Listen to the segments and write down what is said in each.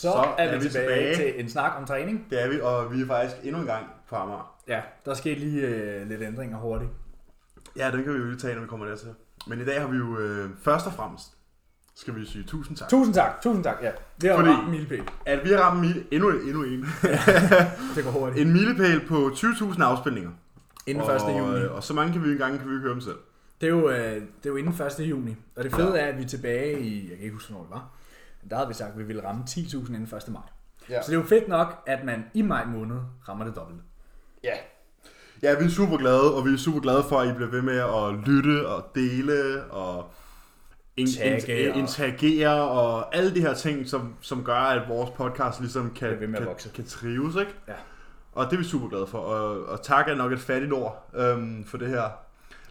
Så, så er, er vi, vi tilbage, tilbage til en snak om træning. Det er vi, og vi er faktisk endnu en gang på Amager. Ja, der sker lige øh, lidt ændringer hurtigt. Ja, det kan vi jo lige tage, når vi kommer dertil. Men i dag har vi jo øh, først og fremmest, skal vi sige tusind tak. Tusind tak, tusind tak, ja. Vi har Fordi, ramt milepæl. At vi har ramt mile, endnu, endnu en. det går hurtigt. En milepæl på 20.000 afspilninger. Inden 1. juni. Og, og så mange kan vi engang kan vi høre om selv. Det er, jo, øh, det er jo inden 1. juni. Og det fede ja. er, at vi er tilbage i, jeg kan ikke huske, hvornår det var. Der havde vi sagt, at vi ville ramme 10.000 inden 1. maj. Ja. Så det er jo fedt nok, at man i maj måned rammer det dobbelte. Ja. Ja, vi er super glade, og vi er super glade for, at I bliver ved med at lytte og dele og interagere, interagere og alle de her ting, som, som gør, at vores podcast ligesom kan, kan, kan trives. Ikke? Ja. Og det er vi super glade for. Og, og tak er nok et fattigt ord øhm, for det her.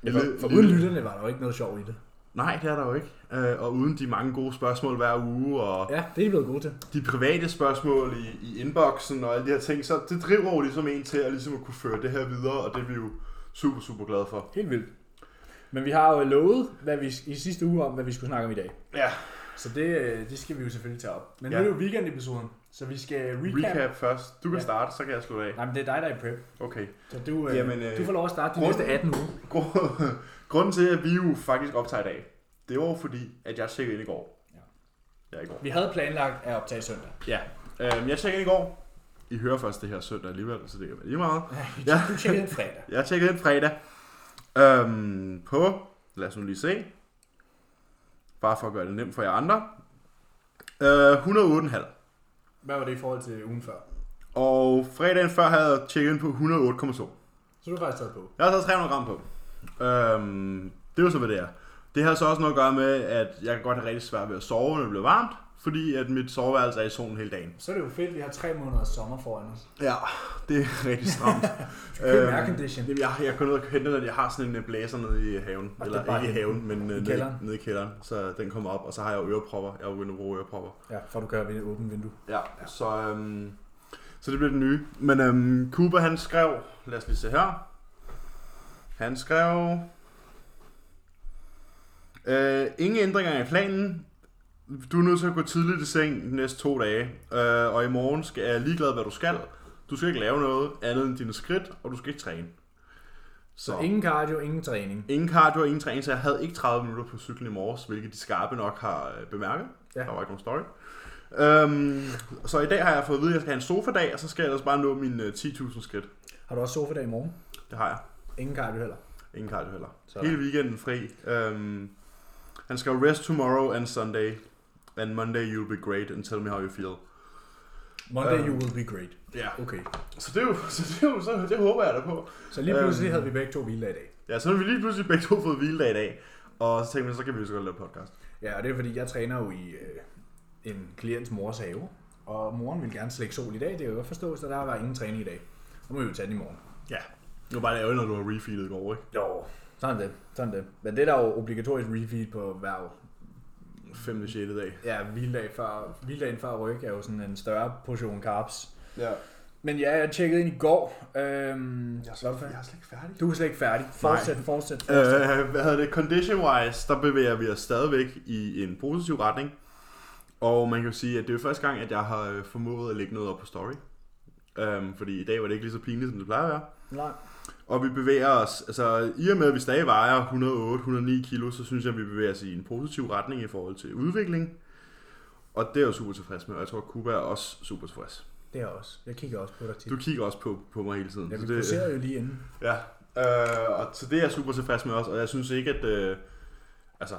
Ja, for, for uden lytterne var der jo ikke noget sjov i det. Nej, det er der jo ikke. Øh, og uden de mange gode spørgsmål hver uge. Og ja, det er blevet gode til. De private spørgsmål i, i inboxen og alle de her ting. Så det driver jo ligesom en til at, ligesom at kunne føre det her videre. Og det er vi jo super, super glade for. Helt vildt. Men vi har jo lovet hvad vi, i sidste uge om, hvad vi skulle snakke om i dag. Ja. Så det, øh, det skal vi jo selvfølgelig tage op. Men ja. nu er det jo weekendepisoden, så vi skal recap. Recap først. Du kan ja. starte, så kan jeg slå af. Nej, men det er dig, der er i prep. Okay. Så du, øh, Jamen, øh, du får lov at starte de næste 18 uger. Grunden til, at vi jo faktisk optager i dag, det var fordi, at jeg tjekkede ind i går. Ja. Ja, i går. Vi havde planlagt at optage søndag. Ja. Øhm, jeg tjekkede ind i går. I hører først det her søndag alligevel, så det kan være lige meget. Ja, ja. Du tjekkede ind fredag. jeg tjekkede ind fredag. Øhm, på, lad os nu lige se. Bare for at gøre det nemt for jer andre. Øh, 108,5. Hvad var det i forhold til ugen før? Og fredagen før havde jeg tjekket ind på 108,2. Så du har faktisk taget på? Jeg har taget 300 gram på. Øhm, det er jo så, hvad det er. Det har så også noget at gøre med, at jeg kan godt have rigtig svært ved at sove, når det bliver varmt, fordi at mit soveværelse er i solen hele dagen. Så er det jo fedt, at vi har tre måneder sommer foran os. Ja, det er rigtig stramt. øhm, aircondition. Jeg, jeg går ned og henter den, jeg har sådan en øh, blæser nede i haven. Og eller ikke i haven, men i øh, nede, nede, i kælderen. Så den kommer op, og så har jeg ørepropper. Jeg er begyndt at bruge ørepropper. Ja, for du kan ved et åbent vindue. Ja, ja. så, øhm, så det bliver det nye. Men øhm, Cooper han skrev, lad os lige se her. Han skrev, øh, ingen ændringer i planen. Du er nødt til at gå tidligt i seng de næste to dage. Øh, og i morgen skal jeg ligeglad, hvad du skal. Du skal ikke lave noget andet end dine skridt, og du skal ikke træne. Så, så ingen cardio, ingen træning. Ingen cardio, ingen træning, så jeg havde ikke 30 minutter på cyklen i morges, hvilket de skarpe nok har øh, bemærket. Ja. Der var ikke nogen story. Øhm, så i dag har jeg fået at vide, at jeg skal have en sofadag, og så skal jeg ellers bare nå mine 10.000 øh, skridt. Har du også sofadag i morgen? Det har jeg. Ingen cardio heller? Ingen cardio heller. Sådan. Hele weekenden fri. Øhm, han skal rest tomorrow and Sunday, and Monday you'll be great, and tell me how you feel. Monday um, you will be great. Ja. Yeah. Okay. Så det, er jo, så det, er jo, så det håber jeg da på. Så lige pludselig um, havde vi begge to hviledag i dag. Ja, så har vi lige pludselig begge to fået hviledag i dag. Og så tænkte vi, så kan vi jo så godt lave podcast. Ja, og det er fordi, jeg træner jo i øh, en klients mors have. Og moren vil gerne slække sol i dag. Det er jo godt forstås, at der var ingen træning i dag. Så må vi jo tage den i morgen. Ja. Det var bare ærgerligt, når du har refeedet i går, ikke? Jo, sådan det. Sådan det. Men det er der jo obligatorisk refeed på hver 5. 6. dag. Ja, hviledag før, hviledagen før ryg er jo sådan en større portion carbs. Ja. Men ja, jeg tjekkede ind i går. Øhm, jeg, er slet, jeg er slet ikke færdig. Du er slet ikke færdig. Fortsæt, Nej. fortsæt, fortsæt. Øh, hvad hedder det? Condition-wise, der bevæger vi os stadigvæk i en positiv retning. Og man kan jo sige, at det er første gang, at jeg har øh, formået at lægge noget op på story. Øhm, fordi i dag var det ikke lige så pinligt, som det plejer at være. Nej. Og vi bevæger os, altså i og med at vi stadig vejer 108-109 kilo, så synes jeg, at vi bevæger os i en positiv retning i forhold til udvikling. Og det er jeg jo super tilfreds med, og jeg tror, at Kuba er også super tilfreds. Det er jeg også. Jeg kigger også på dig tit. Du kigger også på, på mig hele tiden. Ja, vi så det, jo lige inden. Ja, øh, og så det er jeg super tilfreds med også, og jeg synes ikke, at... Øh, altså,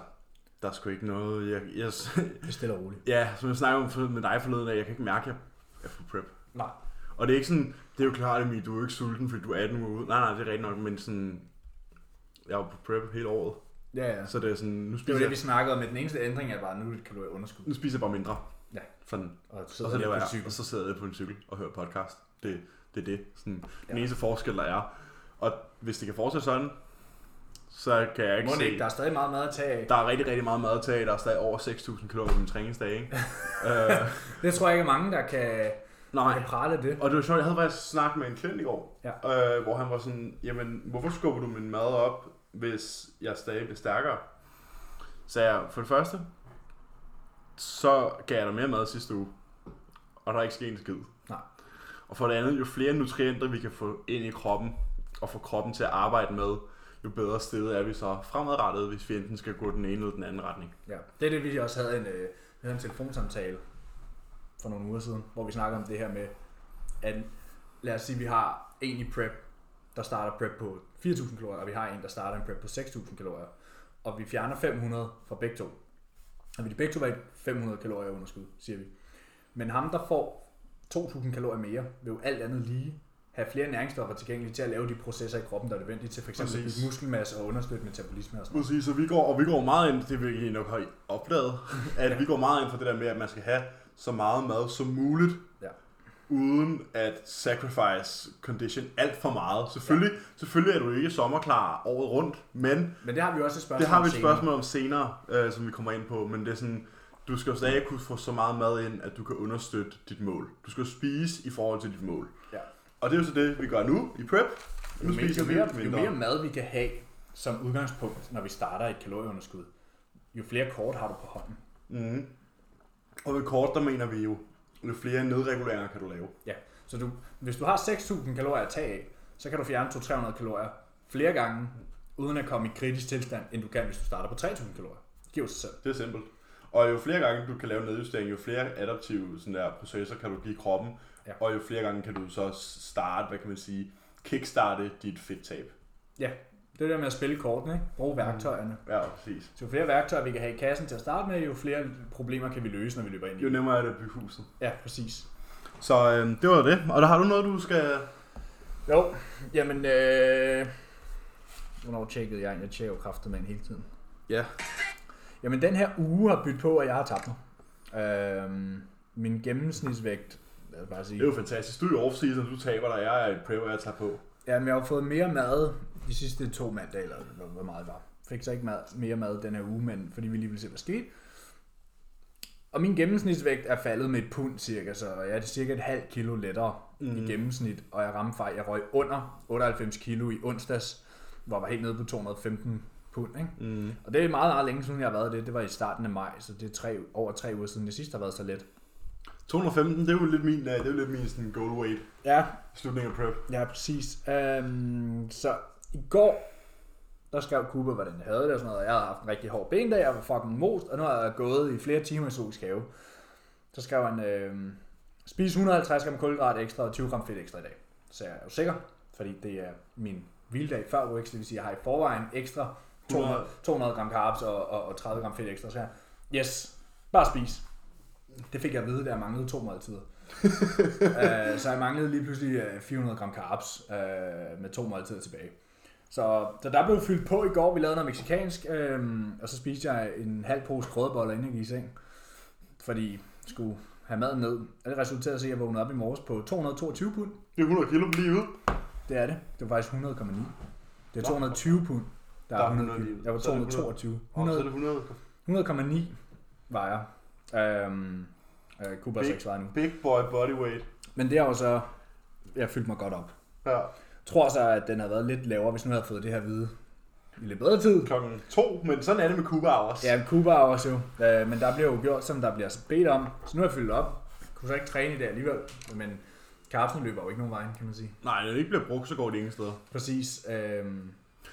der er sgu ikke noget... Jeg, jeg, det er stille og roligt. Ja, som jeg snakker med dig forleden af, jeg kan ikke mærke, at jeg er for prep. Nej. Og det er ikke sådan, det er jo klart, at du er ikke sulten, fordi du er 18 uger ude. Nej, nej, det er rigtigt nok, men sådan, jeg er på prep hele året. Ja, ja. Så det er sådan, nu spiser Det var det, vi snakkede om, men den eneste ændring er bare, nu kan du have underskud. Nu spiser jeg bare mindre. Ja. Sådan. Og, så, og så, laver jeg, cykel. og så sidder jeg på en cykel og hører podcast. Det, det er det. Sådan, ja. Den eneste forskel, der er. Og hvis det kan fortsætte sådan, så kan jeg ikke Må se... Ikke, der er stadig meget mad at tage af. Der er rigtig, rigtig meget mad at tage af. Der er stadig over 6.000 km på min træningsdag, ikke? uh, det tror jeg ikke er mange, der kan, Nej. kan prale det. Og det var sjovt, jeg havde faktisk snakket med en klient i går, ja. øh, hvor han var sådan, jamen, hvorfor skubber du min mad op, hvis jeg stadig bliver stærkere? Så jeg, for det første, så gav jeg dig mere mad sidste uge. og der er ikke sket en skid. Nej. Og for det andet, jo flere nutrienter vi kan få ind i kroppen, og få kroppen til at arbejde med, jo bedre stillet er vi så fremadrettet, hvis vi enten skal gå den ene eller den anden retning. Ja, det er det, vi også havde en, øh, en telefonsamtale for nogle uger siden, hvor vi snakker om det her med, at lad os sige, at vi har en i prep, der starter prep på 4.000 kalorier, og vi har en, der starter en prep på 6.000 kalorier, og vi fjerner 500 fra begge to. Og vi de begge to var 500 kalorier underskud, siger vi. Men ham, der får 2.000 kalorier mere, vil jo alt andet lige have flere næringsstoffer tilgængelige til at lave de processer i kroppen, der er nødvendige til f.eks. at muskelmasse og understøtte metabolisme og sådan Præcis, så vi går, og vi går meget ind, det vil I nok have opdaget, at vi går meget ind for det der med, at man skal have så meget mad som muligt, Ja. uden at sacrifice condition alt for meget. Selvfølgelig, ja. selvfølgelig er du ikke sommerklar året rundt, men Men det har vi også et spørgsmål det har vi et om senere. spørgsmål om senere, øh, som vi kommer ind på, men det er sådan, du skal jo stadig kunne få så meget mad ind, at du kan understøtte dit mål. Du skal spise i forhold til dit mål. Ja. Og det er jo så det, vi gør nu i prep. Nu Jo mere, spiser jo, vi mere, lidt jo mere mad vi kan have som udgangspunkt, når vi starter et kalorieunderskud, jo flere kort har du på hånden. Mm. Og ved kort, der mener vi jo, jo flere nedreguleringer kan du lave. Ja. Så du, hvis du har 6.000 kalorier at tage af, så kan du fjerne 200-300 kalorier flere gange, uden at komme i kritisk tilstand, end du kan, hvis du starter på 3.000 kalorier. Det giver sig selv. Det er simpelt. Og jo flere gange du kan lave nedjustering, jo flere adaptive sådan der, processer kan du give kroppen. Ja. Og jo flere gange kan du så starte, hvad kan man sige, kickstarte dit fedttab. Ja, det er det der med at spille kortene, ikke? Bruge værktøjerne. Ja, præcis. Så jo flere værktøjer vi kan have i kassen til at starte med, jo flere problemer kan vi løse, når vi løber ind i Jo nemmere er det at bygge huset. Ja, præcis. Så øh, det var det. Og der har du noget, du skal... Jo, jamen, øh... Hvornår tjekkede jeg? Jeg tjekker jo kraftet med en hele tiden. Ja. Jamen, den her uge har byttet på, at jeg har tabt mig. Øhm, min gennemsnitsvægt, lad os bare sige, Det er jo fantastisk. Du er i off-season, du taber dig. Jeg er i prep, og jeg tager på. Jamen, jeg har fået mere mad de sidste to mandage, eller hvor- meget var. Fik så ikke mad, mere mad den her uge, men fordi vi lige ville se, hvad skete. Og min gennemsnitsvægt er faldet med et pund cirka, så jeg er cirka et halvt kilo lettere mm. i gennemsnit, og jeg ramte fejl. Jeg røg under 98 kilo i onsdags, hvor jeg var helt nede på 215 pund. Ikke? Mm. Og det er meget, meget længe siden, jeg har været det. Det var i starten af maj, så det er tre, over tre uger siden, det sidste har været så let. 215, det er jo lidt min, øh, det er jo lidt min sådan goal weight. Ja, Slutning af prep. Ja, præcis. Um, så i går, der skrev Cooper, hvordan jeg havde det og sådan noget. Jeg havde haft en rigtig hård bendag, jeg var fucking most, og nu har jeg gået i flere timer i zoologisk have. Så skrev han, øhm, spis 150 gram kulhydrat ekstra og 20 gram fedt ekstra i dag. Så jeg er jo sikker, fordi det er min hviledag før UX, det vil sige, at jeg har i forvejen ekstra 200, 200 gram carbs og, og, og 30 gram fedt ekstra. Så jeg, yes, bare spis. Det fik jeg at vide, da jeg manglede to måltider. uh, så jeg manglede lige pludselig øh, 400 gram carbs uh, med to måltider tilbage. Så, så der blev fyldt på i går. Vi lavede noget meksikansk, øhm, og så spiste jeg en halv pose krødeboller, inden jeg gik i seng. Fordi jeg skulle have maden ned. Og det resulterede i, at jeg vågnede op i morges på 222 pund. Det er 100 kilo lige ud. Det er det. Det var faktisk 100,9. Det er Nå. 220 pund. Der Der er er 100 100 kilo. Jeg var Så er det 222. Og så er 100, det 100. 100,9 var jeg. Øhm, øh, Cooper Big. 6 var jeg nu. Big boy body weight. Men det har jo så... Jeg fyldte mig godt op. Ja. Tror så, at den havde været lidt lavere, hvis nu havde fået det her at vide i lidt bedre tid. Klokken to, men sådan er det med Cuba Hours. Ja, Cuba også jo. Øh, men der bliver jo gjort, som der bliver bedt om. Så nu er jeg fyldt op. Jeg kunne så ikke træne i dag alligevel. Men kapslen løber jo ikke nogen vej, kan man sige. Nej, når det ikke bliver brugt, så går det ingen steder. Præcis. Øhm,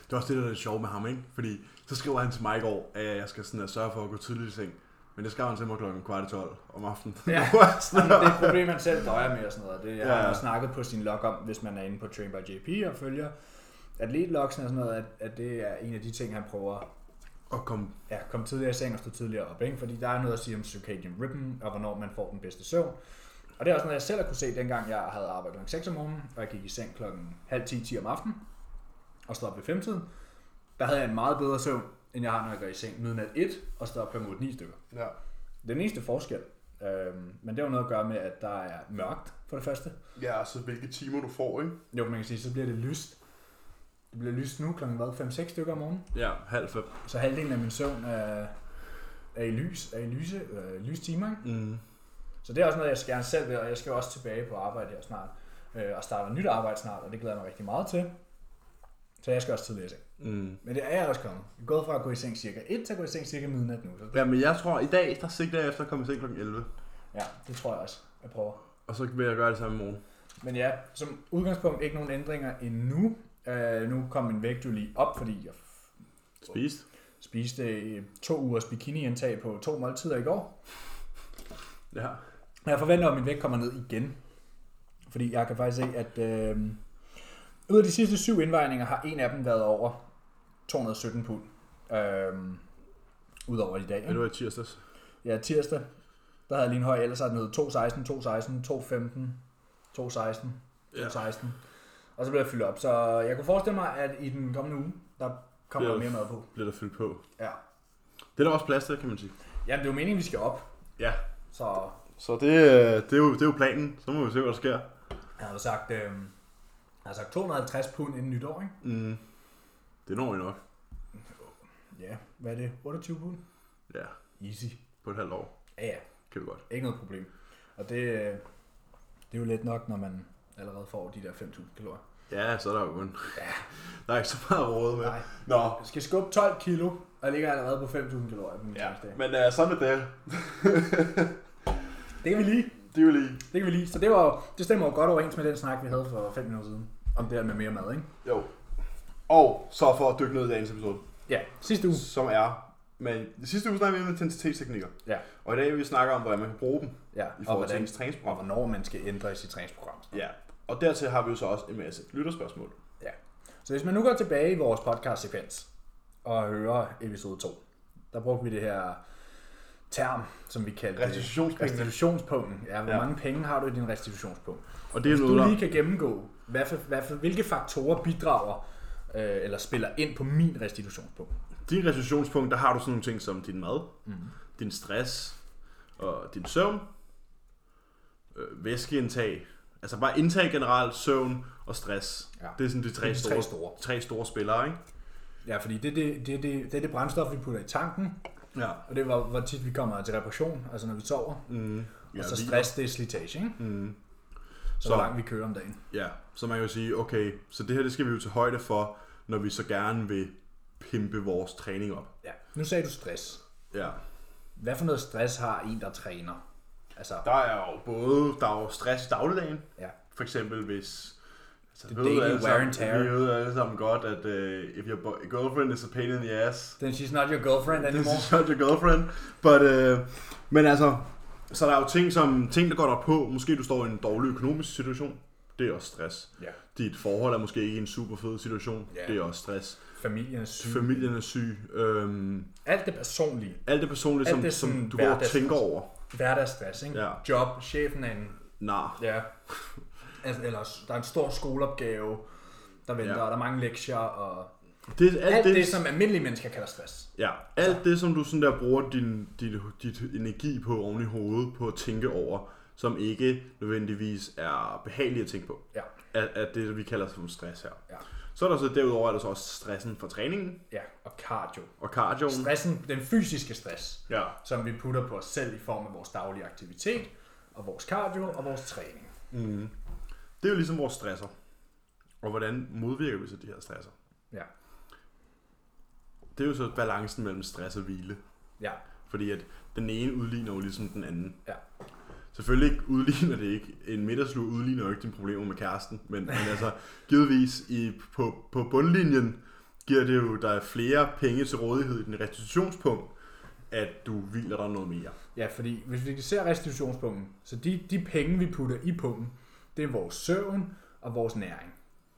Det er også det, der er sjovt med ham, ikke? Fordi så skriver han til mig i går, at jeg skal sådan at sørge for at gå tidligt i seng. Men det skal han til mig klokken kvart i 12 om aftenen. Ja. Sådan det er et problem, han selv døjer med og sådan noget. Det har Ja. han også snakket på sin log om, hvis man er inde på Train by JP og følger atletlogsen og sådan noget, at, at det er en af de ting, han prøver Og kom. ja, komme tidligere i seng og stå tidligere op, ikke? fordi der er noget at sige om circadian rhythm, og hvornår man får den bedste søvn. Og det er også noget, jeg selv har kunne se, dengang jeg havde arbejdet klokken 6 om morgenen, og jeg gik i seng klokken halv 10, 10 om aftenen, og stod op ved 5 tiden. Der havde jeg en meget bedre søvn, end jeg har, når jeg går i seng midnat 1, og står op kl. 8-9 stykker. Ja. Den eneste forskel, øhm, men det har jo noget at gøre med, at der er mørkt, for det første. Ja, så hvilke timer du får, ikke? Jo, man kan sige, så bliver det lyst. Det bliver lyst nu klokken 5-6 stykker om morgenen. Ja, halv fem. Så halvdelen af min søvn er, er i lys, er i lyse, øh, lystimer. Ikke? Mm. Så det er også noget, jeg skal gerne selv ved, og jeg skal jo også tilbage på arbejde her snart. Øh, og starter nyt arbejde snart, og det glæder jeg mig rigtig meget til. Så jeg skal også tidligere i seng. Mm. Men det er jeg også kommet. Jeg er gået fra at gå i seng cirka 1 til at gå i seng cirka midnat nu. Så det, Ja, men jeg tror, i dag, der sigter jeg efter at komme i seng klokken 11. ja, det tror jeg også. Jeg prøver. Og så vil jeg gøre det samme i morgen. Men ja, som udgangspunkt ikke nogen ændringer endnu. Uh, nu kom min vægt jo lige op, fordi jeg Spist? spiste øh, to ugers bikini-indtag på to måltider i går. Ja. Jeg forventer, at min vægt kommer ned igen. Fordi jeg kan faktisk se, at øh, ud af de sidste syv indvejninger har en af dem været over 217 pund. Øh, Udover i dag. Ja, det var i tirsdags. Ja, tirsdag. Der havde jeg lige en høj, ellers er den nede 216, 216, 215, 216, 216. Og så blev jeg fyldt op. Så jeg kunne forestille mig, at i den kommende uge, der kommer Ja. der mere mad på. Bliver der fyldt på. Ja. Det er der også plads til, kan man sige. Jamen, det er jo meningen, vi skal op. Ja. Så Så det, øh, det, er jo, det er jo planen. Så må vi se, hvad der sker. jeg havde sagt, øh, sagt 250 pund inden nytår, ikke? Mm. Det når vi nok. Ja, hvad er det? 28 pund? Ja, Easy. på et halvt år. Ja, ja. Kan vi godt. Ikke noget problem. Og det, øh, det er jo let nok, når man allerede får de der 5.000 kalorier. Ja, så er der jo kun... Der er ikke så meget råd med. Nej. Nå, Jeg skal skubbe 12 kilo, og ligger allerede på 5.000 kalorier på min ja. ja. Men uh, sådan er det. Det kan vi lige. Det er jo lige... Det kan vi lige. Så det, var, det stemmer jo godt overens med den snak, vi havde for 5 minutter siden. Om det her med mere mad, ikke? Jo. Og så for at dykke ned i dagens episode, Ja, sidste uge. som er... Men sidste uge snakker vi om intensitetsteknikker. Ja. Og i dag vil vi snakke om, hvordan man kan bruge dem Ja, i og, forhold til hvordan, ens og træningsprogram. hvornår man skal ændre i sit træningsprogram. Ja. Og dertil har vi jo så også en masse lytterspørgsmål. Ja. Så hvis man nu går tilbage i vores podcast-sekvens og hører episode 2, der brugte vi det her term, som vi kaldte Restitutionspengene. restitutionspunkten. Ja, hvor Ja. ja. mange penge har du i din restitutionspunkt? Og det er Hvis noget, du der... lige kan gennemgå, hvad for, hvad for, hvilke faktorer bidrager øh, eller spiller ind på min restitutionspunkt. Din restitutionspunkt, der har du sådan nogle ting som din mad, Mm. din stress og din søvn, øh, væskeindtag, altså bare indtag generelt, søvn og stress. Ja. Det er sådan de tre, store, tre store. tre store spillere, ikke? Ja, fordi det er det, det, det, det, er det brændstof, vi putter i tanken, Ja. og det er, hvor, hvor tit vi kommer til reparation, altså når vi sover. Mm. Ja, og så stress, det er slitage, ikke? Mm. Så, Så- langt vi kører om dagen. Ja, så man kan jo sige, okay, så det her det skal vi jo tage højde for, når vi så gerne vil pimpe vores træning op. Ja. Nu sagde du stress. Ja. Hvad for noget stress har en, der træner? Altså, Der er jo både, der er jo stress i dagligdagen, ja. for eksempel hvis... Altså, Det daily alle wear and tear. Vi ved alle sammen godt, at uh, if your girlfriend is a pain in the ass, Then she's not your girlfriend this anymore. is not your girlfriend. But, uh, men altså, så der er jo ting, som, ting, der går der på. Måske du står i en dårlig økonomisk situation. Det er også stress. Ja. Dit forhold er måske ikke en super fed situation. Ja. Det er også stress. Familien er syg. Familien er syg. Øhm, Alt det personlige. alt det personlige, Alt som, det som du går og tænker over. Hverdagsstress, ikke? Ja. Job, chefen er en... Nej. Ja. Altså, eller der er en stor skoleopgave, der venter, ja. og der er mange lektier, og Det, alt, alt det, det, som almindelige mennesker kalder stress. Ja, alt det, som du sådan der bruger din, dit, dit energi på oven i hovedet, på at tænke over, som ikke nødvendigvis er behageligt at tænke på, Ja. er, er det, vi kalder som stress her. Ja. Så er der så derudover er der så også stressen fra træningen Ja, og cardio. og cardioen. Stressen, den fysiske stress, Ja, som vi putter på os selv i form af vores daglige aktivitet, og vores cardio og vores træning. mm. det er jo ligesom vores stresser. Og hvordan modvirker vi så de her stresser? Ja. Det er jo så balancen mellem stress og hvile. Ja, Fordi at den ene udligner jo ligesom den anden. Ja. Selvfølgelig ikke udligner det ikke. En middagslur udligner jo ikke dine problemer med kæresten. Men, men altså, givetvis i, på, på bundlinjen giver det jo dig flere penge til rådighed i din restitutionspunkt, at du hviler dig noget mere. ja fordi hvis vi ser restitutionspunkten, så de, de penge, vi putter i punkten, det er vores søvn og vores næring.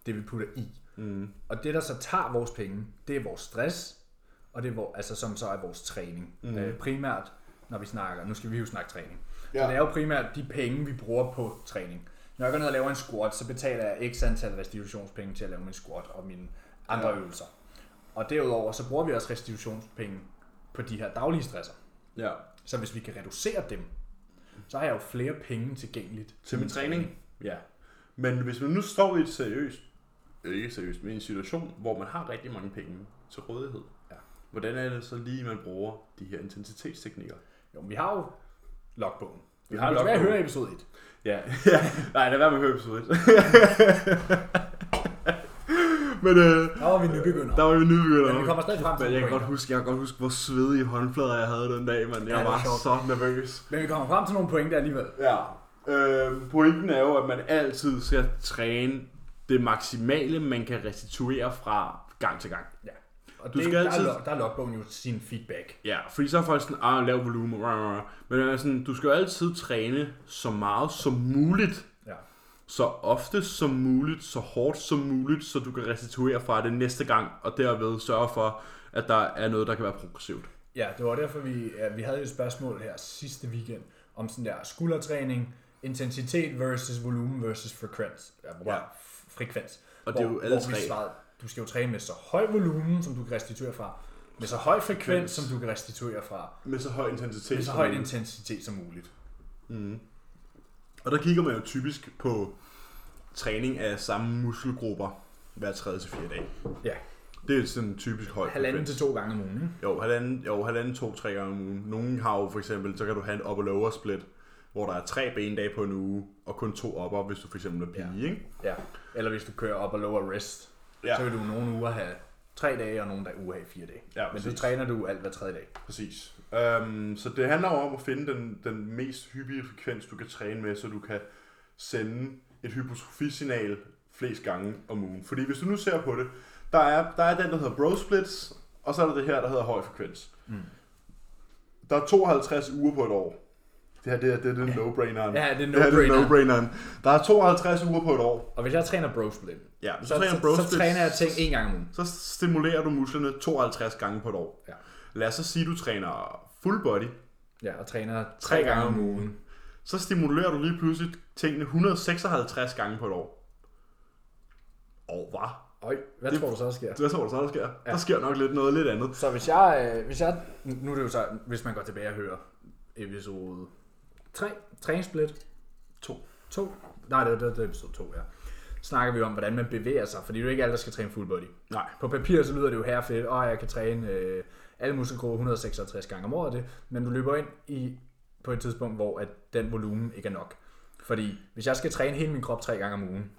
Det vi putter i. Mm. Og det, der så tager vores penge, det er vores stress, og det er vores, altså, som så er vores træning. Mm. Øh, primært, når vi snakker, nu skal vi jo snakke træning. Ja. Så det er jo primært de penge, vi bruger på træning. Når jeg går ned og laver en squat, så betaler jeg x antal restitutionspenge til at lave min squat og mine andre Ja. øvelser. Og derudover, så bruger vi også restitutionspenge på de her daglige stresser. Ja. Så hvis vi kan reducere dem, så har jeg jo flere penge tilgængeligt Til min træning. Ja. Men hvis man nu står i et seriøst, ikke seriøst, men en situation, hvor man har rigtig mange penge til rådighed. Hvordan er det så lige, man bruger de her intensitetsteknikker? Jo, vi har jo logbogen. Vi har logbogen. logbogen. høre episode 1. Ja, ja. nej, lad være med at høre episode 1. Men øh, Der var vi nybegynder. der var vi nybegyndere. Men vi kommer stadig frem til Men jeg kan godt huske, jeg kan godt huske, hvor svedige håndflader jeg havde den dag, men jeg det var var så nervøs. Men vi kommer frem til nogle pointer alligevel. Ja. Øh, pointen er jo, at man altid skal træne det maksimale, man kan restituere fra gang til gang. Ja. Og du det, skal der, altid... er, der er logbogen jo sin feedback. Ja, fordi så er folk sådan, ah, lav volumen, men er sådan, du skal jo altid træne så meget som muligt. Ja. Så ofte som muligt, så hårdt som muligt, så du kan restituere fra det næste gang, og derved sørge for, at der er noget, der kan være progressivt. Ja, det var derfor, vi, ja, vi havde et spørgsmål her sidste weekend, om sådan der skuldertræning, intensitet versus volumen versus frekvens. Ja, ja. frekvens. Og det er jo alle tre. Svarede, du skal jo træne med så høj volumen, som du kan restituere fra, med så høj frekvens, som du kan restituere fra. Med så høj intensitet. Med så høj intensitet som muligt. Mm. Og der kigger man jo typisk på træning af samme muskelgrupper hver tredje til fire dage. Ja. Det er sådan typisk højt. Halvanden til to gange om ugen, ikke? Jo, halvanden, jo, halvanden to, tre gange om ugen. Nogle har jo for eksempel, så kan du have en upper lower split, hvor der er tre bendage på en uge, og kun to upper, hvis du for eksempel er pige, ja. ikke? Ja, eller hvis du kører upper lower rest, ja. så vil du nogle uger have tre dage, og nogle dage uger have fire dage. Ja, Men så træner du alt hver tredje dag. Præcis. Um, så det handler om at finde den, den mest hyppige frekvens, du kan træne med, så du kan sende et hypotrofisignal flest gange om ugen. Fordi hvis du nu ser på det, der er, der er den, der hedder bro splits, og så er der det her, der hedder høj frekvens. Mm. Der er 52 uger på et år. Det her det er, det er den no-braineren. Ja, det er no-braineren. no-braineren. Der er 52 uger på et år. Og hvis jeg træner bro split, ja, så, så, træner bro split, så, træner jeg ting en gang om ugen. Så stimulerer du musklerne 52 gange på et år. Ja. Lad os så sige, at du træner full body. Ja, og træner tre gange om ugen. Så stimulerer du lige pludselig tingene 156 gange på et år. Og hvad? Øj, hvad det, tror du så, der sker? Hvad tror du så, der sker? Ja. Der sker nok lidt noget lidt andet. Så hvis jeg, øh, hvis jeg, nu er det jo så, hvis man går tilbage og hører episode 3, træningssplit, 2. 2, nej det er, det er episode 2, ja. Snakker vi om, hvordan man bevæger sig, fordi det er ikke alle, der skal træne full body. Nej. På papir så lyder det jo her fedt, og jeg kan træne øh, alle muskelgrupper 156 gange om året, det, men du løber ind i på et tidspunkt, hvor at den volumen ikke er nok. Fordi hvis jeg skal træne hele min krop tre gange om ugen,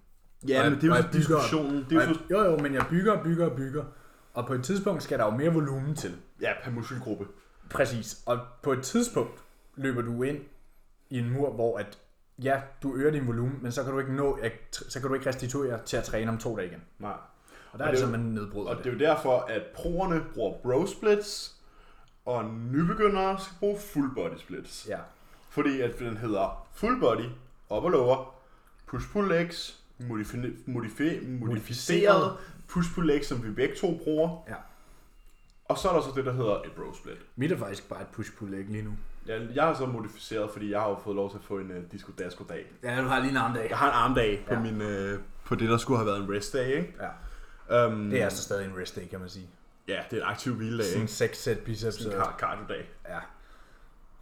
Ja, men det er jo bygger, diskussionen. Det er jo, jo, jo, men jeg bygger og bygger og bygger. Og på et tidspunkt skal der jo mere volumen til. Ja, per muskelgruppe. Præcis. Og på et tidspunkt løber du ind i en mur, hvor at, ja, du øger din volumen, men så kan du ikke nå, så kan du ikke restituere til at træne om to dage igen. Nej. Og der og er det, så, man nedbryder Og det. det er jo derfor, at proerne bruger bro splits, og nybegyndere skal bruge full body splits. Ja. Fordi at den hedder full body, op og lower, push-pull legs, modifi- modifi- modificeret push-pull-leg, som vi begge to bruger. Ja. Og så er der så det, der hedder et bro split. Mit er faktisk bare et push-pull-leg lige nu. Ja, jeg har så modificeret, fordi jeg har jo fået lov til at få en uh, disco dasko dag. Ja, du har lige en armdag. Jeg har en armdag på, ja. min, uh, på det, der skulle have været en rest day, ikke? Ja. Um, det er altså stadig en rest day, kan man sige. Ja, det er en aktiv hviledag. Sådan 6 sæt biceps. Sådan en cardio dag. Ja.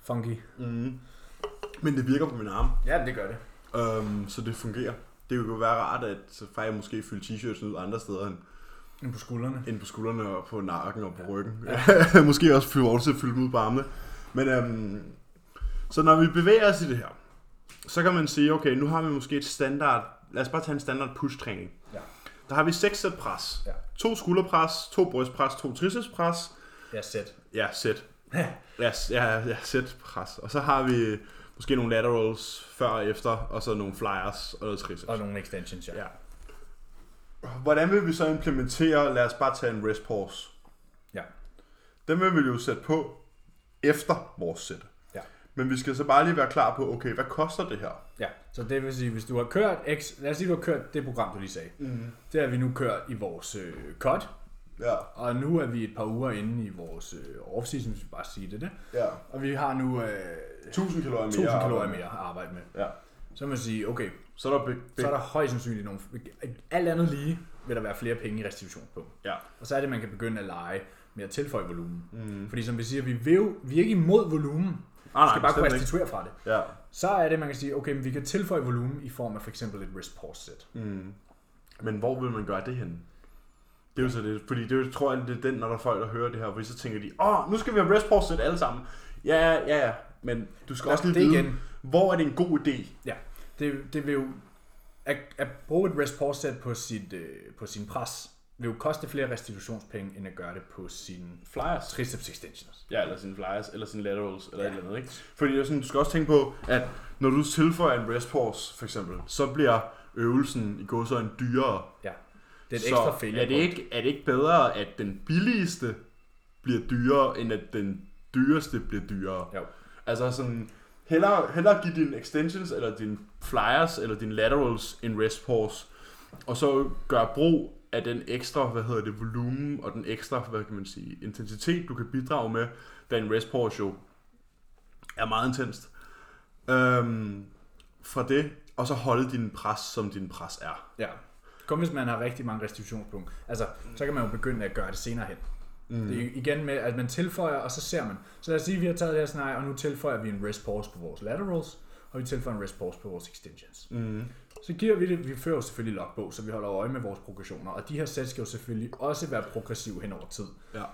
Funky. Mm. Men det virker på min arm. Ja, det gør det. Um, så det fungerer det kunne være rart, at så faktisk måske fylde t-shirts ud andre steder end, end på skuldrene. End på skuldrene og på nakken og på ja. ryggen. Ja. måske også fylde over til at fylde ud på armene. Men øhm, så når vi bevæger os i det her, så kan man sige, okay, nu har vi måske et standard, lad os bare tage en standard push-træning. Ja. Der har vi seks sæt pres. Ja. To skulderpres, to brystpres, to tricepspres. Ja, sæt. Ja, sæt. ja, ja, ja, sæt pres. Og så har vi Måske nogle laterals før og efter, og så nogle flyers og noget triceps. Og nogle extensions, ja. ja. Hvordan vil vi så implementere, lad os bare tage en rest pause. Ja. Den vil vi jo sætte på efter vores sæt. Ja. Men vi skal så bare lige være klar på, okay, hvad koster det her? Ja, så det vil sige, hvis du har kørt, X, lad os sige, du har kørt det program, du lige sagde. Mm. Det har vi nu kørt i vores øh, cut. Ja. Og nu er vi et par uger inde i vores øh, off-season, hvis vi bare sige det. det. Ja. Og vi har nu øh, 1000 kalorier mere, 1000 kalorier mere at arbejde med. Ja. Så kan man sige, okay, så er der, big, big. så er der højst sandsynligt nogle... Alt andet lige vil der være flere penge i restitution på. Ja. Og så er det, man kan begynde at lege med at tilføje volumen. Mm. Fordi som vi siger, vi, vil, vi er ikke imod volumen. Ah, vi skal bare kunne restituere fra det. Ja. Så er det, man kan sige, okay, men vi kan tilføje volumen i form af for eksempel et wrist pause set. Mm. Men hvor vil man gøre det hen? Det er jo så det, fordi det er tror jeg, det er den, når der er folk, der hører det her, hvor så tænker de, åh, oh, nu skal vi have rest pause set alle sammen. Ja, ja, ja, men du skal ja, også lige det vide, igen. hvor er det en god idé? Ja, det, det vil jo, at, at bruge et rest pause set på, sit, øh, på sin pres, vil jo koste flere restitutionspenge, end at gøre det på sine Flyers. triceps extensions. Ja, eller sine flyers, eller sine laterals, eller ja. et eller andet, ikke? Fordi det er sådan, du skal også tænke på, at når du tilføjer en rest pause, for eksempel, så bliver øvelsen i går så en dyrere. Ja. Det er et så ekstra failure er det, ikke, er det ikke bedre, at den billigste bliver dyrere, end at den dyreste bliver dyrere? Jo. Altså sådan, hellere, hellere give dine extensions, eller dine flyers, eller dine laterals en rest pause, og så gør brug af den ekstra, hvad hedder det, volumen, og den ekstra, hvad kan man sige, intensitet, du kan bidrage med, da en rest pause jo er meget intenst. Øhm, fra det, og så holde din pres, som din pres er. Ja. Kun hvis man har rigtig mange restitutionspunkter. Altså, så kan man jo begynde at gøre det senere hen. Mm. Det er igen med, at man tilføjer, og så ser man. Så lad os sige, at vi har taget det her scenarie, og nu tilføjer vi en rest pause på vores laterals, og vi tilføjer en rest pause på vores extensions. Mm. Så giver vi det, vi fører jo selvfølgelig logbog, så vi holder øje med vores progressioner, og de her sæt skal jo selvfølgelig også være progressive hen over tid. Ja.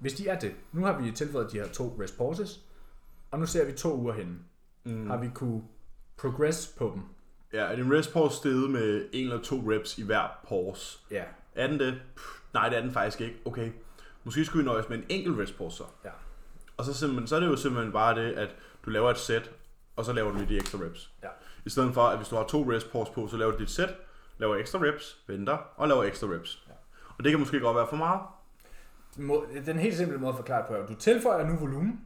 Hvis de er det, nu har vi tilføjet de her to rest pauses, og nu ser vi to uger henne. Mm. Har vi kunne progress på dem? Ja, er din rest pause steget med en eller to reps i hver pause? Ja. Er den det? Pff, nej, det er den faktisk ikke. Okay. Måske skulle vi nøjes med en enkelt rest pause så. Ja. Og så, simpelthen, så er det jo simpelthen bare det, at du laver et sæt, og så laver du lige de ekstra reps. Ja. I stedet for, at hvis du har to rest pause på, så laver du dit sæt, laver ekstra reps, venter og laver ekstra reps. Ja. Og det kan måske godt være for meget. Den helt simple måde at forklare på er, at du tilføjer nu volumen,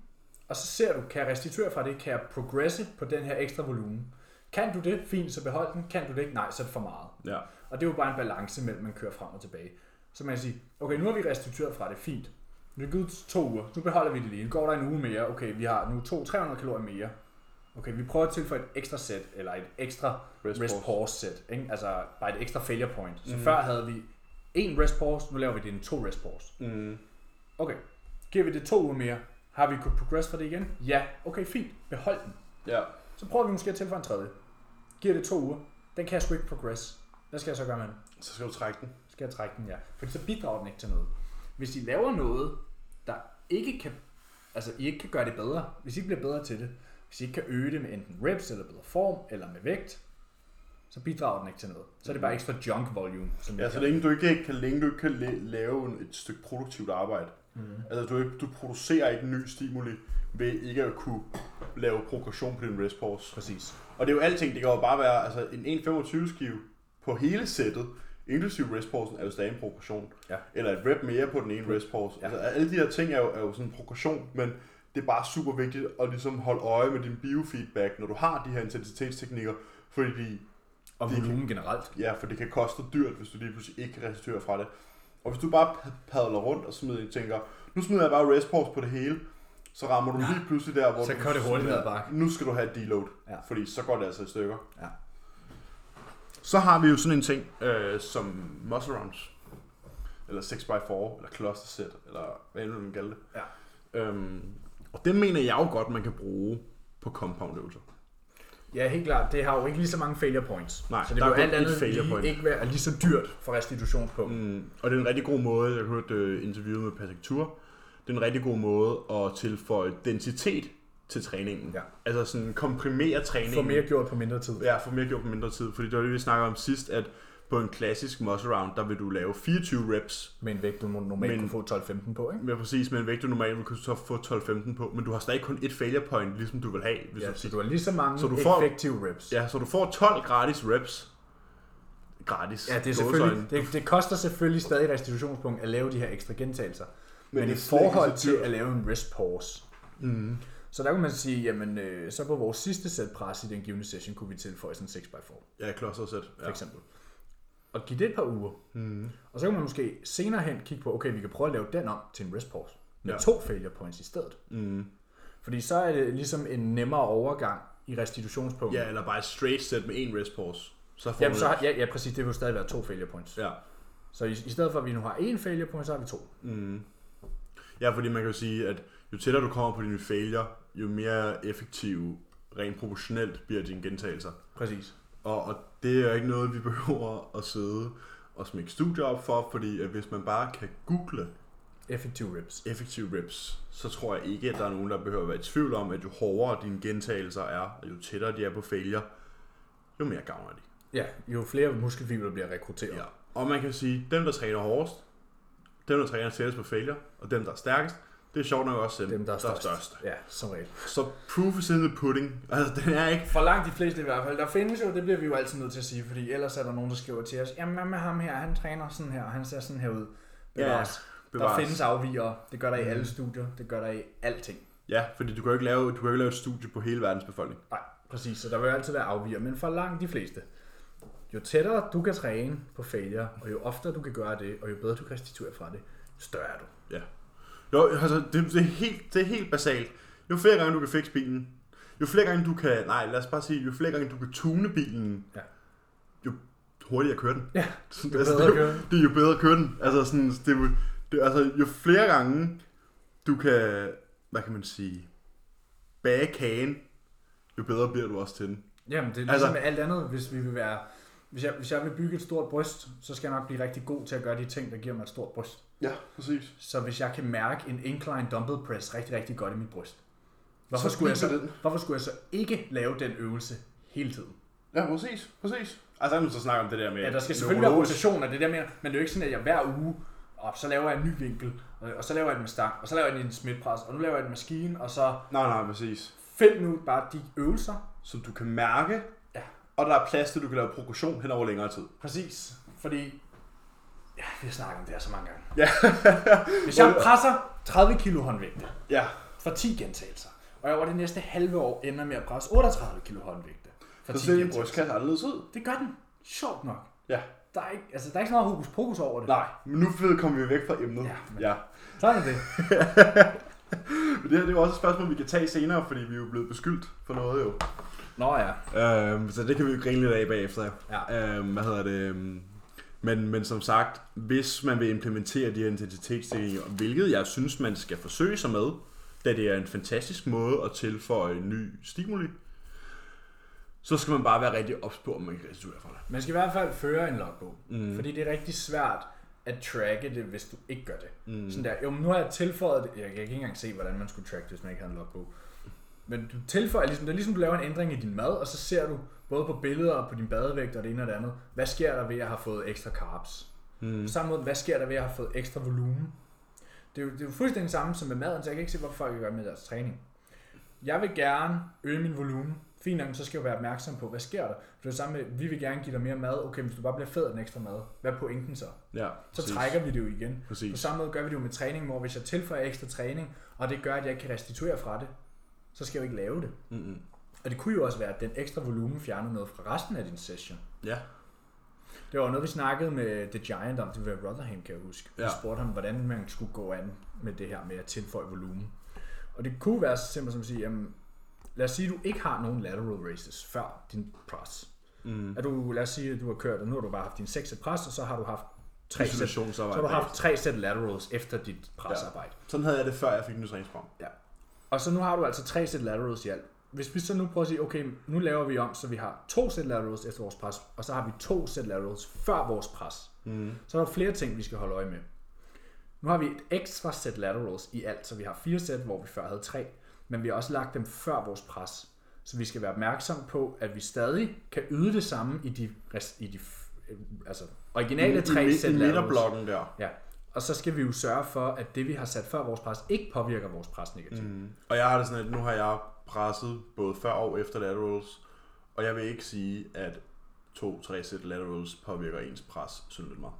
og så ser du, kan jeg restituere fra det, kan jeg progresse på den her ekstra volumen. Kan du det, fint, så behold den. Kan du det ikke, nej, så er det for meget. Ja. Og det er jo bare en balance mellem, man kører frem og tilbage. Så man kan sige, okay, nu har vi restitueret fra det, fint. Nu er det givet to uger, nu beholder vi det lige. Nu går der en uge mere, okay, vi har nu to 300 kalorier mere. Okay, vi prøver at tilføje et ekstra sæt, eller et ekstra Rest rest, pause. sæt. Ikke? Altså bare et ekstra failure point. Så mm. før havde vi en rest pause, nu laver vi det en to rest pause. Mm. Okay, giver vi det to uger mere, har vi kunnet progress for det igen? Ja, okay, fint, behold den. Ja. Så prøver vi måske at tilføje en tredje. Giver det to uger, den kan jeg sgu ikke progress. Hvad skal jeg så gøre med den? Så skal du trække den. Skal jeg trække den, ja. Fordi så bidrager den ikke til noget. Hvis I laver noget, der ikke kan, altså I ikke kan gøre det bedre, hvis I ikke bliver bedre til det, hvis I ikke kan øge det med enten reps eller bedre form, eller med vægt, så bidrager den ikke til noget. Så er det bare ekstra junk volume, som Ja, så længe du ikke kan, længe du ikke kan la- lave en- et stykke produktivt arbejde. Mhm. Altså, du, ikke- du producerer ikke ny stimuli ved ikke at kunne lave progression på din rest pause. Præcis. Og det er jo alting, det kan jo bare være altså, en 1.25 skive på hele sættet, inklusive rest pausen, er jo stadig en progression. Ja. Eller et rep mere på den ene rest pause. Ja. Altså, alle de her ting er jo, er jo sådan en progression, men det er bare super vigtigt at ligesom holde øje med din biofeedback, når du har de her intensitetsteknikker, fordi de, Og Det volumen generelt. ja, for det kan koste dyrt, hvis du lige pludselig ikke kan restituere fra det. Og hvis du bare pa- padler rundt og smider, tænker, nu smider jeg bare rest pause på det hele, så rammer du lige pludselig der, hvor Så du det hurtigt ned bakke. Nu skal du have et deload, Ja. fordi så går det altså i stykker. Ja. Så har vi jo sådan en ting øh, som muscle rounds, eller 6x4, eller cluster set, eller hvad end du vil kalde det. Ja. Øhm, og det mener jeg jo godt, man kan bruge på compound øvelser. Ja, helt klart. Det har jo ikke lige så mange failure points. Nej, så det der vil er jo alt andet failure lige point. ikke være lige så dyrt for restitutionspunkt. Mm. Og det er en rigtig god måde, jeg hørte øh, interviewet med Patrick Tour, det er en rigtig god måde at tilføje densitet til træningen. Ja. Altså sådan komprimere træningen. Få mere gjort på mindre tid. Ja, få mere gjort på mindre tid. Fordi det var det, vi snakker om sidst, at på en klassisk muscle round, der vil du lave 24 reps Med en vægt, du normalt Men- kunne få 12-15 på, ikke? med præcis med en vægt, du normalt kunne så få 12-15 på, men du har stadig kun et failure point, ligesom du vil have. Hvis Ja, du, så du har lige så mange Så du får- effektive reps. ja, så du får 12 gratis reps. Gratis. Ja, det er selvfølgelig, det, det koster selvfølgelig stadig restitutionspunkt at lave de her ekstra gentagelser. Men, Men det i forhold til at lave en rest pause, Mm. så der kunne man sige, jamen øh, så på vores sidste sæt pres i den givende session, kunne vi tilføje sådan en 6x4 Ja, cluster set. for Ja. eksempel. Og give det et par uger. Mm. Og så kan man måske senere hen kigge på, okay, vi kan prøve at lave den om til en rest pause. Med Ja. to failure points i stedet. Mm. Fordi så er det ligesom en nemmere overgang i restitutionspunktet. Ja, eller bare et straight set med en rest pause. Så får Jamen, så har, ja, ja, præcis. Det vil stadig være to failure points. Ja. Så i, i stedet for, at vi nu har én failure point, så har vi to. Mm. Ja, fordi man kan jo sige, at jo tættere du kommer på dine failure, jo mere effektiv rent proportionelt bliver dine gentagelser. Præcis. Og, og det er ikke noget, vi behøver at sidde og smække studier op for, fordi at hvis man bare kan google Effektive reps. effektive reps, så tror jeg ikke, at der er nogen, der behøver at være i tvivl om, at jo hårdere dine gentagelser er, og jo tættere de er på failure, jo mere gavner de. Ja, jo flere muskelfibrer bliver rekrutteret. Ja. Og man kan sige, dem der træner hårdest, dem der træner tættest på failure, og dem der er stærkest, det er sjovt nok også dem, Dem, der er der er størst. størst. Ja, som regel. Så proof is in the pudding. Altså, den er ikke... For langt de fleste i hvert fald. Der findes jo, det bliver vi jo altid nødt til at sige, fordi ellers er der nogen, der skriver til os, jamen hvad med ham her, han træner sådan her, og han ser sådan her ud. Bevares. Der bevares. findes afvigere. Det gør der i Mhm. alle studier. Det gør der i alting. Ja, fordi du kan jo ikke lave, du kan ikke lave et studie på hele verdens befolkning. Nej, præcis. Så der vil jo altid være afviger. Men for langt de fleste. Jo tættere du kan træne på failure, og jo oftere du kan gøre det, og jo bedre du kan restituere fra det, større er du. Ja. Jo, altså, det, det, er helt, det er helt basalt. Jo flere gange du kan fikse bilen, jo flere gange du kan, nej lad os bare sige, jo flere gange du kan tune bilen, Ja. jo hurtigere kører den. Ja, Sådan, jo altså, det, er jo- det er jo bedre at køre den. Altså, sådan, det, er jo- det, altså, jo flere gange du kan, hvad kan man sige, bage kagen, jo bedre bliver du også til den. Jamen, det er ligesom Altså- altså, med alt andet, hvis vi vil være... Hvis jeg, hvis jeg vil bygge et stort bryst, så skal jeg nok blive rigtig god til at gøre de ting, der giver mig et stort bryst. Ja, præcis. Så hvis jeg kan mærke en incline dumbbell press rigtig, rigtig godt i mit bryst, hvorfor, Så skulle jeg så, den. hvorfor skulle jeg så ikke lave den øvelse hele tiden? Ja, præcis, præcis. Altså, nu så snakke om det der med... Ja, der skal selvfølgelig være rotation af det der med, men det er jo ikke sådan, at jeg hver uge, og så laver jeg en ny vinkel, og og så laver jeg den med stang, og så laver jeg den i en smidtpres, og nu laver jeg den maskine, og så Nej, nej, præcis. find nu bare de øvelser. Som du kan mærke. Og der er plads til, at du kan lave progression hen over længere tid. Præcis, fordi, ja, vi har snakket om det her så mange gange. Ja. Hvis jeg presser 30 kilo håndvægte Ja, for 10 gentagelser, og jeg over det næste halve år ender med at presse 38 kilo håndvægte for så 10 ser din gentagelser. brystkasse anderledes ud. Det gør den. Sjovt nok. Ja. Der er ikke, altså, der er ikke så meget hokus pokus over det. Nej, men nu kommer vi væk fra emnet. Ja, men- ja. Sådan er det. Men det her det er jo også et spørgsmål, vi kan tage senere, fordi vi er jo blevet beskyldt for noget jo. Nå ja. Øhm, så det kan vi jo grine lidt af bagefter. Ja. Øhm, hvad hedder det? øhm, Men, men som sagt, hvis man vil implementere de her intensitetsstigninger, hvilket jeg synes, man skal forsøge sig med, da det er en fantastisk måde at tilføje en ny stimuli, så skal man bare være rigtig ops på, om man kan restituere for det. Man skal i hvert fald føre en logbog. Mm. Fordi det er rigtig svært at tracke det, hvis du ikke gør det. Mm. Sådan der, jo, nu har jeg tilføjet det. Jeg kan ikke engang se, hvordan man skulle track det, hvis man ikke havde en logbog. Men du tilføjer, ligesom, det er ligesom du laver en ændring i din mad, og så ser du både på billeder og på din badevægt og det ene og det andet, hvad sker der ved at have fået ekstra carbs? Mm. På samme måde, hvad sker der ved at have fået ekstra volumen? Det er, jo, det er jo fuldstændig samme som med maden, så jeg kan ikke se, hvorfor folk gør med deres træning. Jeg vil gerne øge min volumen. Fint nok, så skal jeg være opmærksom på, hvad sker der? For det er samme med, vi vil gerne give dig mere mad. Okay, hvis du bare bliver fed af den ekstra mad, hvad er pointen så? Ja, Så trækker vi det jo igen. På Præcis. samme måde gør vi det jo med træning, hvor hvis jeg tilføjer ekstra træning, og det gør, at jeg ikke kan restituere fra det, så skal jeg jo ikke lave det. Mm-mm. Og det kunne jo også være, at den ekstra volumen fjerner noget fra resten af din session. Ja. Det var noget, vi snakkede med The Giant om, det var Rotherham, kan jeg huske. Vi Ja. spurgte ham, hvordan man skulle gå an med det her med at tilføje volumen. Og det kunne være så simpelt som at sige, jamen, lad os sige, at du ikke har nogen lateral raises før din press. Mm. At du, lad os sige, at du har kørt, og nu har du bare haft din 6 pres, og så har du haft tre sæt, så har du haft tre sæt laterals efter dit presarbejde. Sådan havde jeg det, før jeg fik en ny træningsprogram. Og så nu har du altså tre sæt laterals i alt. Hvis vi så nu prøver at sige, okay, nu laver vi om, så vi har to sæt laterals efter vores pres, og så har vi to sæt laterals før vores pres. Mm. Så er der flere ting, vi skal holde øje med. Nu har vi et ekstra sæt laterals i alt, så vi har fire sæt, hvor vi før havde tre, men vi har også lagt dem før vores pres. Så vi skal være opmærksom på, at vi stadig kan yde det samme i de, i de altså, originale tre sæt I laterals. midterblokken der. Ja. Og så skal vi jo sørge for, at det vi har sat før vores pres, ikke påvirker vores pres negativt. Mm. Og jeg har det sådan, at nu har jeg presset både før og efter laterals, og jeg vil ikke sige, at to-tre sæt laterals påvirker ens pres synligt meget.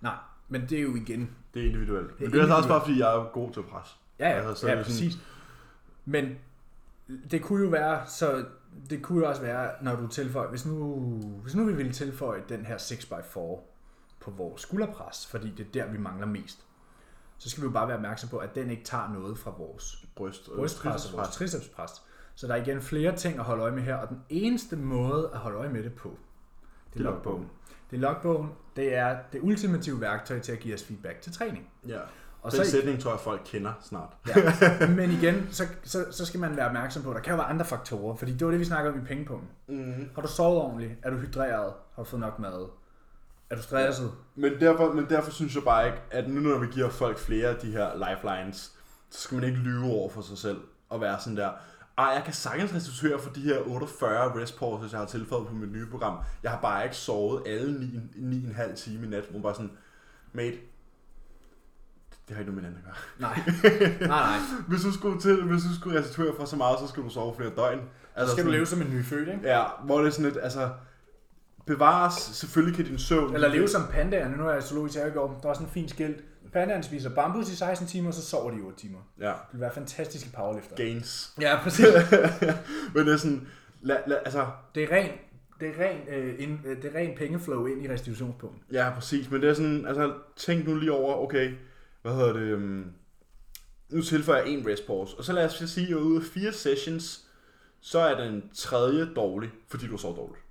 Nej, men det er jo igen Det er individuelt. Men er det er altså også individuelt. bare, fordi jeg er god til at presse. Ja, ja, Altså, så ja er det sådan- præcis. Men det kunne jo være, så det kunne jo også være, når du tilføjer, hvis nu, hvis nu vi ville tilføje den her 6x4 på vores skulderpres, fordi det er der, vi mangler mest, så skal vi jo bare være opmærksom på, at den ikke tager noget fra vores Bryst, og brystpres og vores tricepspres. Så der er igen flere ting at holde øje med her, og den eneste måde at holde øje med det på, det er er logbogen. Det er logbogen, det er det ultimative værktøj til at give os feedback til træning. Ja. Og Den så, sætning tror jeg, folk kender snart. Ja. Men igen, så, så, så skal man være opmærksom på, at der kan jo være andre faktorer, fordi det var det, vi snakkede om i pengepunkten. Mm. Har du sovet ordentligt? Er du hydreret? Har du fået nok mad? Er du stresset? Men, derfor, men derfor synes jeg bare ikke, at nu når vi giver folk flere af de her lifelines, så skal man ikke lyve over for sig selv og være sådan der, ej, jeg kan sagtens restituere for de her 48 rest pauses, jeg har tilføjet på mit nye program. Jeg har bare ikke sovet alle 9,5 timer i nat, hvor bare sådan, mate, det har ikke noget med hinanden at gøre. Nej, nej, nej. hvis, du skulle til, hvis du skulle restituere for så meget, så skulle du sove flere døgn. Altså, så skal sådan, du leve som en nyfødt, ikke? Ja, hvor det er sådan lidt, altså, bevares, selvfølgelig kan din søvn... Eller leve som pandaerne, nu er jeg zoologisk her i går, der er sådan en fin skilt. Pandaerne spiser bambus i 16 timer, så sover de i 8 timer. Ja. Det vil være fantastiske powerlifter. Gains. Ja, præcis. Men det er sådan, la, la, altså... Det er ren det er ren, øh, in, øh, det er ren pengeflow ind i restitutionspunktet. Ja, præcis. Men det er sådan, altså tænk nu lige over, okay, hvad hedder det, um, nu tilføjer jeg en rest pause. Og så lad os sige, at ud af fire sessions, så er den tredje dårlig, fordi du så dårligt.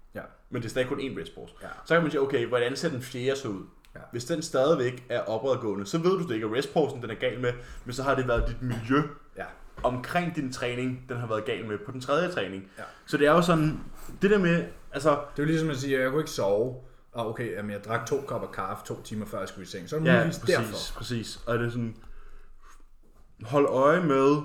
Men det er stadig kun en rest pause. Ja. Så kan man sige, okay, hvordan ser den fjerde så ud? Ja. Hvis den stadigvæk er opadgående, så ved du det ikke, at restposen den er gal med, men så har det været dit miljø ja. omkring din træning, den har været gal med på den tredje træning. Ja. Så det er jo sådan, det der med, altså... Det er jo ligesom at sige, at jeg kunne ikke sove, og okay, jamen jeg drak to kopper kaffe to timer før jeg skulle i seng. Så er det ja, muligvis præcis, derfor. præcis. Og det er sådan, hold øje med,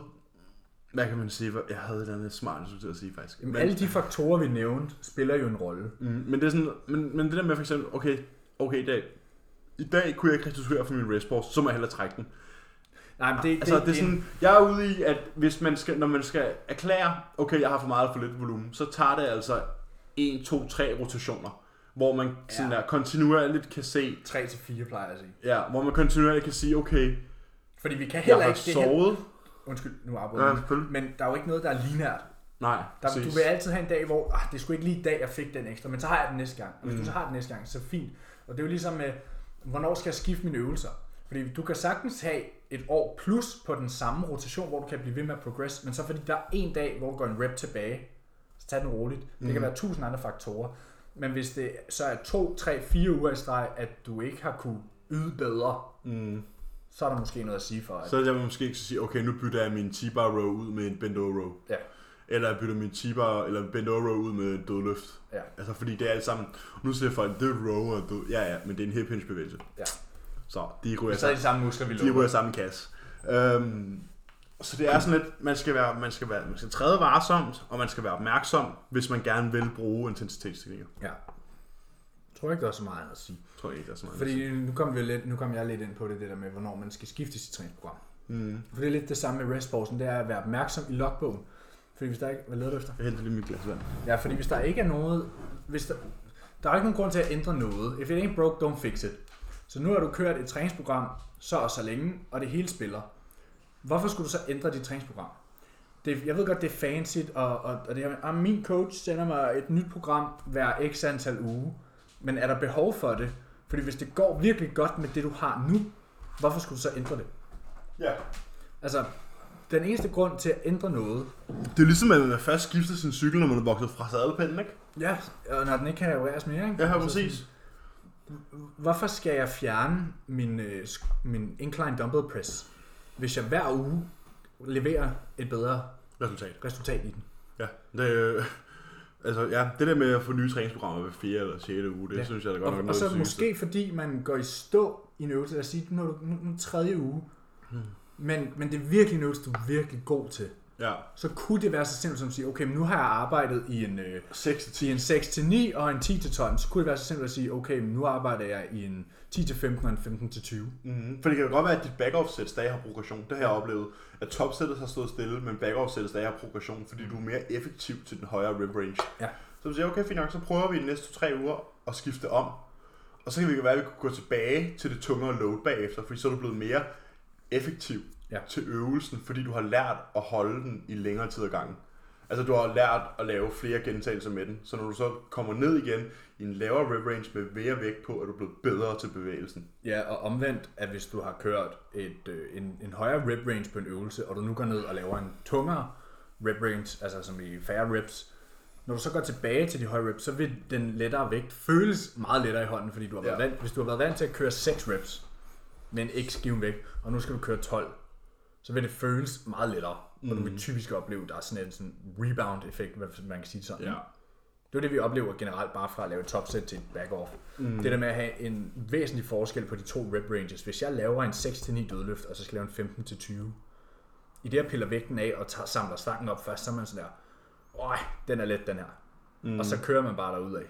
hvad kan man sige, jeg havde et andet smart, jeg skulle at sige faktisk. Men, alle de faktorer, vi nævnte, spiller jo en rolle. Mm, men det er sådan, men, men det der med for eksempel, okay, okay i dag, i dag kunne jeg ikke restituere for min race så må jeg hellere trække den. Nej, men det, altså, det, det er sådan, jeg er ude i, at hvis man skal, når man skal erklære, okay, jeg har for meget for lidt volumen, så tager det altså 1, 2, 3 rotationer, hvor man ja. sådan der kontinuerligt kan se... 3 til 4 plejer jeg at sige. Ja, hvor man kontinuerligt kan sige, okay, fordi vi kan heller jeg ikke... har sovet. Undskyld, nu afbryder ja, Men der er jo ikke noget, der er linært. Nej, der, Du vil altid have en dag, hvor ah, det skulle ikke lige i dag, jeg fik den ekstra, men så har jeg den næste gang. Og hvis mm. du så har den næste gang, så fint. Og det er jo ligesom med, hvornår skal jeg skifte mine øvelser? Fordi du kan sagtens have et år plus på den samme rotation, hvor du kan blive ved med at progress, men så fordi der er en dag, hvor du går en rep tilbage, så tag den roligt. Det mm. kan være tusind andre faktorer. Men hvis det så er to, tre, fire uger i streg, at du ikke har kunne yde bedre, mm så er der måske noget at sige for. At... Så jeg måske ikke sige, okay, nu bytter jeg min T-bar row ud med en bend over row. Ja. Eller jeg bytter min T-bar eller bend over row ud med en dødløft. Ja. Altså fordi det er alt sammen, nu ser folk, det er row og død. Ja, ja, men det er en hip hinge bevægelse. Ja. Så de ryger så er de samme muskler, vi De ryger samme kasse. Øhm, så det er sådan lidt, man skal, være, man, skal være, man skal træde varsomt, og man skal være opmærksom, hvis man gerne vil bruge intensitetsteknikker. Ja tror ikke, der er så meget at sige. Jeg tror ikke, der er så meget Fordi nu kom, vi lidt, nu kom jeg lidt ind på det, det der med, hvornår man skal skifte sit træningsprogram. Mm. For det er lidt det samme med restpausen, det er at være opmærksom i logbogen. Fordi hvis der ikke... Hvad leder du efter? Jeg henter lige mit glas vand. Ja, fordi hvis der ikke er noget... Hvis der, der er ikke nogen grund til at ændre noget. If it ain't broke, don't fix it. Så nu har du kørt et træningsprogram så og så længe, og det hele spiller. Hvorfor skulle du så ændre dit træningsprogram? Det, jeg ved godt, det er fancy, og, og, og det er, min coach sender mig et nyt program hver x antal uge. Men er der behov for det? Fordi hvis det går virkelig godt med det, du har nu, hvorfor skulle du så ændre det? Ja. Altså, den eneste grund til at ændre noget... Det er ligesom, at man først skifter sin cykel, når man er vokset fra sadelpinden, ikke? Ja, og når den ikke kan repareres mere, ikke? Ja, altså, præcis. Hvorfor skal jeg fjerne min, øh, min incline dumbbell press, hvis jeg hver uge leverer et bedre resultat, resultat i den? Ja, det, Altså, ja, det der med at få nye træningsprogrammer hver 4. eller 6. uge, det ja. synes jeg da godt og, nok Og så det måske fordi man går i stå i en øvelse, lad os sige, nu er du nu, nu tredje uge, hmm. men, men det er virkelig en øvelse, du er virkelig god til. Ja. Så kunne det være så simpelt som at sige, okay, men nu har jeg arbejdet i en, øh, 6 i en 6-9 og en 10-12, så kunne det være så simpelt at sige, okay, men nu arbejder jeg i en 10-15 og en 15-20. Mm-hmm. For det kan jo godt være, at dit back-off-sæt stadig har progression. Det har jeg oplevet. At topsættet har stået stille, men back-off-sættet stadig har progression, fordi du er mere effektiv til den højere rep range. Ja. Så du siger, okay, fint nok, så prøver vi de næste tre uger at skifte om. Og så kan vi være, at vi kan gå tilbage til det tungere load bagefter, fordi så er du blevet mere effektiv ja. til øvelsen, fordi du har lært at holde den i længere tid ad gangen. Altså du har lært at lave flere gentagelser med den, så når du så kommer ned igen i en lavere rep range med mere vægt på, er du blevet bedre til bevægelsen. Ja, og omvendt, at hvis du har kørt et, øh, en, en højere rep range på en øvelse, og du nu går ned og laver en tungere rep range, altså som i færre reps, når du så går tilbage til de høje reps, så vil den lettere vægt føles meget lettere i hånden, fordi du har været ja. vant, hvis du har været vant til at køre 6 reps med en x given vægt, og nu skal du køre 12, så vil det føles meget lettere. Mm. Og du vil mm. typisk opleve, at der er sådan en sådan rebound-effekt, hvad man kan sige det sådan. Ja. Det er det, vi oplever generelt bare fra at lave et topset til et back-off. Mm. Det der med at have en væsentlig forskel på de to rep ranges. Hvis jeg laver en 6-9 dødløft, og så skal jeg lave en 15-20, i det her piller vægten af og tager, samler stangen op først, så er man sådan der, øj, den er let den her. Mm. Og så kører man bare derud af.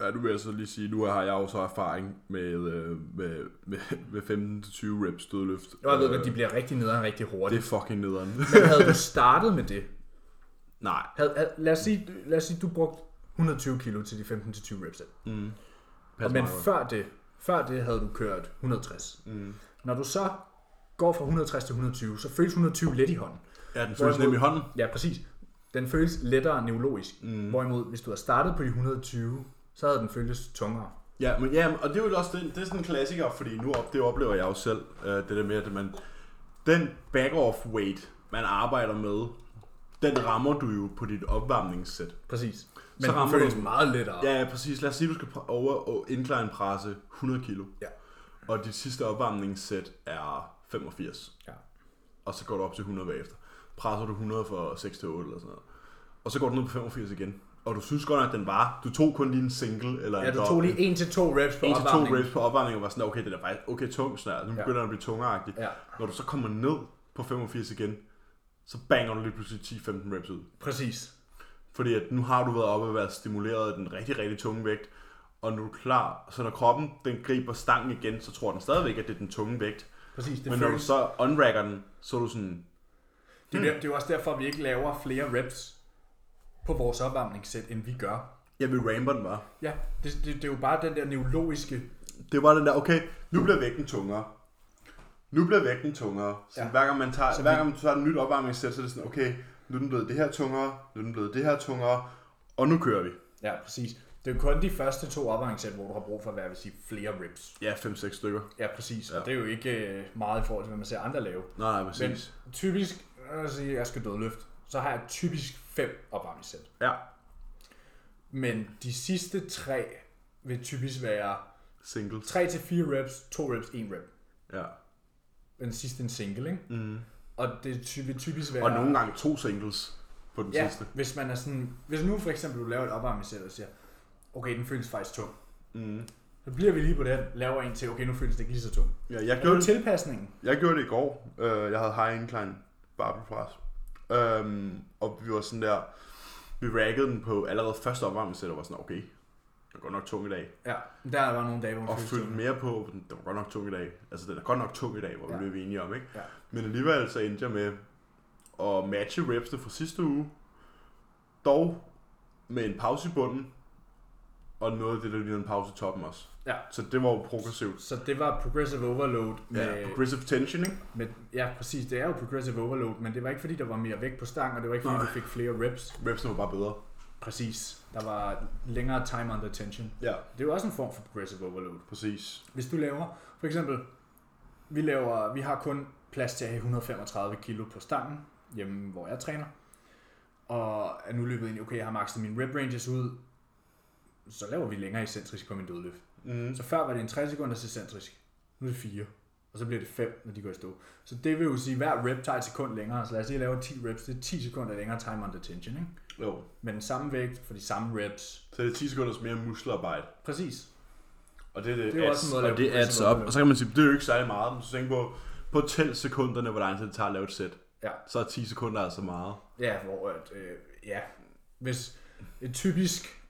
Ja, nu vil jeg så lige sige, nu har jeg også erfaring med, øh, med, med, med 15-20 reps dødløft. Jeg ved godt, de bliver rigtig nederen rigtig Det er hurtigt. fucking nederen. Men havde du startet med det, Nej. havde, havde, lad, os sige, lad os sige, du brugte 120 kilo til de 15-20 reps. Mm. Og men før det, før det havde du kørt 160. Mm. Når du så går fra 160 til 120, så føles 120 let i hånden. Ja, den føles nemlig i hånden. Ja, præcis. Den føles lettere neurologisk. Mm. Hvorimod, hvis du havde startet på de 120, så havde den føltes tungere. Ja, men, ja, og det er jo også det, det er sådan en klassiker, fordi nu op, det oplever jeg jo selv, øh, det der med, at man, den back-off weight, man arbejder med, den rammer du jo på dit opvarmningssæt. Præcis. Men Så den rammer føles du- meget lettere. Ja, ja, præcis. Lad os sige, du skal over og incline presse 100 kilo, Ja. og dit sidste opvarmningssæt er 85, ja. og så går du op til 100 bagefter. Presser du 100 for 6 til 8 eller sådan noget. Og så går du ned på 85 igen. Og du synes godt, at den var, du tog kun lige en single eller Ja, en du tog lige 1-2 reps på 1 til 2 opvarmning. reps på opvarmning og var sådan, okay, det er faktisk okay tung snart. Nu Ja. begynder den at blive tungeragtig. Ja, Når du så kommer ned på 85 igen, så banger du lige pludselig 10-15 reps ud. præcis. Fordi at nu har du været oppe og været stimuleret af den rigtig, rigtig tunge vægt, og nu er du klar. Så når kroppen den griber stangen igen, så tror den stadigvæk, at det er den tunge vægt. præcis. Det, Men når du føles, så unracker den, så er du sådan, det, er, det er jo også derfor, at vi ikke laver flere reps på vores opvarmningssæt, end vi gør. jeg vil ramper den bare. Ja, det, det, det er jo bare den der neurologiske... Det var den der, okay, nu bliver vægten tungere. Nu bliver vægten tungere. Så Ja. hver gang man tager, Så hver gang man tager et nyt opvarmningssæt, så er det sådan, okay, nu er den blevet det her tungere, nu er den blevet det her tungere, og nu kører vi. Ja, præcis. Det er jo kun de første to opvarmningssæt, hvor du har brug for, hvad jeg vil sige, flere reps. Ja, 5-6 stykker. Ja, præcis. Ja. Og det er jo ikke øh, meget i forhold til, hvad man ser andre lave. Nej, nej, Men præcis. typisk, lad os sige, jeg skal dødløft, så har jeg typisk fem opvarmningssæt. Ja, Men de sidste tre vil typisk være singles. 3 til 4 reps, 2 reps, 1 rep. Ja. Den sidste en single, ikke? Mm. Og det ty- vil typisk være... Og nogle gange to singles på den Ja, sidste. hvis man er sådan... Hvis nu for eksempel du laver et opvarmningssæt og siger, okay, den føles faktisk tung. Mm. Så bliver vi lige på det, laver en til, okay, nu føles det ikke lige så tung. Ja, jeg er gjorde jo det, tilpasningen. jeg gjorde det i går. Uh, jeg havde high incline barbell press. Um, og vi var sådan der, vi raggede den på allerede første opvarmningssæt, og var sådan, okay, det er godt nok tung i dag. Ja, der var nogle dage, hvor den Og følte mere på, den det var godt nok tung i dag. Altså, den er godt nok tung i dag, hvor Ja. vi blev enige om, ikke? Ja. Men alligevel så endte jeg med at matche repsene fra sidste uge, dog med en pause i bunden, og noget af det, der lignede en pause i toppen også. Ja. Så det var jo progressivt. Så det var progressive overload med, Ja, progressive tension, ikke? med, ja, præcis, det er jo progressive overload, men det var ikke fordi, der var mere vægt på stang, og det var ikke fordi, Nej. du fik flere reps. Repsene var bare bedre. Præcis. Der var længere time under tension. Ja, Det er jo også en form for progressive overload. præcis. Hvis du laver, for eksempel, vi, laver, vi har kun plads til at have 135 kilo på stangen, hjemme hvor jeg træner. Og er nu løbet ind okay, jeg har maxet mine rep ranges ud, så laver vi længere eccentrisk på min dødløft. Mm. Så før var det en 3 sekunders eccentrisk, nu er det 4. Og så bliver det 5, når de går i stå. Så det vil jo sige, at hver rep tager et sekund længere. Så lad os sige, at jeg laver 10 reps, det er 10 sekunder længere time under tension. Ikke? Jo. Men den samme vægt for de samme reps. Så det er 10 sekunders mere muskelarbejde. Præcis. Og det, det, Det er adds- også en måde og det adds overload. Og så kan man sige, det er jo ikke særlig meget, men så tænk på, på tæl sekunderne, hvor lang tid det tager at lave et sæt. Ja. Så er 10 sekunder altså meget. Ja, hvor at, øh, ja, hvis et typisk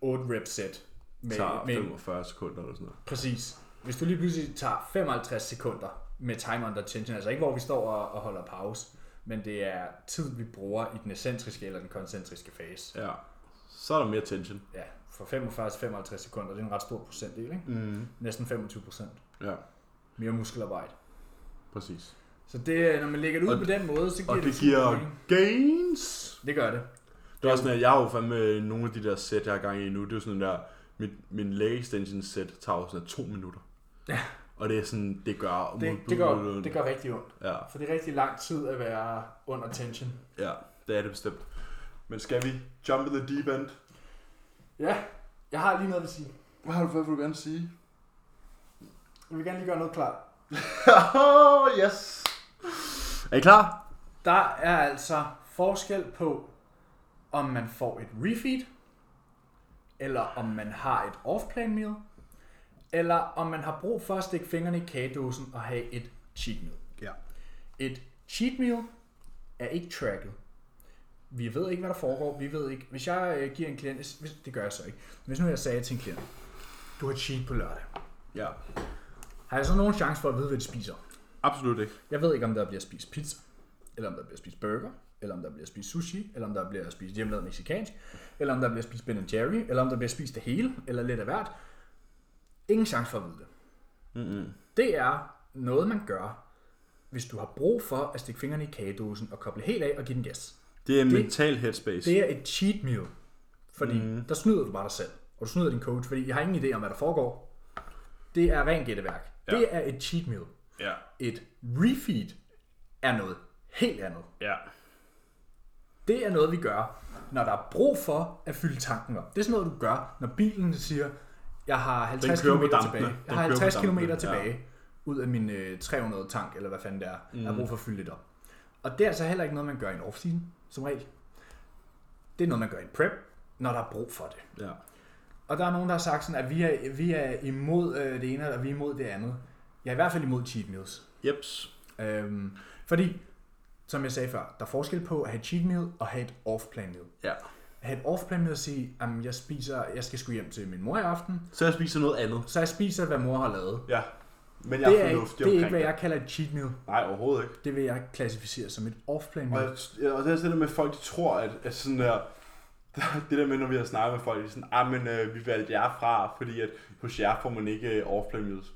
8 rep sæt med, tager med 45 sekunder eller sådan noget. præcis. Hvis du lige pludselig tager 55 sekunder med time under tension, altså ikke hvor vi står og, og holder pause, men det er tid, vi bruger i den excentriske eller den koncentriske fase. Ja. Så er der mere tension. Ja, fra 45 til 55 sekunder, det er en ret stor procentdel, ikke? Mm. Næsten 25 procent. Ja, Mere muskelarbejde. præcis. Så det, når man lægger det ud Og- på den måde, så giver Og det super giver mening. gains. Det gør det. Det er også sådan, at jeg har jo fandme nogle af de der sæt, jeg har gang i nu. Det er sådan der, mit, min leg extension sæt tager jo sådan to minutter. Ja. Og det er sådan, det gør... Det, det, gør, det gør rigtig ondt. Ja, For det er rigtig lang tid at være under tension. ja, det er det bestemt. Men skal vi jump in the deep end? Ja, jeg har lige noget at sige. Hvad har du, hvad vil du gerne sige? Jeg vil gerne lige gøre noget klart. oh, yes. Er I klar? Der er altså forskel på, om man får et refeed, eller om man har et off-plan meal, eller om man har brug for at stikke fingrene i kagedåsen og have et cheat meal. Ja. Et cheat meal er ikke tracket. Vi ved ikke, hvad der foregår. Vi ved ikke. Hvis jeg øh, giver en klient, hvis, det gør jeg så ikke. Hvis nu jeg sagde til en klient, du har cheat på lørdag. Ja. Har jeg så nogen chance for at vide, hvad de spiser? Absolut ikke. Jeg ved ikke, om der bliver spist pizza, eller om der bliver spist burger, eller om der bliver spist sushi, eller om der bliver spist hjemmelavet mexicansk, eller om der bliver spist Ben Jerry, eller om der bliver spist det hele, eller lidt af hvert. Ingen chance for at vide det. Mm-hmm. Det er noget, man gør, hvis du har brug for at stikke fingrene i kagedåsen og koble helt af og give den gas. Det er en mental headspace. Det er et cheat meal. Fordi mm. der snyder du bare dig selv. Og du snyder din coach, fordi jeg har ingen idé om, hvad der foregår. Det er ren gætteværk. Ja. Det er et cheat meal. Ja. Et refeed er noget helt andet. Ja. Det er noget, vi gør, når der er brug for at fylde tanken op. Det er sådan noget, du gør, når bilen siger, jeg har 50 km tilbage. Jeg har 50 km tilbage ja. ud af min øh, 300 tank, eller hvad fanden det er. Mm. Jeg har brug for at fylde lidt op. Og det er altså heller ikke noget, man gør i en off-season, som regel. Det er noget, man gør i en prep, når der er brug for det. Ja. Og der er nogen, der har sagt sådan, at vi er, vi er imod øh, det ene, og vi er imod det andet. Jeg er i hvert fald imod cheat meals. Jeps. Øhm, fordi, som jeg sagde før, der er forskel på at have cheat meal og have et off-plan meal. Ja. At have et off-plan meal og sige, at jeg spiser, jeg skal sgu hjem til min mor i aften. Så jeg spiser noget andet. Så jeg spiser, hvad mor har lavet. Ja. Men jeg det er, er, ikke, det er ikke, hvad jeg kalder et cheat meal. Nej, overhovedet ikke. Det vil jeg klassificere som et off-plan Og, meal. jeg, og det er sådan der med, at folk de tror, at, at sådan der, det der med, når vi har snakket med folk, de er sådan, ah, men øh, vi valgte jer fra, fordi at hos jer får man ikke øh, off-plan meals.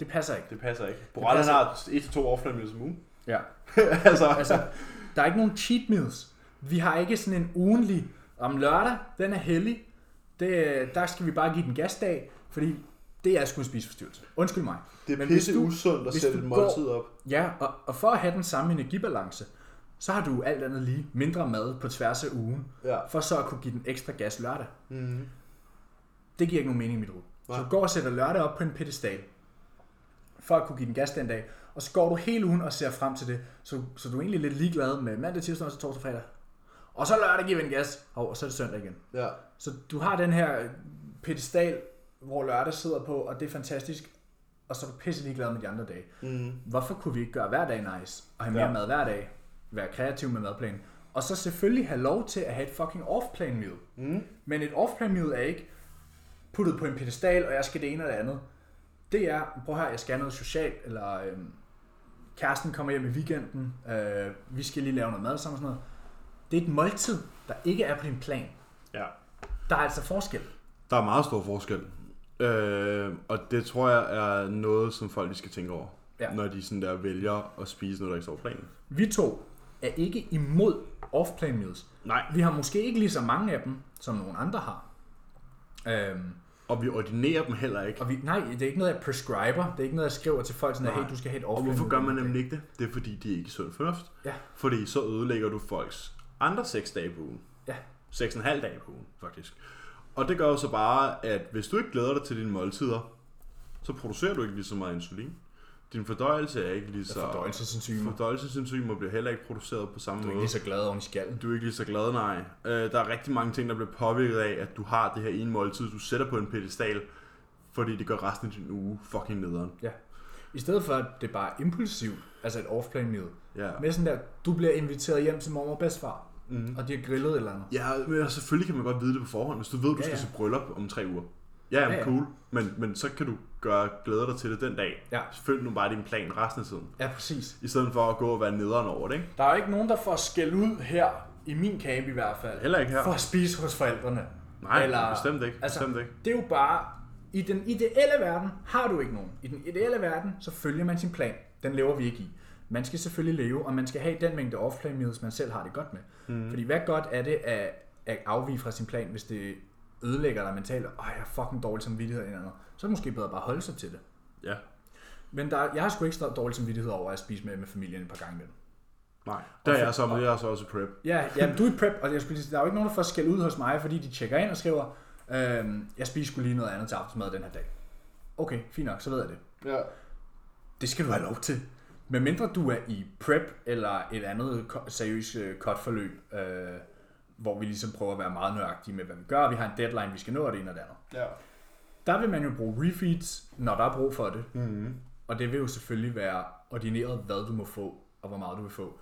Det passer ikke. Det passer ikke. Borrell har 1-2 off-plan meals om ugen. Ja. altså, Altså, der er ikke nogen cheat meals. Vi har ikke sådan en ugenlig, om lørdag, den er hellig, det, der skal vi bare give den gasdag, fordi det er sgu en spiseforstyrrelse. Undskyld mig. det er Men pisse du- usundt at sætte et måltid op. Ja, og, og for at have den samme energibalance, så har du alt andet lige mindre mad på tværs af ugen, Ja. for så at kunne give den ekstra gas lørdag. Mm-hmm. Det giver ikke nogen mening i mit hoved. Så du går og sætter lørdag op på en pedestal, for at kunne give den gas den dag, og så går du hele ugen og ser frem til det, så, så du er egentlig lidt ligeglad med mandag, tirsdag, onsdag, torsdag, fredag. Og så lørdag giver vi en gas, og så er det søndag igen. Ja. Så du har den her pedestal, hvor lørdag sidder på, og det er fantastisk, og så er du pisse ligeglad med de andre dage. Mm. Hvorfor kunne vi ikke gøre hver dag nice, og have mere Ja. mad hver dag, være kreativ med madplanen, og så selvfølgelig have lov til at have et fucking off-plan meal. Mm. Men et off-plan meal er ikke puttet på en pedestal, og jeg skal det ene og det andet. Det er, prøv her, jeg skal have noget socialt, eller øhm, kæresten kommer hjem i weekenden, øh, vi skal lige lave noget mad sammen og sådan noget. Det er et måltid, der ikke er på din plan. Ja. Der er altså forskel. Der er meget stor forskel. Øh, og det tror jeg er noget, som folk skal tænke over. Ja. Når de sådan der vælger at spise noget, der ikke står på planen. Vi to er ikke imod off-plan meals. Nej. Vi har måske ikke lige så mange af dem, som nogle andre har. Øhm, Og vi ordinerer dem heller ikke. og vi, nej, det er ikke noget, jeg prescriber. Det er ikke noget, jeg skriver til folk, sådan at, hey, du skal have et Og off-plan hvorfor gør man nemlig ikke det? Det er fordi, de er ikke sund fornuft. Ja. Fordi så ødelægger du folks andre 6 dage på ugen. Ja. 6,5 dage på ugen, faktisk. Og det gør jo så bare, at hvis du ikke glæder dig til dine måltider, så producerer du ikke lige så meget insulin. Din fordøjelse er ikke lige så... Fordøjelsesenzymer. Fordøjelsesenzymer bliver heller ikke produceret på samme Du er ikke måde. lige så glad oven i skallen. Du er ikke lige så glad, nej. Øh, der er rigtig mange ting, der bliver påvirket af, at du har det her ene måltid, du sætter på en pedestal, fordi det gør resten af din uge fucking nederen. I stedet for, at det bare er impulsivt, altså et off-plan meal. Ja. Med sådan der, du bliver inviteret hjem til mormor og bedstfar, Mm. og de har grillet eller andet. Ja, men selvfølgelig kan man godt vide det på forhånd, hvis du ved, du Ja, skal ja. til bryllup om tre uger. Ja, ja, Ja, ja. cool. Men, men så kan du gøre glæde dig til det den dag. Ja. Følg nu bare din plan resten af tiden. Ja, præcis. I stedet for at gå og være nederen over det, ikke? Der er ikke nogen, der får skæld ud her, i min camp i hvert fald, Heller ikke her. for at spise hos forældrene. Nej, Eller- bestemt ikke. altså- Bestemt ikke. Det er jo bare, i den ideelle verden har du ikke nogen. I den ideelle verden, så følger man sin plan. Den lever vi ikke i. Man skal selvfølgelig leve, og man skal have den mængde meals, man selv har det godt med. Mm. Fordi hvad godt er det at, at afvige fra sin plan, hvis det ødelægger dig mentalt, og jeg er fucking dårlig samvittighed eller noget. Så er det måske bedre bare holde sig til det. Ja. Men der, jeg har sgu ikke dårlig samvittighed over at spise med, med familien et par gange imellem. Nej. Der er jeg så, men jeg er så også prep. Ja, ja du er prep, og jeg skulle, der er jo ikke nogen, der får skæld ud hos mig, fordi de tjekker ind og skriver, øhm, jeg spiser skulle lige noget andet til aftensmad den her dag. Okay, fint nok, så ved jeg det. Ja. Det skal du have lov til. Med mindre du er i prep eller et andet seriøst øh, cut-forløb, øh, hvor vi ligesom prøver at være meget nøjagtige med, hvad vi gør. Vi har en deadline, vi skal nå, og det ene og det andet. Ja. Der vil man jo bruge refeeds, når der er brug for det. Mm-hmm. Og det vil jo selvfølgelig være ordineret, hvad du må få, og hvor meget du vil få.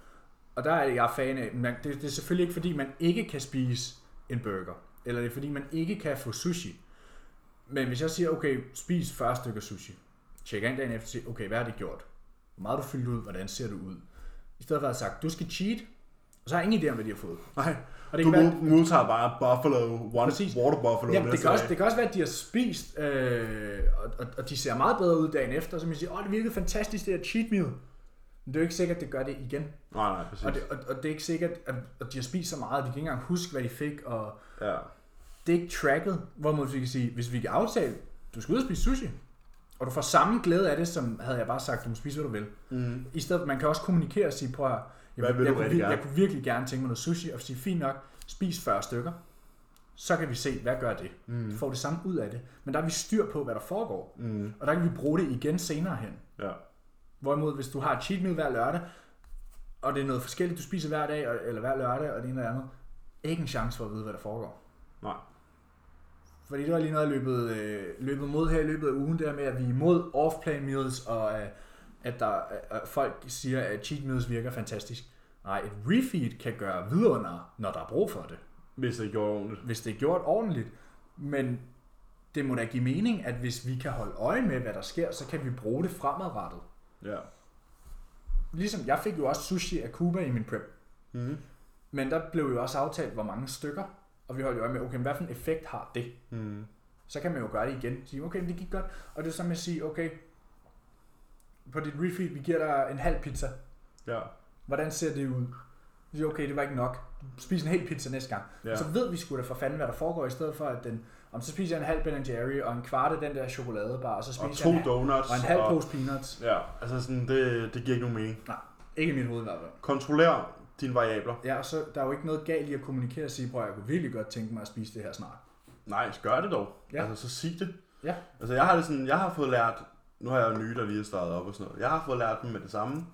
Og der er jeg fan af, man, det, det er selvfølgelig ikke fordi, man ikke kan spise en burger, eller det er fordi, man ikke kan få sushi. Men hvis jeg siger, okay, spis 40 stykker sushi, tjek ind dagen efter, siger, okay, hvad har det gjort? Hvor meget du fyldt ud? Hvordan ser du ud? I stedet for at have sagt, du skal cheat, og så har jeg ingen idé om, hvad de har fået. Nej, Og det du være, modtager bare Buffalo, one Præcis. water buffalo. Jamen, det, kan også, dag. det kan også være, at de har spist, øh, og, og, og, de ser meget bedre ud dagen efter, så man siger, åh, det virkede fantastisk, det her cheat meal. Men det er jo ikke sikkert, at det gør det igen. Nej, nej, præcis. Og det, og, og det er ikke sikkert, at, at de har spist så meget, at de kan ikke engang huske, hvad de fik, og Ja. det er ikke tracket. Hvorimod vi kan sige, hvis vi kan aftale, du skal ud og spise sushi, og du får samme glæde af det, som havde jeg bare sagt, du må spise, hvad du vil. Mm. I stedet, man kan også kommunikere og sige, prøv at, jeg, Hvad vil jeg, du kunne, gerne? jeg kunne virkelig gerne tænke mig noget sushi, og sige, fint nok, spis 40 stykker. Så kan vi se, hvad gør det. Mm. Du får det samme ud af det. Men der er vi styr på, hvad der foregår. Mm. Og der kan vi bruge det igen senere hen. Ja. Hvorimod, hvis du har et cheat meal hver lørdag, og det er noget forskelligt, du spiser hver dag, eller hver lørdag, og det ene eller andet, ikke en chance for at vide, hvad der foregår. Fordi det var lige noget, jeg løbet, øh, løbet mod her i løbet af ugen, der med, at vi er imod off-plan meals, og øh, at der, at folk siger, at cheat meals virker fantastisk. Nej, et refeed kan gøre vidunder, når der er brug for det, Hvis det gjorde ordentligt. hvis det er gjort ordentligt. Men det må da give mening, at hvis vi kan holde øje med, hvad der sker, så kan vi bruge det fremadrettet. Ja. Ligesom jeg fik jo også sushi af Cuba i min prep. Mm. Men der blev jo også aftalt, hvor mange stykker. Og vi holdt jo øje med, okay, men hvad for en effekt har det? Mm. Så kan man jo gøre det igen. Sige, okay, det gik godt. Og det er som at sige, okay, på dit refeed, vi giver dig en halv pizza. Ja. Hvordan ser det ud? Vi siger, okay, det var ikke nok. Spis en hel pizza næste gang. Ja. Så ved vi sgu da for fanden, hvad der foregår, i stedet for at den, om så spiser jeg en halv Ben Jerry, og en kvart af den der chokoladebar, og så spiser Og to jeg en, donuts. og en halv pose peanuts. Ja, altså sådan, det, det giver ikke nogen mening. Ikke i mit hoved i hvert fald. Kontroller dine variabler. Ja, og så der er jo ikke noget galt i at kommunikere og sige, prøv jeg kunne virkelig godt tænke mig at spise det her snart. Nej, gør det dog. Ja. Altså, så sig det. Ja. Altså, jeg har det sådan, jeg har fået lært, nu har jeg jo nye, der lige er startet op og sådan noget. Jeg har fået lært dem med det samme,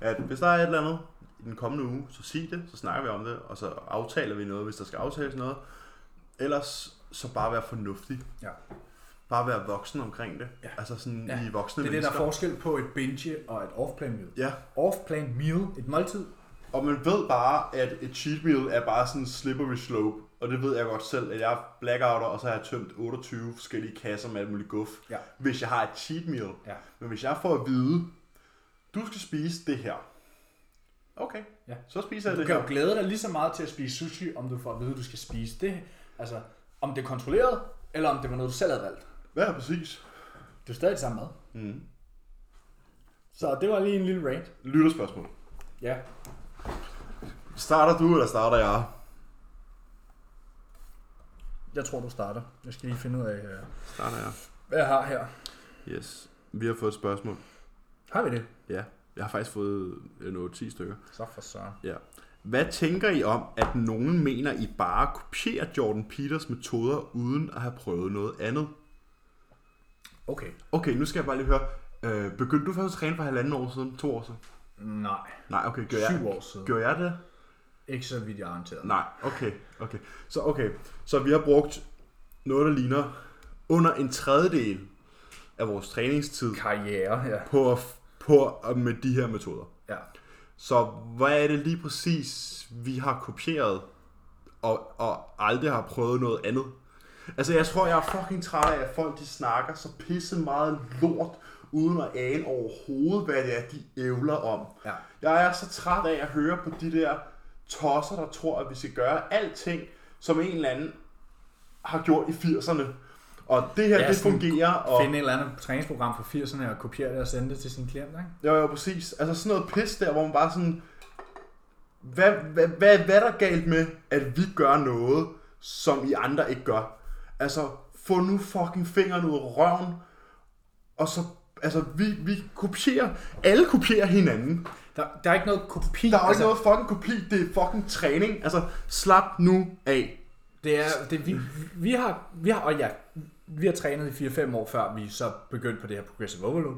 at hvis der er et eller andet i den kommende uge, så sig det, så snakker vi om det, og så aftaler vi noget, hvis der skal aftales noget. Ellers så bare være fornuftig. Ja. Bare være voksen omkring det. Ja. Altså sådan Ja. i voksne Det er det, der er mennesker. forskel på et binge og et off-plan meal. Ja, Off-plan meal, et måltid, Og man ved bare, at et cheat meal er bare sådan en slippery slope. Og det ved jeg godt selv, at jeg er blackouter, og så har jeg tømt 28 forskellige kasser med alt muligt guf. Ja. Hvis jeg har et cheat meal. Ja. Men hvis jeg får at vide, du skal spise det her. Okay, Ja. så spiser jeg Du det kan jo her. glæde dig lige så meget til at spise sushi, om du får at vide, at du skal spise det. Altså, om det er kontrolleret, eller om det var noget, du selv havde valgt. Ja, præcis. Det er stadig det samme mad. Mm. Så det var lige en lille rant. Lytterspørgsmål. Ja. Starter du, eller starter jeg? Jeg tror, du starter. Jeg skal lige finde ud af, øh, Starter jeg. hvad jeg har her. Yes. Vi har fået et spørgsmål. Har vi det? Ja. Jeg har faktisk fået øh, noget 10 stykker. Så for så. Hvad tænker I om, at nogen mener, I bare kopierer Jordan Peters metoder, uden at have prøvet noget andet? Okay. Okay, nu skal jeg bare lige høre. Øh, begyndte du først at træne for halvanden år siden? To år siden? Nej. Nej, okay. Gør jeg, Syv år siden. gør jeg det? Ikke så vidt jeg er orienteret. Nej, okay. okay. Så okay. Så vi har brugt noget, der ligner under en tredjedel af vores træningstid Karriere, ja. på, at, på at, med de her metoder. Ja. Så hvad er det lige præcis, vi har kopieret, og, og aldrig har prøvet noget andet? Altså, jeg tror, jeg er fucking træt af, at folk de snakker så pisse meget lort, uden at ane overhovedet, hvad det er, de ævler om. Ja. Jeg er så træt af at høre på de der tosser, der tror, at vi skal gøre alting, som en eller anden har gjort i 80'erne. Og det her, Ja, det fungerer. Og... Finde et eller andet træningsprogram fra 80'erne og kopiere det og sende det til sin klient, ikke? Jo, jo, præcis. Altså sådan noget pis der, hvor man bare sådan... Hvad, hvad, hvad, hvad er der galt med, at vi gør noget, som I andre ikke gør? Altså, få nu fucking fingeren ud af røven, og så... Altså, vi, vi kopierer... Alle kopierer hinanden. Der, der er ikke noget kopi. Der er altså, ikke noget fucking kopi, det er fucking træning. Altså, slap nu af. Det er, det, vi, vi, har, vi har, og ja, vi har trænet i 4-5 år, før vi så begyndte på det her progressive overload.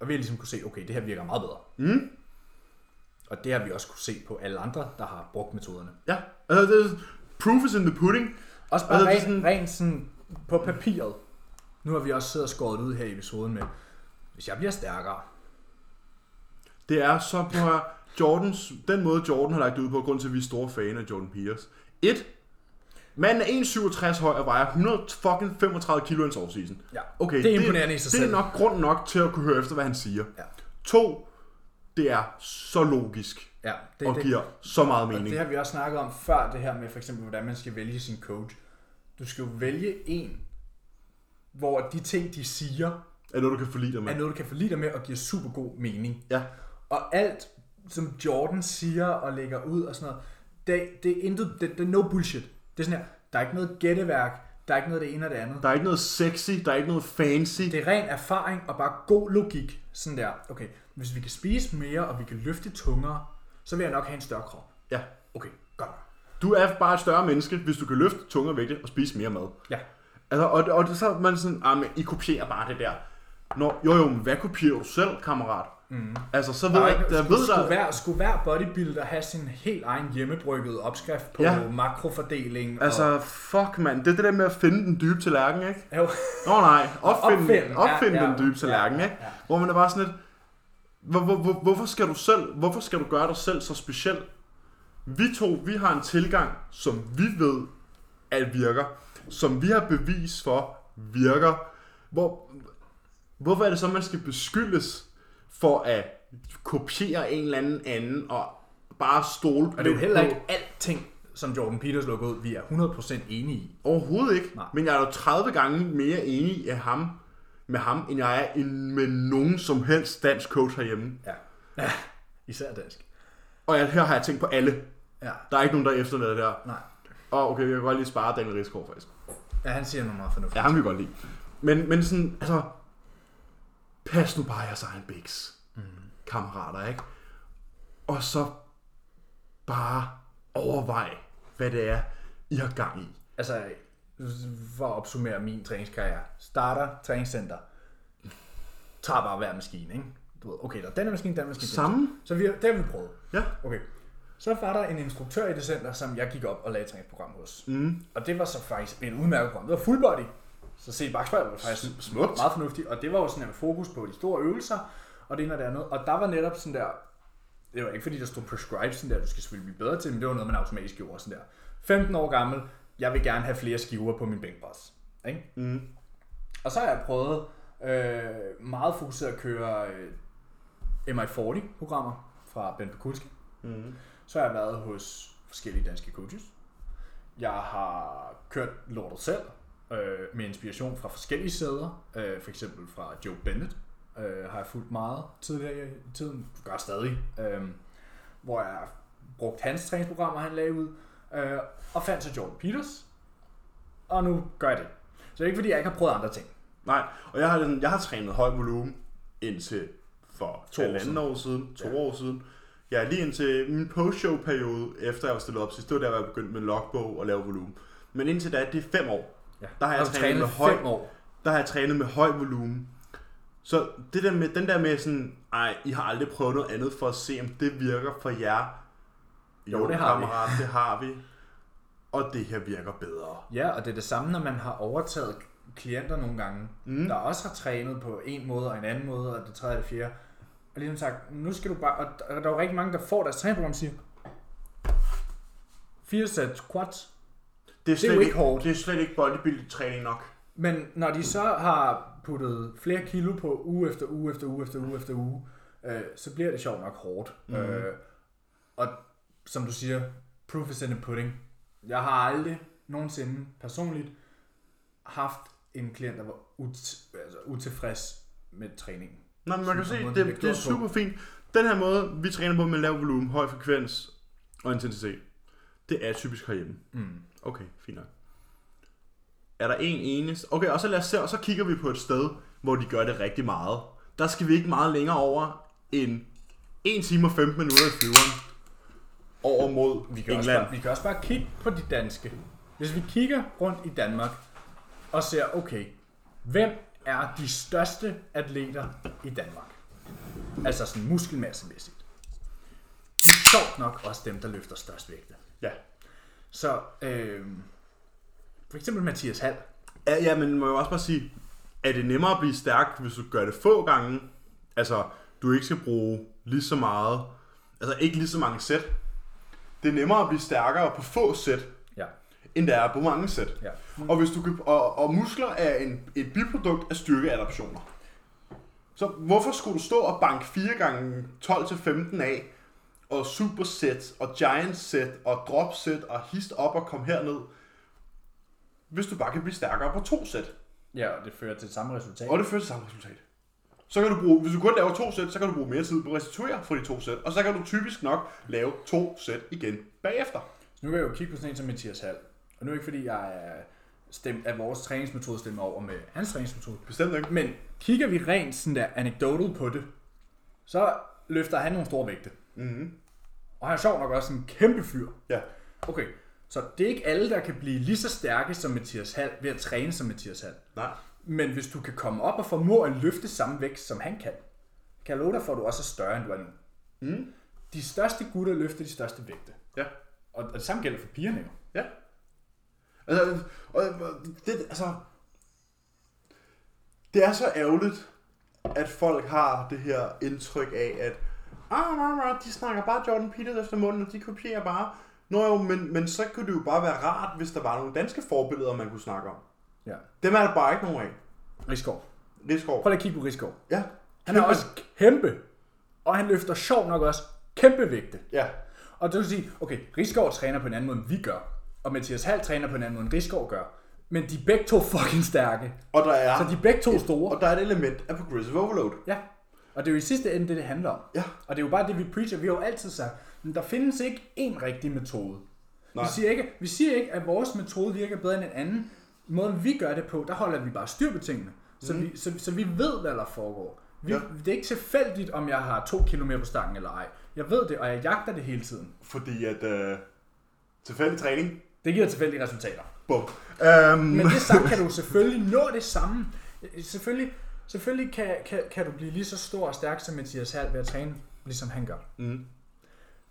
Og vi har ligesom kunne se, okay, det her virker meget bedre. Mm? Og det har vi også kunne se på alle andre, der har brugt metoderne. Ja, altså, det er, proof is in the pudding. Også bare Altså, rent, sådan- rent sådan på papiret. Nu har vi også siddet og skåret ud her i episoden med, hvis jeg bliver stærkere. Det er så på Jordans, den måde Jordan har lagt det ud på, grund til at vi er store fan af Jordan Peters. Et, Manden er 1,67 høj og vejer 135 kilo i en offseason. Ja, Okay, det er imponerende i sig det, det selv. er nok grund nok til at kunne høre efter, hvad han siger. Ja. To, det er så logisk Ja, det, og det, giver så meget og mening. det har vi også snakket om før, det her med for eksempel, hvordan man skal vælge sin coach. Du skal jo vælge en, hvor de ting, de siger, Er noget, du kan forlide dig med. er noget, du kan forlide dig med og giver super god mening. Ja. Og alt, som Jordan siger og lægger ud og sådan noget, det, det er intet, det, det er no bullshit. Det er sådan her, der er ikke noget gætteværk, der er ikke noget det ene og det andet. Der er ikke noget sexy, der er ikke noget fancy. Det er ren erfaring og bare god logik. Sådan der, okay, hvis vi kan spise mere, og vi kan løfte tungere, så vil jeg nok have en større krop. Ja. Okay, godt. Du er bare et større menneske, hvis du kan løfte tungere vægte og spise mere mad. Ja. Altså, og, og det, så er man sådan, ah, men I kopierer bare det der. Nå, jo jo, men hvad kopierer du selv, kammerat? Mm. Altså, så ved er jeg, ikke, der skulle, ved skulle, der, hver, skulle hver bodybuilder have sin helt egen hjemmebrygget opskrift på Ja. makrofordeling? altså, fuck mand, det er det der med at finde den dybe tallerken, ikke? og, jo, Nå nej, opfinde, Opfinde, opfinde ja, den ja, dybe tallerken, ja, ikke? ja. Hvor man er bare sådan lidt, hvor, hvor, hvor, hvorfor skal du selv, hvorfor skal du gøre dig selv så speciel? Vi to, vi har en tilgang, som vi ved, at virker, som vi har bevis for, virker. Hvor, hvorfor er det så, man skal beskyldes for at kopiere en eller anden anden og bare stole på og det er jo heller ikke alting, som Jordan Peters lukker ud, vi er 100% enige i. Overhovedet ikke. Nej. Men jeg er jo 30 gange mere enig af ham, med ham, end jeg er med nogen som helst dansk coach herhjemme. Ja. ja. Især dansk. Og jeg, her har jeg tænkt på alle. Ja. Der er ikke nogen, der er efterlader der. Nej. Og okay, jeg kan godt lige spare Daniel Rigsgaard faktisk. Ja, han siger noget meget fornuftigt. Ja, ham kan vi godt lide. Men, men sådan, altså, pas nu bare jeres egen biks, mm. kammerater, ikke? Og så bare overvej, hvad det er, I har gang i. Altså, for at opsummere min træningskarriere. Starter, træningscenter. Tager bare hver maskine, ikke? Du ved, okay, der er den her maskine, den her maskine. Samme? Så vi, det har vi prøvet. Ja. Okay. Så var der en instruktør i det center, som jeg gik op og lagde et træningsprogram hos. Mm. Og det var så faktisk en udmærket program. Det var full body. Så se bagspejl var faktisk Smukt. meget fornuftigt. Og det var jo sådan en fokus på de store øvelser, og det ene og det andet. Og der var netop sådan der, det var ikke fordi der stod prescribed sådan der, du skal selvfølgelig blive bedre til, men det var noget, man automatisk gjorde sådan der. 15 år gammel, jeg vil gerne have flere skiver på min bænkpres. Ikke? Mm. Og så har jeg prøvet øh, meget fokuseret at køre øh, MI40-programmer fra Ben Pekulski. Mm. Så har jeg været hos forskellige danske coaches. Jeg har kørt lortet selv øh, med inspiration fra forskellige steder. Øh, for eksempel fra Joe Bennett øh, har jeg fulgt meget tidligere i tiden. Gør stadig. Øh, hvor jeg har brugt hans træningsprogrammer, han lagde ud. Øh, og fandt så Jordan Peters. Og nu gør jeg det. Så det er ikke fordi, jeg ikke har prøvet andre ting. Nej, og jeg har, jeg har trænet høj volumen indtil for To år siden. år siden, to ja. år siden. Ja, lige indtil min post-show-periode, efter jeg var stillet op sidst, det var der, hvor jeg begyndte med logbog og lave volumen. Men indtil da, det er fem år. Ja. Der har jeg du trænet med høj- år. Der har jeg trænet med høj volumen. Så det der med, den der med sådan, ej, I har aldrig prøvet noget andet for at se, om det virker for jer. Jo, det har vi. kammerat, det har vi. Og det her virker bedre. Ja, og det er det samme, når man har overtaget klienter nogle gange, mm. der også har trænet på en måde og en anden måde, og det tredje og det fjerde. Og ligesom sagt, nu skal du bare... Og der der er jo rigtig mange, der får deres træningsprogram og siger, fire sæt squats. Det er, slet jo ikke hårdt. Det er slet ikke bodybuilding træning nok. Men når de så har puttet flere kilo på uge efter uge efter uge efter uge efter uge, øh, så bliver det sjovt nok hårdt. Mm. Øh, og som du siger, proof is in the pudding. Jeg har aldrig nogensinde personligt haft en klient, der var ut- altså, utilfreds med træningen. Nå, men man kan se, det, det det er super fint. Den her måde, vi træner på med lav volumen, høj frekvens og intensitet, det er typisk herhjemme. Mm. Okay, fint nok. Er der en eneste... Okay, og så lad os se, og så kigger vi på et sted, hvor de gør det rigtig meget. Der skal vi ikke meget længere over end 1 time og 15 minutter i flyveren over mod Vi kan, også England. bare, vi kan også bare kigge på de danske. Hvis vi kigger rundt i Danmark og ser, okay, hvem er de største atleter i Danmark? Altså sådan muskelmassemæssigt. Det er sjovt nok også dem, der løfter størst vægte. Ja. Så øh, for eksempel Mathias Hall. ja. Ja, men må jeg også bare sige, er det nemmere at blive stærk, hvis du gør det få gange, altså, du ikke skal bruge lige så meget, altså ikke lige så mange sæt. Det er nemmere at blive stærkere på få sæt. End det er på mange sæt. Ja. Og, hvis du kan, og, og muskler er en, et biprodukt af styrkeadaptioner. Så hvorfor skulle du stå og banke 4 gange 12-15 af, og supersæt, og giant set, og drop set, og hist op og kom herned, hvis du bare kan blive stærkere på to sæt. Ja, og det fører til samme resultat. Og det fører til samme resultat. Så kan du bruge, hvis du kun laver to sæt, så kan du bruge mere tid på at restituere for de to sæt, og så kan du typisk nok lave to sæt igen bagefter. Så nu vil jeg jo kigge på sådan en som Mathias Hall. Og nu er det ikke fordi, jeg er stemt, at vores træningsmetode stemmer over med hans træningsmetode. Bestemt ikke. Men kigger vi rent sådan der anecdotal på det, så løfter han nogle store vægte. Mm-hmm. Og han er sjov nok også en kæmpe fyr. Ja. Okay, så det er ikke alle, der kan blive lige så stærke som Mathias Hall ved at træne som Mathias Hall. Nej. Men hvis du kan komme op og formå at løfte samme vægt, som han kan, kan jeg love dig for, at du også er større, end du er nu. Mm. De største gutter løfter de største vægte. Ja. Og og det samme gælder for pigerne jo. Ja. Altså, og, det, altså, det er så ærgerligt, at folk har det her indtryk af, at ah, de snakker bare Jordan Peters efter munden, og de kopierer bare. Nå jo, men, men så kunne det jo bare være rart, hvis der var nogle danske forbilleder, man kunne snakke om. Ja. Dem er der bare ikke nogen af. Rigskov. Rigskov. Prøv lige at kigge på Rigskov. Ja. Han er også kæmpe. Og han løfter sjov nok også kæmpe vægte. Ja. Og det vil sige, okay, Rigskov træner på en anden måde, end vi gør. Og Mathias Hall træner på en anden måde, end Rigskov gør. Men de er begge to fucking stærke. Og der er, Så de er begge to store. og der er et element af progressive overload. Ja. Og det er jo i sidste ende det, det handler om. Ja. Og det er jo bare det, vi preacher. Vi har jo altid sagt, men der findes ikke én rigtig metode. Nej. Vi siger, ikke, vi siger ikke, at vores metode virker bedre end en anden. Måden vi gør det på, der holder vi bare styr på tingene. Så, vi, så, så vi ved, hvad der foregår. Vi, Ja. Det er ikke tilfældigt, om jeg har to kilo mere på stangen eller ej. Jeg ved det, og jeg jagter det hele tiden. Fordi at øh, tilfældig træning, Det giver tilfældige resultater. bum. Um, Men det sagt kan du selvfølgelig nå det samme. Selvfølgelig, selvfølgelig kan, kan, kan du blive lige så stor og stærk som Mathias Hall ved at træne, ligesom han gør. Mm.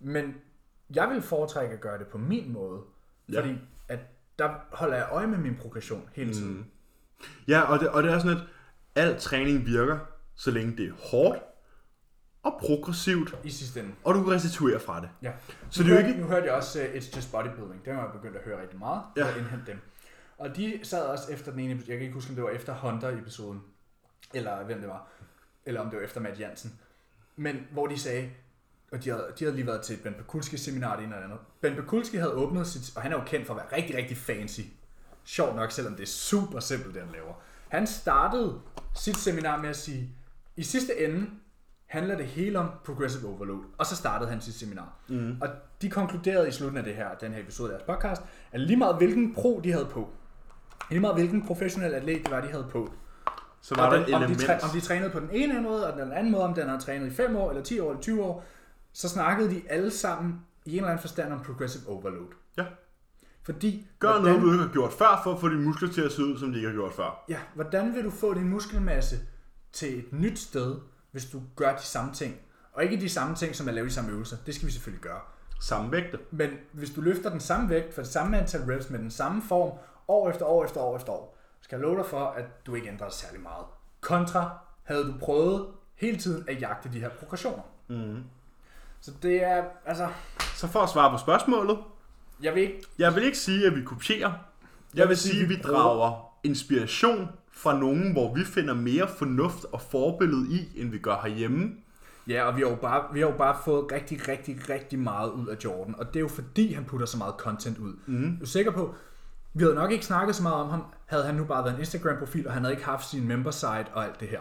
Men jeg vil foretrække at gøre det på min måde. Ja. Fordi at der holder jeg øje med min progression hele tiden. Mm. Ja, og det, og det er sådan, at al træning virker, så længe det er hårdt og progressivt, I sidste ende. og du kan restituere fra det. Ja. Så nu det er jo ikke... Nu hørte jeg også uh, It's Just Bodybuilding. Den har jeg begyndt at høre rigtig meget. Ja. At indhente dem. Og de sad også efter den ene. Jeg kan ikke huske, om det var efter Hunter-episoden. Eller hvem det var. Eller om det var efter Matt Jansen. Men hvor de sagde, og de havde, de havde lige været til et Ben Pekulski seminar det ene eller andet. Ben Pekulski havde åbnet sit, og han er jo kendt for at være rigtig, rigtig fancy. Sjovt nok, selvom det er super simpelt, det han laver. Han startede sit seminar med at sige, i sidste ende handler det hele om progressive overload. Og så startede han sit seminar. Mm. Og de konkluderede i slutningen af det her, den her episode af deres podcast, at lige meget hvilken pro de havde på, lige meget hvilken professionel atlet det var, de havde på, Så var der den, et om, de træ, om de trænede på den ene måde, og den anden måde, om den har trænet i 5 år, eller 10 år, eller 20 år, så snakkede de alle sammen i en eller anden forstand om progressive overload. Ja. Fordi, Gør hvordan, noget, du ikke har gjort før, for at få dine muskler til at se ud, som de ikke har gjort før. Ja, hvordan vil du få din muskelmasse til et nyt sted, hvis du gør de samme ting? Og ikke de samme ting, som at lave de samme øvelser. Det skal vi selvfølgelig gøre. Samme vægte. Men hvis du løfter den samme vægt for det samme antal reps med den samme form, år efter år efter år efter år, skal jeg love dig for, at du ikke ændrer dig særlig meget. Kontra havde du prøvet hele tiden at jagte de her progressioner. Mm. Så det er, altså, Så for at svare på spørgsmålet, jeg vil ikke, jeg vil ikke sige, at vi kopierer. Jeg vil sige, at vi drager inspiration fra nogen, hvor vi finder mere fornuft og forbillede i, end vi gør herhjemme. ja, og vi har, jo bare, vi har jo bare fået rigtig, rigtig, rigtig meget ud af Jordan, og det er jo fordi, han putter så meget content ud. Mm. Du er sikker på, vi havde nok ikke snakket så meget om ham, havde han nu bare været en Instagram-profil, og han havde ikke haft sin member site og alt det her.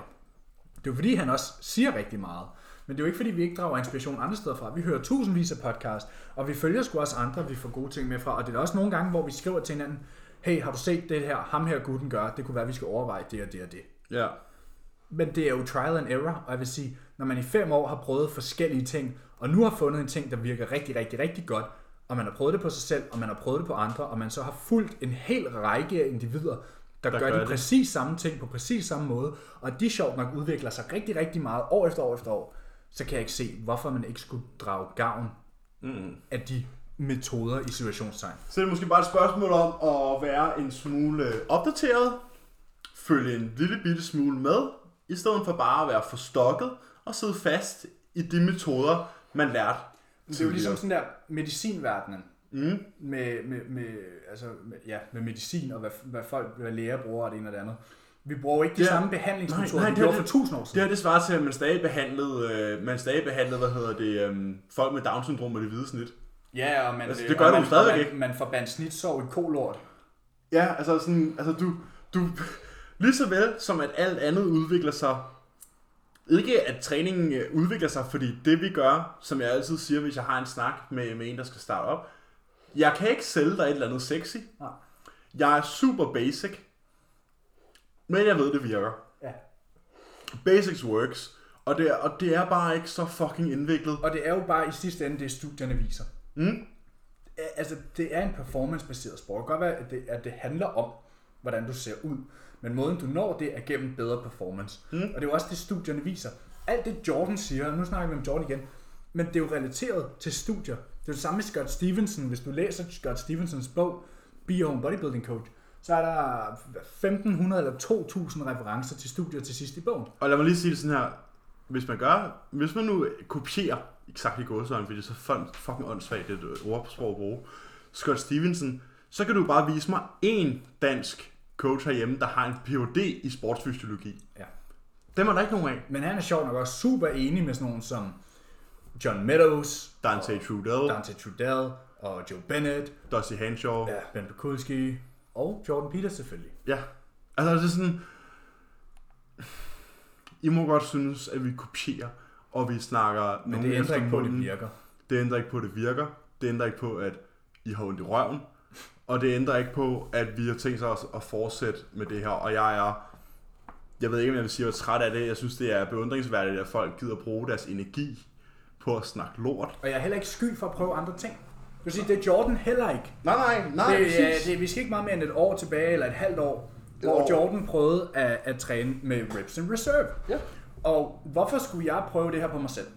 Det er jo fordi, han også siger rigtig meget. Men det er jo ikke fordi, vi ikke drager inspiration andre steder fra. Vi hører tusindvis af podcast, og vi følger sgu også andre, vi får gode ting med fra. Og det er også nogle gange, hvor vi skriver til hinanden, hey, har du set det her, ham her gutten gør, det kunne være, vi skal overveje det og det og det. Ja. Men det er jo trial and error, og jeg vil sige, når man i fem år har prøvet forskellige ting, og nu har fundet en ting, der virker rigtig, rigtig, rigtig godt, og man har prøvet det på sig selv, og man har prøvet det på andre, og man så har fulgt en hel række af individer, der, der gør, gør de det. præcis samme ting på præcis samme måde, og at de sjovt nok udvikler sig rigtig, rigtig meget år efter år efter år, så kan jeg ikke se, hvorfor man ikke skulle drage gavn Mm. af de metoder i situationstegn. Så det er måske bare et spørgsmål om at være en smule opdateret, følge en lille bitte smule med, i stedet for bare at være forstokket og sidde fast i de metoder, man lærte. Det er jo ligesom sådan der medicinverdenen. Mm. Med, med, med, altså, med, ja, med medicin og hvad, hvad folk, hvad læger bruger og det ene og det andet. Vi bruger ikke de ja. samme behandlingsmetoder, nej, nej, vi gjorde for tusind år siden. Det her det svarer til, at man stadig behandlede, øh, man stadig behandlede hvad hedder det, øh, folk med Down-syndrom med det hvide snit. Ja, og man, altså, det gør man, stadigvæk ikke. Man forbandt snitsår i kolort. Ja, altså sådan, altså du, du, lige så vel som at alt andet udvikler sig, ikke at træningen øh, udvikler sig, fordi det vi gør, som jeg altid siger, hvis jeg har en snak med, med en, der skal starte op, jeg kan ikke sælge dig et eller andet sexy. Nej. Jeg er super basic, men jeg ved, det virker. Ja. Basics works. Og det, er, og det er bare ikke så fucking indviklet. Og det er jo bare i sidste ende, det studierne viser. Mm. Altså, det er en performance-baseret sport. Det kan godt være, at det, at det handler om, hvordan du ser ud. Men måden du når det, er gennem bedre performance. Mm. Og det er jo også det, studierne viser. Alt det Jordan siger, nu snakker vi om Jordan igen, men det er jo relateret til studier. Det er det samme med Scott Stevenson. Hvis du læser Scott Stevensons bog, Be Your Own Bodybuilding Coach, så er der 1500 eller 2000 referencer til studier til sidst i bogen. Og lad mig lige sige det sådan her. Hvis man gør, hvis man nu kopierer exakt i gåsøjne, fordi det er så fucking åndssvagt, det er et ordsprog at bruge, Scott Stevenson, så kan du bare vise mig en dansk coach herhjemme, der har en Ph.D. i sportsfysiologi. Ja. Dem er der ikke nogen af. Men han er sjov nok også super enig med sådan nogen som John Meadows, Dante Trudell, Dante Trudell og Joe Bennett, Dusty Hanshaw, ja, Ben Pekulski og Jordan Peters selvfølgelig. Ja, altså det er sådan, I må godt synes, at vi kopierer, og vi snakker Men det ændrer ikke på, at det virker. Det ændrer ikke på, at det virker. Det ændrer ikke på, at I har ondt i røven. Og det ændrer ikke på, at vi har tænkt os at fortsætte med det her. Og jeg er, jeg ved ikke, om jeg vil sige, at jeg er træt af det. Jeg synes, det er beundringsværdigt, at folk gider bruge deres energi på at snakke lort. Og jeg er heller ikke sky for at prøve andre ting. Du vil sige, det er Jordan heller ikke. Nej, nej, nej. Det, ja, det, vi skal ikke meget mere end et år tilbage, eller et halvt år, hvor år. Jordan prøvede at, at træne med reps in reserve. Ja. Og hvorfor skulle jeg prøve det her på mig selv?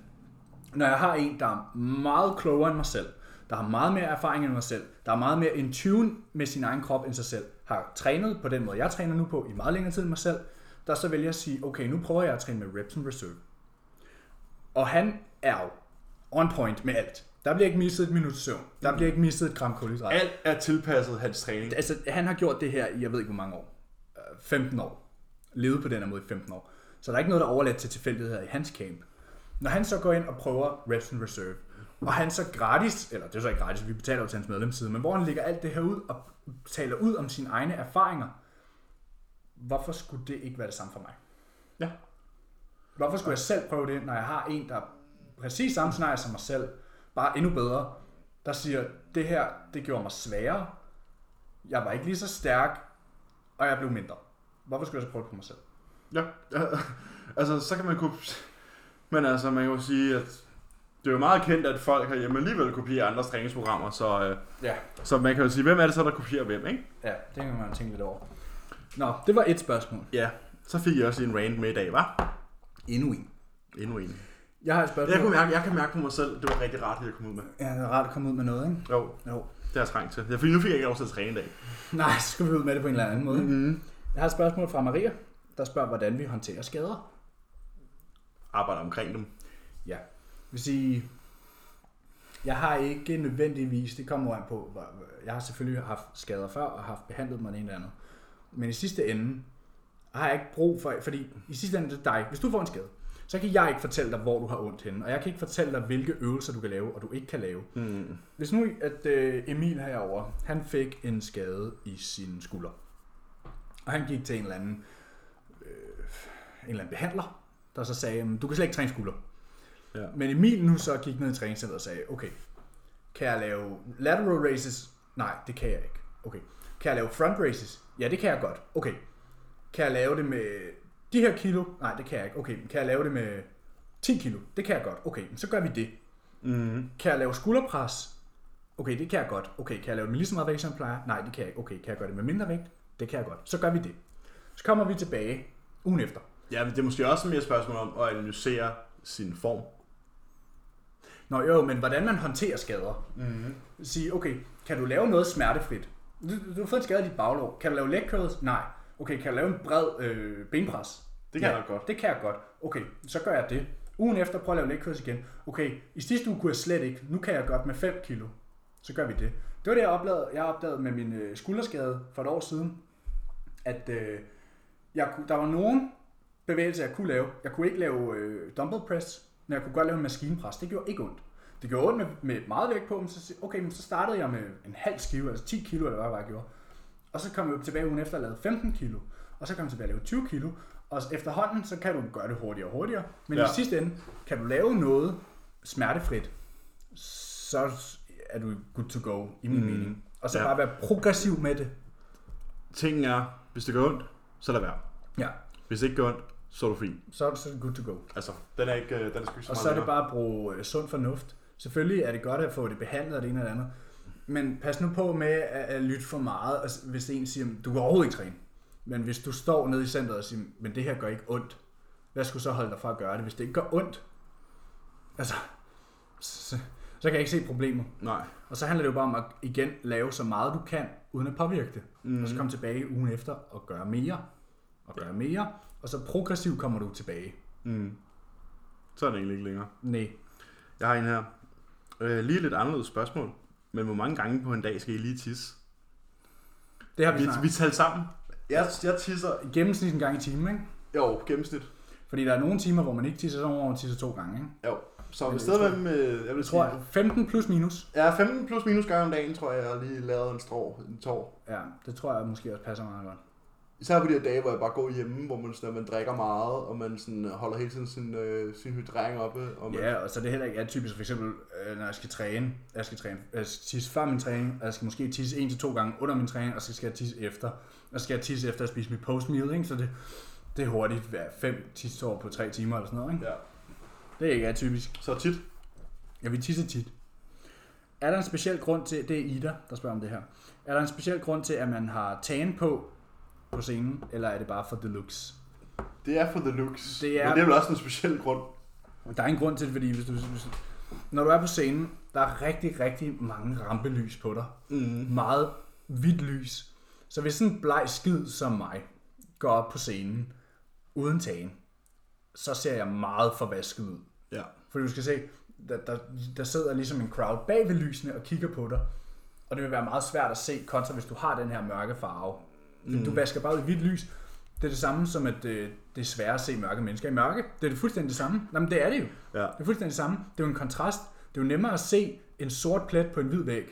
Når jeg har en, der er meget klogere end mig selv, der har meget mere erfaring end mig selv, der er meget mere in tune med sin egen krop end sig selv, har trænet på den måde, jeg træner nu på i meget længere tid end mig selv, der så vælger at sige, okay, nu prøver jeg at træne med reps in reserve. Og han er jo on point med alt. Der bliver ikke mistet et minut søvn. Der bliver ikke mistet et gram kulhydrat. Alt er tilpasset hans træning. Altså, han har gjort det her i, jeg ved ikke hvor mange år. 15 øh, år. Levet på den her måde i 15 år. Så der er ikke noget, der er overladt til tilfældigheder i hans camp. Når han så går ind og prøver reps in reserve, og han så gratis, eller det er så ikke gratis, vi betaler jo til hans medlemsside, men hvor han lægger alt det her ud og taler ud om sine egne erfaringer, hvorfor skulle det ikke være det samme for mig? Ja. Hvorfor skulle jeg selv prøve det, når jeg har en, der er præcis samme scenarie som mig selv, bare endnu bedre, der siger, det her, det gjorde mig sværere, jeg var ikke lige så stærk, og jeg blev mindre. Hvorfor skulle jeg så prøve det på mig selv? Ja, altså så kan man kunne... Men altså, man kan jo sige, at det er jo meget kendt, at folk har hjemme alligevel kopierer andres træningsprogrammer, så, øh, ja. så man kan jo sige, hvem er det så, der kopierer hvem, ikke? Ja, det kan man tænke lidt over. Nå, det var et spørgsmål. Ja, så fik jeg også en rant med i dag, var? Endnu en. Endnu en. Jeg har et spørgsmål. Jeg, kunne mærke, jeg kan mærke på mig selv, det var rigtig rart, at jeg kom ud med. Ja, det er rart at komme ud med noget, ikke? Jo, jo. det er trængt til. Ja, fordi nu fik jeg ikke lov til at træne i dag. Nej, så skal vi ud med det på en eller anden måde. Mm-hmm. Jeg har et spørgsmål fra Maria, der spørger, hvordan vi håndterer skader. Arbejder omkring dem. Ja. vil sige, jeg har ikke nødvendigvis, det kommer an på, jeg har selvfølgelig haft skader før og haft behandlet mig en eller andet. Men i sidste ende har jeg ikke brug for, fordi i sidste ende det er dig. Hvis du får en skade, så kan jeg ikke fortælle dig, hvor du har ondt henne. Og jeg kan ikke fortælle dig, hvilke øvelser du kan lave, og du ikke kan lave. Mm. Hvis nu, at uh, Emil herovre, han fik en skade i sin skulder. Og han gik til en eller anden, øh, en eller anden behandler, der så sagde, du kan slet ikke træne skulder. Ja. Men Emil nu så gik ned i træningscenteret og sagde, okay, kan jeg lave lateral races? Nej, det kan jeg ikke. Okay. Kan jeg lave front races? Ja, det kan jeg godt. Okay. Kan jeg lave det med de her kilo? Nej, det kan jeg ikke. Okay, kan jeg lave det med 10 kilo? Det kan jeg godt. Okay, så gør vi det. Mm. Kan jeg lave skulderpres? Okay, det kan jeg godt. Okay, kan jeg lave det med lige så meget vægt, som jeg plejer? Nej, det kan jeg ikke. Okay, kan jeg gøre det med mindre vægt? Det kan jeg godt. Så gør vi det. Så kommer vi tilbage ugen efter. Ja, men det er måske også mere spørgsmål om at analysere sin form. Nå jo, men hvordan man håndterer skader. Mm-hmm. Sige, okay, kan du lave noget smertefrit? Du, du har fået en skade i dit baglov. Kan du lave leg curls? Nej. Okay, kan jeg lave en bred øh, benpres? Det kan ja, jeg godt. Det kan jeg godt. Okay, så gør jeg det. Ugen efter prøver jeg at lave leg curls igen. Okay, i sidste uge kunne jeg slet ikke. Nu kan jeg godt med 5 kilo. Så gør vi det. Det var det, jeg opdagede, jeg opdagede med min øh, skulderskade for et år siden. At øh, jeg, kunne- der var nogen bevægelser, jeg kunne lave. Jeg kunne ikke lave øh, dumbbell press, men jeg kunne godt lave en maskinpres. Det gjorde ikke ondt. Det gjorde ondt med, med meget vægt på, men så, okay, men så startede jeg med en halv skive, altså 10 kilo, eller hvad jeg gjorde. Og så kom jeg tilbage ugen efter og lavede 15 kilo. Og så kom jeg tilbage og lavede 20 kilo. Og efterhånden, så kan du gøre det hurtigere og hurtigere. Men ja. I sidste ende, kan du lave noget smertefrit, så er du good to go, i min mm. mening. Og så. Ja. bare være progressiv med det. Tingen er, hvis det gør ondt, så lad være. Ja, Hvis det ikke gør ondt, så er du fint. så er du så det good to go. Altså, den er ikke, øh, den er sgu ikke så Og så er det bare at bruge øh, sund fornuft. Selvfølgelig er det godt at få det behandlet af det ene eller det andet. Men pas nu på med at, at lytte for meget, hvis en siger, du kan overhovedet ikke træne. Men hvis du står nede i centret og siger, men det her gør ikke ondt, hvad skulle så holde dig fra at gøre det, hvis det ikke gør ondt? Altså, så, så kan jeg ikke se problemet. Nej. Og så handler det jo bare om at igen lave så meget du kan, uden at påvirke det. Mm. Mhm. Og så komme tilbage ugen efter og gøre mere, og gøre mere, og så progressivt kommer du tilbage. Mm. Så er det egentlig ikke længere. Nej. Jeg har en her. Øh, lige lidt anderledes spørgsmål. Men hvor mange gange på en dag skal I lige tisse? Det har vi, Vi, snakket. vi talte sammen. Jeg, jeg tisser... Gennemsnit en gang i timen, ikke? Jo, gennemsnit. Fordi der er nogle timer, hvor man ikke tisser, så hvor man tisser to gange, ikke? Jo. Så Jeg et sted tror- mellem... øh, Jeg vil tror, sige... 15 plus minus. Ja, 15 plus minus gange om dagen, tror jeg, jeg lige lavet en strå, en tår. Ja, det tror jeg måske også passer meget godt. Især på de her dage, hvor jeg bare går hjemme, hvor man, sådan, man drikker meget, og man sådan, holder hele tiden sin, øh, sin hydrering oppe. Og man, Ja, og så er det heller ikke atypisk, for eksempel, øh, når jeg skal træne. Jeg skal træne, jeg skal tisse før min træning, og jeg skal måske tisse en til to gange under min træning, og så skal jeg tisse efter. Og så skal jeg tisse efter at spise mit postmeal, ikke? Så det, det er hurtigt, hver fem tisseår på tre timer eller sådan noget, ikke? ja. Det er ikke atypisk. Så tit. Jeg vil tisse tit. Er der en speciel grund til, det er Ida, der spørger om det her. Er der en speciel grund til, at man har tan på på scenen, eller er det bare for looks? Det er for the looks. Det er- Men det er vel også en speciel grund. Der er en grund til det, fordi hvis du, hvis, når du er på scenen, der er rigtig, rigtig mange rampelys på dig. Mm. Meget hvidt lys. Så hvis sådan en bleg skid som mig går op på scenen uden tagen, så ser jeg meget forvasket ud. Ja. For du skal se, der, der, der sidder ligesom en crowd bag ved lysene og kigger på dig. Og det vil være meget svært at se kontra, hvis du har den her mørke farve. Mm. Du vasker bare ud i hvidt lys. Det er det samme som, at øh, det er svært at se mørke mennesker i mørke. Det er det fuldstændig det samme. Nå, men det er det jo. Ja. Det er fuldstændig det samme. Det er jo en kontrast. Det er jo nemmere at se en sort plet på en hvid væg.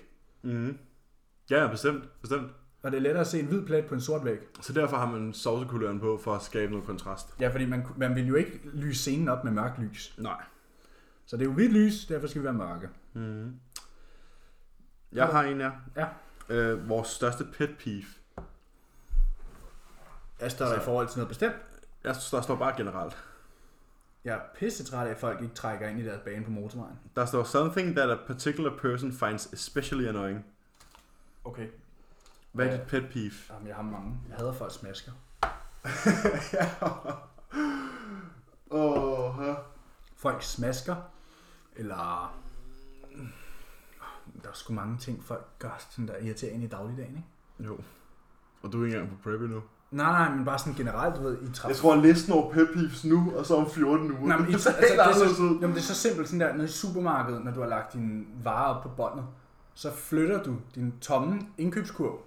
Mm. Ja, bestemt. bestemt. Og det er lettere at se en hvid plet på en sort væg. Så derfor har man sovsekuløren på, for at skabe noget kontrast. Ja, fordi man, man vil jo ikke lyse scenen op med mørkt lys. Nej. Så det er jo hvidt lys, derfor skal vi være mørke. Mm. Jeg har en her. Ja. Øh, vores største pet peeve. Jeg står der i forhold til noget bestemt. Jeg, der står bare generelt. Jeg er pissetræt af, at folk ikke trækker ind i deres bane på motorvejen. Der står something that a particular person finds especially annoying. Okay. Hvad er Ja. dit pet peeve? Jamen, jeg har mange. Jeg hader folk smasker. Åh, oh, ja. Folk smasker, eller... Der er sgu mange ting, folk gør, sådan der irriterer ind i dagligdagen, ikke? Jo. Og du er ikke engang på prep endnu. Nej, nej, men bare sådan generelt, du ved, i trafik. Jeg tror, listen over pet peeves nu, og så om 14 uger. Nej, men i, det altså, er det, er så, jamen, det er så simpelt sådan der, nede i supermarkedet, når du har lagt dine varer op på båndet, så flytter du din tomme indkøbskurv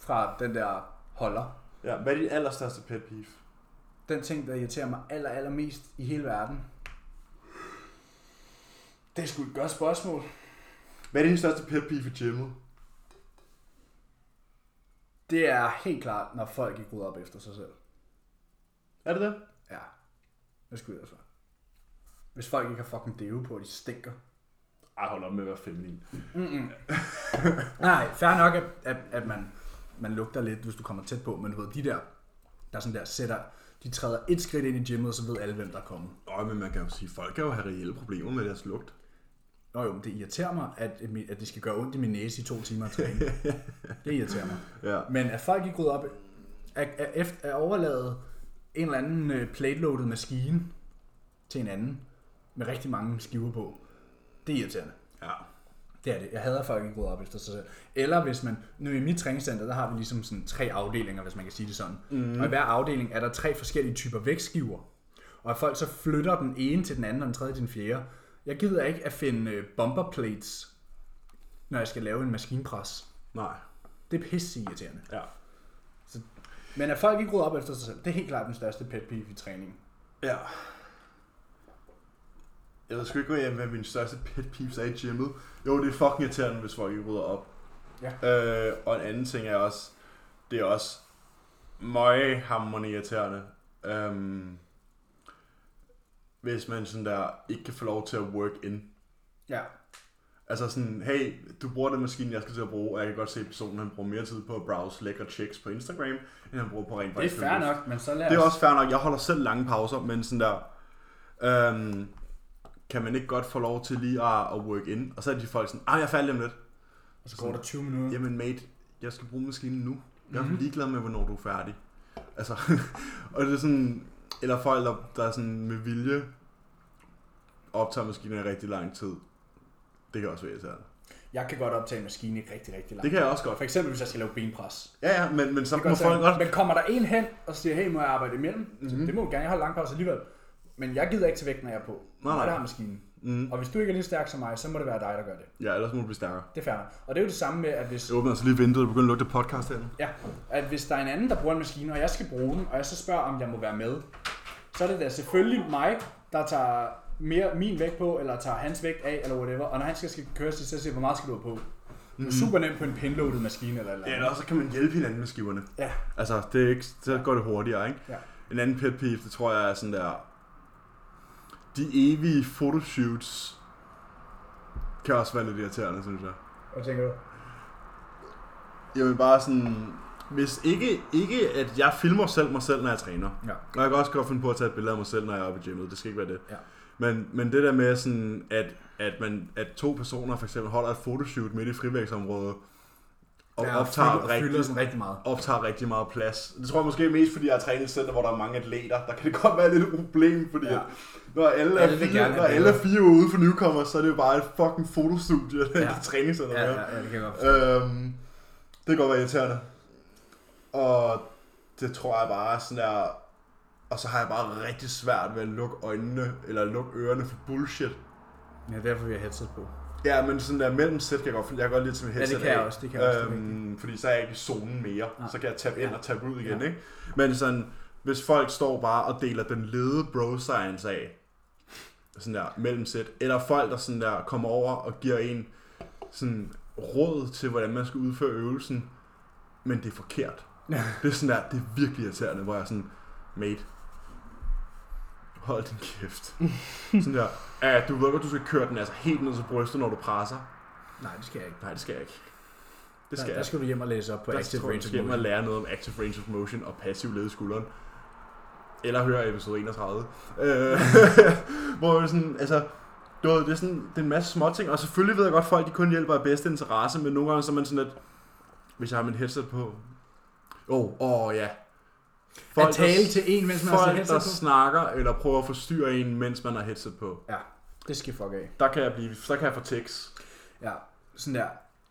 fra den der holder. Ja, hvad er dit allerstørste pet peeve? Den ting, der irriterer mig aller, allermest i hele verden. Det er sgu et godt spørgsmål. Hvad er din største pet peeve i gymmet? Det er helt klart, når folk ikke rydder op efter sig selv. Er det det? Ja, det skulle jeg så. Hvis folk ikke har fucking deo på, og de stinker. Ej, hold op med at være feminin. Mm-mm. Nej, fair nok, at, at, at man, man lugter lidt, hvis du kommer tæt på, men du ved, de der, der sådan der sætter, de træder et skridt ind i gymmet, og så ved alle, hvem der er kommet. Nå, men man kan jo sige, folk kan jo have reelle problemer med deres lugt. Nå jo, men det irriterer mig, at, at det skal gøre ondt i min næse i to timer at træne. det irriterer mig. Ja. Men at folk ikke rydder op, at, at, at, overlade en eller anden øh, plate-loaded maskine til en anden, med rigtig mange skiver på, det er irriterende. Ja. Det er det. Jeg hader folk ikke rydder op efter sig selv. Eller hvis man, nu i mit træningscenter, der har vi ligesom sådan tre afdelinger, hvis man kan sige det sådan. Mm. Og i hver afdeling er der tre forskellige typer vægtskiver. Og at folk så flytter den ene til den anden, og den tredje til den fjerde. Jeg gider ikke at finde øh, bumper plates, når jeg skal lave en maskinpres. Nej. Det er pisse irriterende. Ja. Så, men at folk ikke rydder op efter sig selv, det er helt klart den største pet peeve i træningen. Ja. Jeg ved sgu ikke, hvad, min største pet peeves er i gymmet. Jo, det er fucking irriterende, hvis folk ikke rydder op. Ja. Øh, og en anden ting er også, det er også hammerende irriterende. Øhm, hvis man sådan der ikke kan få lov til at work in. Ja. Altså sådan, hey, du bruger den maskine, jeg skal til at bruge, og jeg kan godt se, at personen han bruger mere tid på at browse lækre checks på Instagram, end han bruger på rent Det er faktisk fair nok, men så lad Det er os... også fair nok. Jeg holder selv lange pauser, men sådan der... Øhm, kan man ikke godt få lov til lige at, at work in? Og så er de folk sådan, ah, jeg er færdig om lidt. Og så går der 20 minutter. Jamen mate, jeg skal bruge maskinen nu. Jeg er Mhm. ligeglad med, hvornår du er færdig. Altså, og det er sådan... Eller folk, der, der er sådan med vilje optager maskinen i rigtig lang tid. Det kan også være irriterende. Jeg kan godt optage en maskine i rigtig, rigtig lang Det kan jeg også godt. For eksempel, hvis jeg skal lave benpres. Ja, ja, men, men så Det kan må godt folk godt... Men kommer der en hen og siger, hey, må jeg arbejde imellem? Mm-hmm. Mhm. Det må du gerne, jeg har lang pause alligevel. Men jeg gider ikke til vægt, når jeg er på. Nej, Nej, der har maskinen. Mm, Og hvis du ikke er lige stærk som mig, så må det være dig, der gør det. ja, ellers må du blive stærkere. Det er fair. Og det er jo det samme med, at hvis, Jeg åbner altså lige vinduet og begynder at lugte podcast herinde. ja, at hvis der er en anden, der bruger en maskine, og jeg skal bruge den, og jeg så spørger, om jeg må være med, så er det da selvfølgelig mig, der tager mere min vægt på, eller tager hans vægt af, eller whatever. Og når han skal, skal køre sig, så siger jeg, hvor meget skal du have på? Det er super nemt på en pinloaded maskine eller eller Ja, andet. eller også så kan man hjælpe hinanden med skiverne. Ja. Altså, det er ikke, så går det hurtigere, ikke? Ja. En anden pet peeve, det tror jeg er sådan der... De evige photoshoots kan også være lidt irriterende, synes jeg. Hvad tænker du? Jeg vil bare sådan... Hvis ikke, ikke at jeg filmer selv mig selv, når jeg træner. Ja. Og jeg kan også godt finde på at tage et billede af mig selv, når jeg er oppe i gymmet. Det skal ikke være det. Ja. Men, men det der med sådan, at, at, man, at to personer for eksempel holder et photoshoot midt i frivægtsområdet, og ja, optager, fylder, rigtig, sådan rigtig meget. optager rigtig meget plads. Det tror jeg måske mest, fordi jeg har trænet et center, hvor der er mange atleter. Der kan det godt være lidt et problem, fordi Ja. Når alle, Alle fire, gerne når alle er fire ude for newcomer, så er det jo bare et fucking fotostudie, ja. Et træningscenter. Ja, Ja, ja, det kan jeg godt. Øhm, det kan godt være irriterende. Og det tror jeg bare sådan der... Og så har jeg bare rigtig svært ved at lukke øjnene, eller lukke ørerne for bullshit. Ja, derfor vil jeg headset på. Ja, men sådan der mellem sæt kan jeg godt, jeg kan godt lide til mit Ja, det headset kan jeg også, det kan jeg også, Øhm, fordi så er jeg ikke i zonen mere. Nej. Så kan jeg tabe ind Ja. og tabe ud igen, Ja. ikke? Men sådan, hvis folk står bare og deler den lede bro science af, sådan der mellem sæt, eller folk, der sådan der kommer over og giver en sådan råd til, hvordan man skal udføre øvelsen, men det er forkert. Ja. Det er sådan der, det er virkelig irriterende, hvor jeg er sådan, mate, hold din kæft. sådan der, ja, du ved godt, du skal køre den altså helt ned til brystet, når du presser. Nej, det skal jeg ikke. Nej, det skal jeg ikke. Det Der, skal der jeg. skal du hjem og læse op på Der Active Range of skal hjem og Motion. lære noget om active range of motion og passiv led i skulderen. Eller høre episode 31. Øh, hvor det sådan, altså, du ved, det er sådan, det er en masse små ting, og selvfølgelig ved jeg godt, at folk de kun hjælper af bedste interesse, men nogle gange så er man sådan lidt, hvis jeg har mit headset på, åh, oh, oh, ja. At tale til en, mens man har folk, headset der på. snakker eller prøver at forstyrre en, mens man har headset på. Ja, det skal fuck af. Der kan jeg blive, så kan jeg få tics. Ja, sådan der.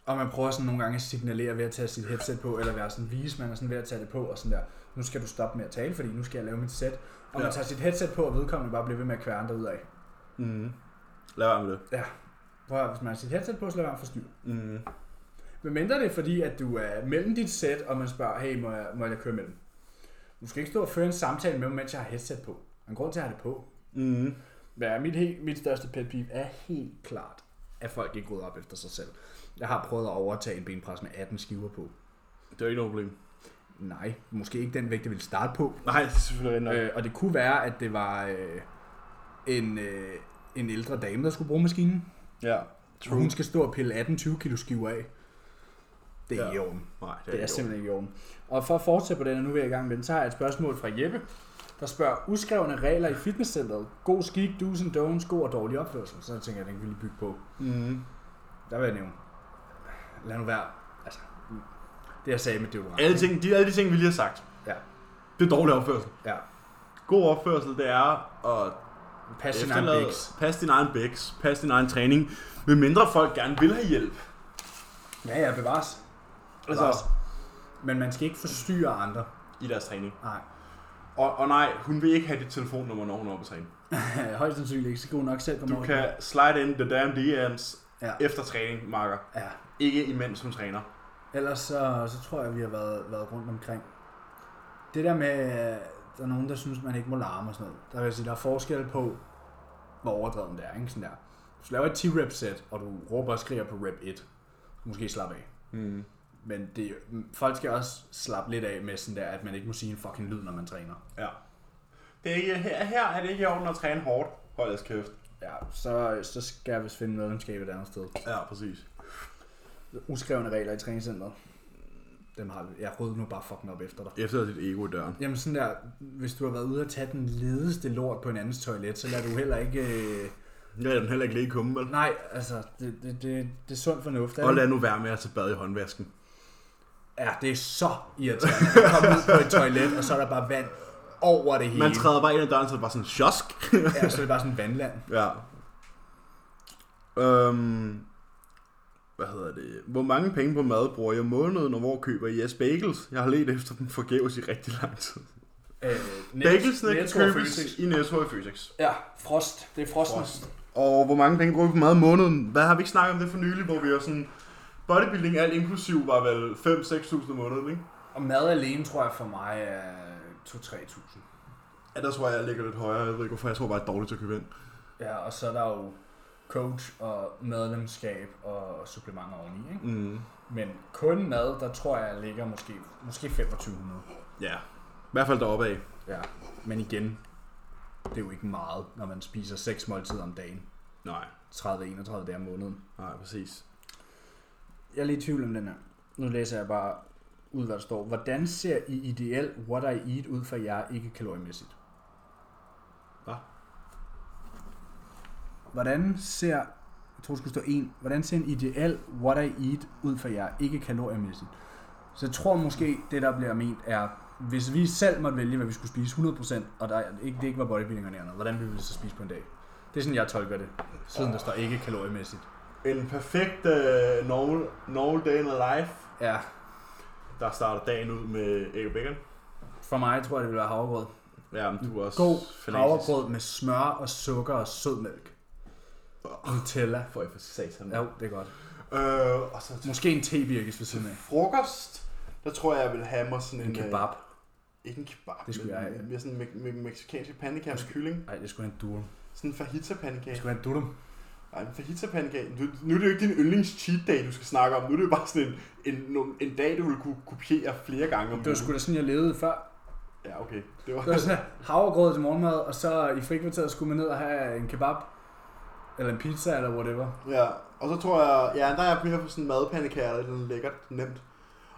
Og man prøver sådan nogle gange at signalere ved at tage sit headset på, eller være sådan vise, man er sådan ved at tage det på, og sådan der. Nu skal du stoppe med at tale, fordi nu skal jeg lave mit sæt. Og man Ja. tager sit headset på, og vedkommende bare bliver ved med at ud af. Mm. Lad være med det. Prøv at, hvis man har sit headset på, så lad være med at forstyrre. Mm. Men mindre det er fordi, at du er mellem dit sæt, og man spørger, hey, må jeg, må jeg køre mellem? Du skal ikke stå og føre en samtale med mig, mens jeg har headset på. En grund til at have det på. Mm. Ja, mit, helt, mit største pet peeve er helt klart, at folk ikke rydder op efter sig selv. Jeg har prøvet at overtage en benpres med 18 skiver på. Det er ikke noget problem. Nej, måske ikke den vægt, jeg ville starte på. Nej, det er selvfølgelig nok. Øh, og det kunne være, at det var øh, en, øh, en ældre dame, der skulle bruge maskinen. Ja, Og hun skal stå og pille 18-20 kilo skiver af. Det er Ja. i orden. Nej, det er, Det er ikke simpelthen ikke i orden. Og for at fortsætte på den, og nu vil jeg i gang med den, så har jeg et spørgsmål fra Jeppe, der spørger, uskrevne regler i fitnesscenteret, god skik, do's and don'ts, god og dårlig opførsel. Så tænker jeg, at den kan vi lige bygge på. Mm. Der vil jeg nævne. Lad nu være. Altså, det jeg sagde med deodorant. Alle, ting, de, alle de ting, vi lige har sagt. Ja. Det er dårlig opførsel. Ja. God opførsel, det er at Pas sin egen biks. pas din egen bæks, pas din egen træning, med mindre folk gerne vil have hjælp. Ja, ja, bevares. Altså, bevares. Men man skal ikke forstyrre andre. i deres træning. Nej. Og, og nej, hun vil ikke have dit telefonnummer, når hun er oppe at træne. Højst sandsynligt ikke, så kan hun nok selv komme Du over kan slide in the damn DM's Ja. efter træning, Marker. Ja. Ikke imens hun træner. Ellers så, så tror jeg, vi har været, været rundt omkring. Det der med, der er nogen, der synes, man ikke må larme og sådan noget. Der vil jeg sige, der er forskel på, hvor overdrevet det er. Ikke? Sådan der. Hvis du laver et 10-rep sæt, og du råber og skriger på rep 1, så måske slappe af. Mm. Men det, folk skal også slappe lidt af med sådan der, at man ikke må sige en fucking lyd, når man træner. Ja. Det er ikke, her, her er det ikke i orden at træne hårdt. Hold jeres kæft. Ja, så, så skal jeg vist finde medlemskab et andet sted. Ja, præcis. Uskrevne regler i træningscenteret. Dem har vi. Jeg rydder nu bare fucking op efter dig. Efter dit ego i døren. Jamen sådan der, hvis du har været ude og tage den ledeste lort på en andens toilet, så lader du heller ikke... Øh... Jeg er den heller ikke lige komme, vel? Nej, altså, det, det, det, det er sund fornuft. Og lad nu være med at tage bad i håndvasken. Ja, det er så irriterende at komme ud på et toilet, og så er der bare vand over det hele. Man træder bare ind ad døren, så er det bare sådan sjosk. Ja, så er det bare sådan vandland. ja. Øhm, hvad hedder det? Hvor mange penge på mad bruger jeg om måneden, og hvor køber I jeres bagels? Jeg har let efter dem forgæves i rigtig lang tid. Øh, Bagelsene kan købes i Netto og Føtex. Ja, frost. Det er frosten. Frost. Og hvor mange penge bruger vi på mad om måneden? Hvad har vi ikke snakket om det for nylig, hvor vi var sådan... Bodybuilding alt inklusiv var vel 5-6.000 om måneden, ikke? Og mad alene, tror jeg for mig er 2-3.000. Ja, der tror jeg, jeg ligger lidt højere. Jeg ved ikke, hvorfor jeg tror bare, jeg er dårligt til at købe ind. Ja, og så er der jo coach og medlemskab og supplementer oveni, ikke? Mm. Men kun mad, der tror jeg ligger måske, måske 2500. Ja. I hvert fald deroppe af. Ja, men igen, det er jo ikke meget, når man spiser 6 måltider om dagen. Nej. 30-31 dage om måneden. Nej, præcis. Jeg er lidt i tvivl om den her. Nu læser jeg bare ud, hvad der står. Hvordan ser I ideel what I eat ud for jer, ikke kaloriemæssigt? Hvordan ser, jeg tror, det skulle stå en, hvordan ser en ideel what I eat ud for jer, ikke kaloriemæssigt? Så jeg tror måske, det der bliver ment er, hvis vi selv måtte vælge, hvad vi skulle spise 100%, og der ikke, det ikke var bodybuilding og noget, hvordan ville vi så spise på en dag? Det er sådan, jeg tolker det, siden der står ikke kaloriemæssigt. En perfekt uh, normal, normal day in life, Ja, der starter dagen ud med æg og bacon. for mig tror jeg, det vil være havregrød. Ja, men du er også God havregrød med smør og sukker og sødmælk. Nutella. For for satan. Jo, det er godt. Øh, og så Måske en tebirkes ved siden af. frokost, der tror jeg, jeg vil have mig sådan en... En kebab. Øh, ikke en kebab. Det skulle men jeg have. Mere sådan en me- me- mexicansk pandekage med kylling. Nej, det skulle være en durum. Sådan en fajita pandekage. Det skulle være en durum. Nej, en fajita pandekage. Nu, nu er det jo ikke din yndlings cheat day, du skal snakke om. Nu er det jo bare sådan en, en, en, en dag, du vil kunne kopiere flere gange om Det var sgu da sådan, jeg levede før. Ja, okay. Det var... Det var sådan havregrød til morgenmad, og så i frikvarteret skulle man ned og have en kebab. Eller en pizza, eller whatever. Ja, og så tror jeg, ja, der er jeg mere på sådan en madpandekage, eller sådan lækkert, nemt.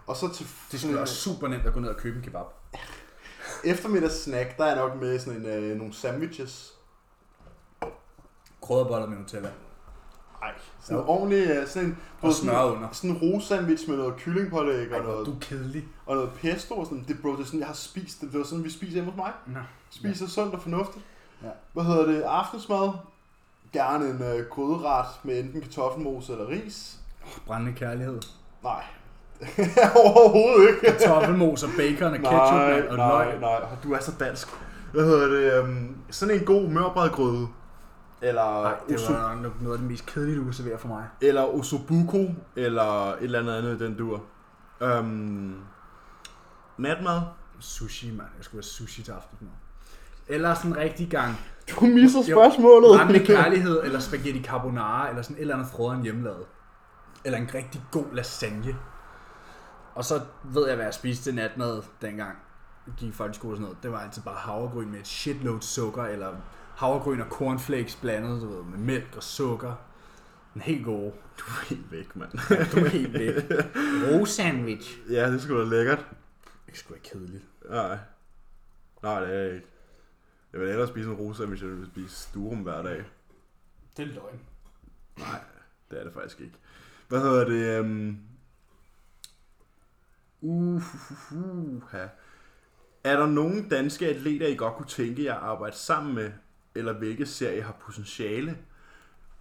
Og så til Det skulle være super nemt at gå ned og købe en kebab. eftermiddagssnack, der er nok med sådan en, øh, nogle sandwiches. Krydderboller med Nutella. Ej, sådan en ordentlig, øh, sådan en, Og smør under. sådan en rosandwich med noget kyllingpålæg og er noget, du kedelig. og noget pesto og sådan. Det, bro, det er sådan, jeg har spist det. Det var sådan, vi spiser hjemme hos mig. Nå. Spiser sundt og fornuftigt. Ja. Hvad hedder det? Aftensmad. Gerne en øh, gryderet med enten kartoffelmos eller ris. Brændende kærlighed. Nej. Overhovedet ikke. Kartoffelmos og bacon og ketchup nej, og nej, løg. nej, du er så dansk. Hvad hedder det? Um, sådan en god mørbrædgryde. Eller, Nej, det var nok noget af det mest kedelige, du kunne servere for mig. eller osobuco, eller et eller andet andet den dur. Um, natmad. Sushi, mand. Jeg skulle have sushi til aftensmad. Eller sådan en rigtig gang. Du misser Jo, spørgsmålet. Brændende kærlighed, eller spaghetti carbonara, eller sådan et eller andet frøderen hjemmelavet. Eller en rigtig god lasagne. Og så ved jeg, hvad jeg spiste til natmad dengang. Jeg gik i folkeskole og sådan noget. Det var altid bare havregryn med et shitload sukker, eller havregryn og cornflakes blandet, du ved, med mælk og sukker. En helt god. Du er helt væk, mand. Du er helt væk. Ro sandwich. ja, det skulle da lækkert. Det er sgu ikke kedeligt. Nej. Nej, det er ikke. Jeg vil hellere spise en rosa, hvis jeg vil spise durum hver dag. Det er løgn. Nej, det er det faktisk ikke. Hvad hedder det? Um... Uh, uh, uh, uh, Er der nogen danske atleter, I godt kunne tænke jer at arbejde sammen med? Eller hvilke ser I har potentiale?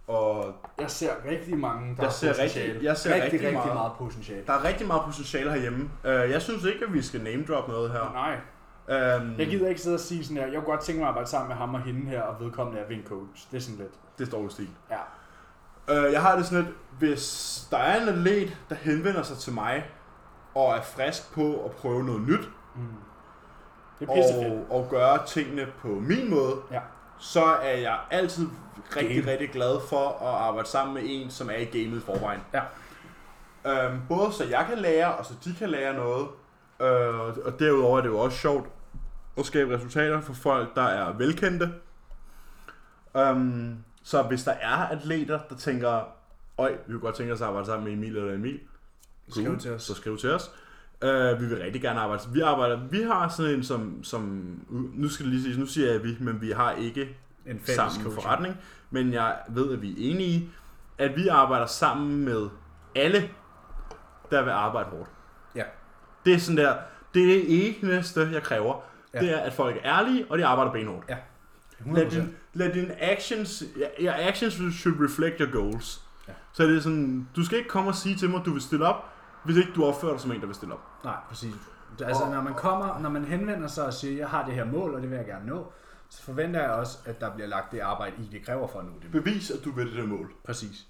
Og Jeg ser rigtig mange, der Jeg ser potentiale. rigtig- jeg ser rigtig, rigtig rigtig meget. meget potentiale. der er rigtig meget potentiale herhjemme. Uh, jeg synes ikke, at vi skal name drop noget her. Nej. Um, Jeg gider ikke sidde og sige sådan her, jeg kunne godt tænke mig at arbejde sammen med ham og hende her, og vedkommende er ved en coach. Det er sådan lidt. Det står i stil. Ja. Uh, jeg har det sådan lidt, hvis der er en atlet, der henvender sig til mig, og er frisk på at prøve noget nyt, Mm. Det er og, og gøre tingene på min måde, Ja. så er jeg altid rigtig, Game. rigtig glad for at arbejde sammen med en, som er i gamet i forvejen. Ja. Øhm, både så jeg kan lære, og så de kan lære noget. Øh, og derudover er det jo også sjovt at skabe resultater for folk, der er velkendte. Øhm, så hvis der er atleter, der tænker, øj, vi kunne godt tænke os at arbejde sammen med Emil eller Emil, Skriv til os. så skriv til os. Uh, vi vil rigtig gerne arbejde. Vi arbejder, vi har sådan en som, som nu skal det lige sige, nu siger jeg vi, men vi har ikke En fælles sammen coaching. forretning, men jeg ved, at vi er enige i, at vi arbejder sammen med alle, der vil arbejde hårdt. Ja. Det er sådan der, det er det eneste, jeg kræver. Ja. Ja. Det er, at folk er ærlige, og de arbejder benhårdt. 100%. Lad din, lad din actions, your actions should reflect your goals. Ja. Så er det sådan, du skal ikke komme og sige til mig, at du vil stille op, hvis ikke du opfører dig som en, der vil stille op. Nej, præcis. Altså, når man kommer, når man henvender sig og siger, jeg har det her mål, og det vil jeg gerne nå, så forventer jeg også, at der bliver lagt det arbejde i, det kræver for at nå det. Bevis, at du vil det der mål. Præcis.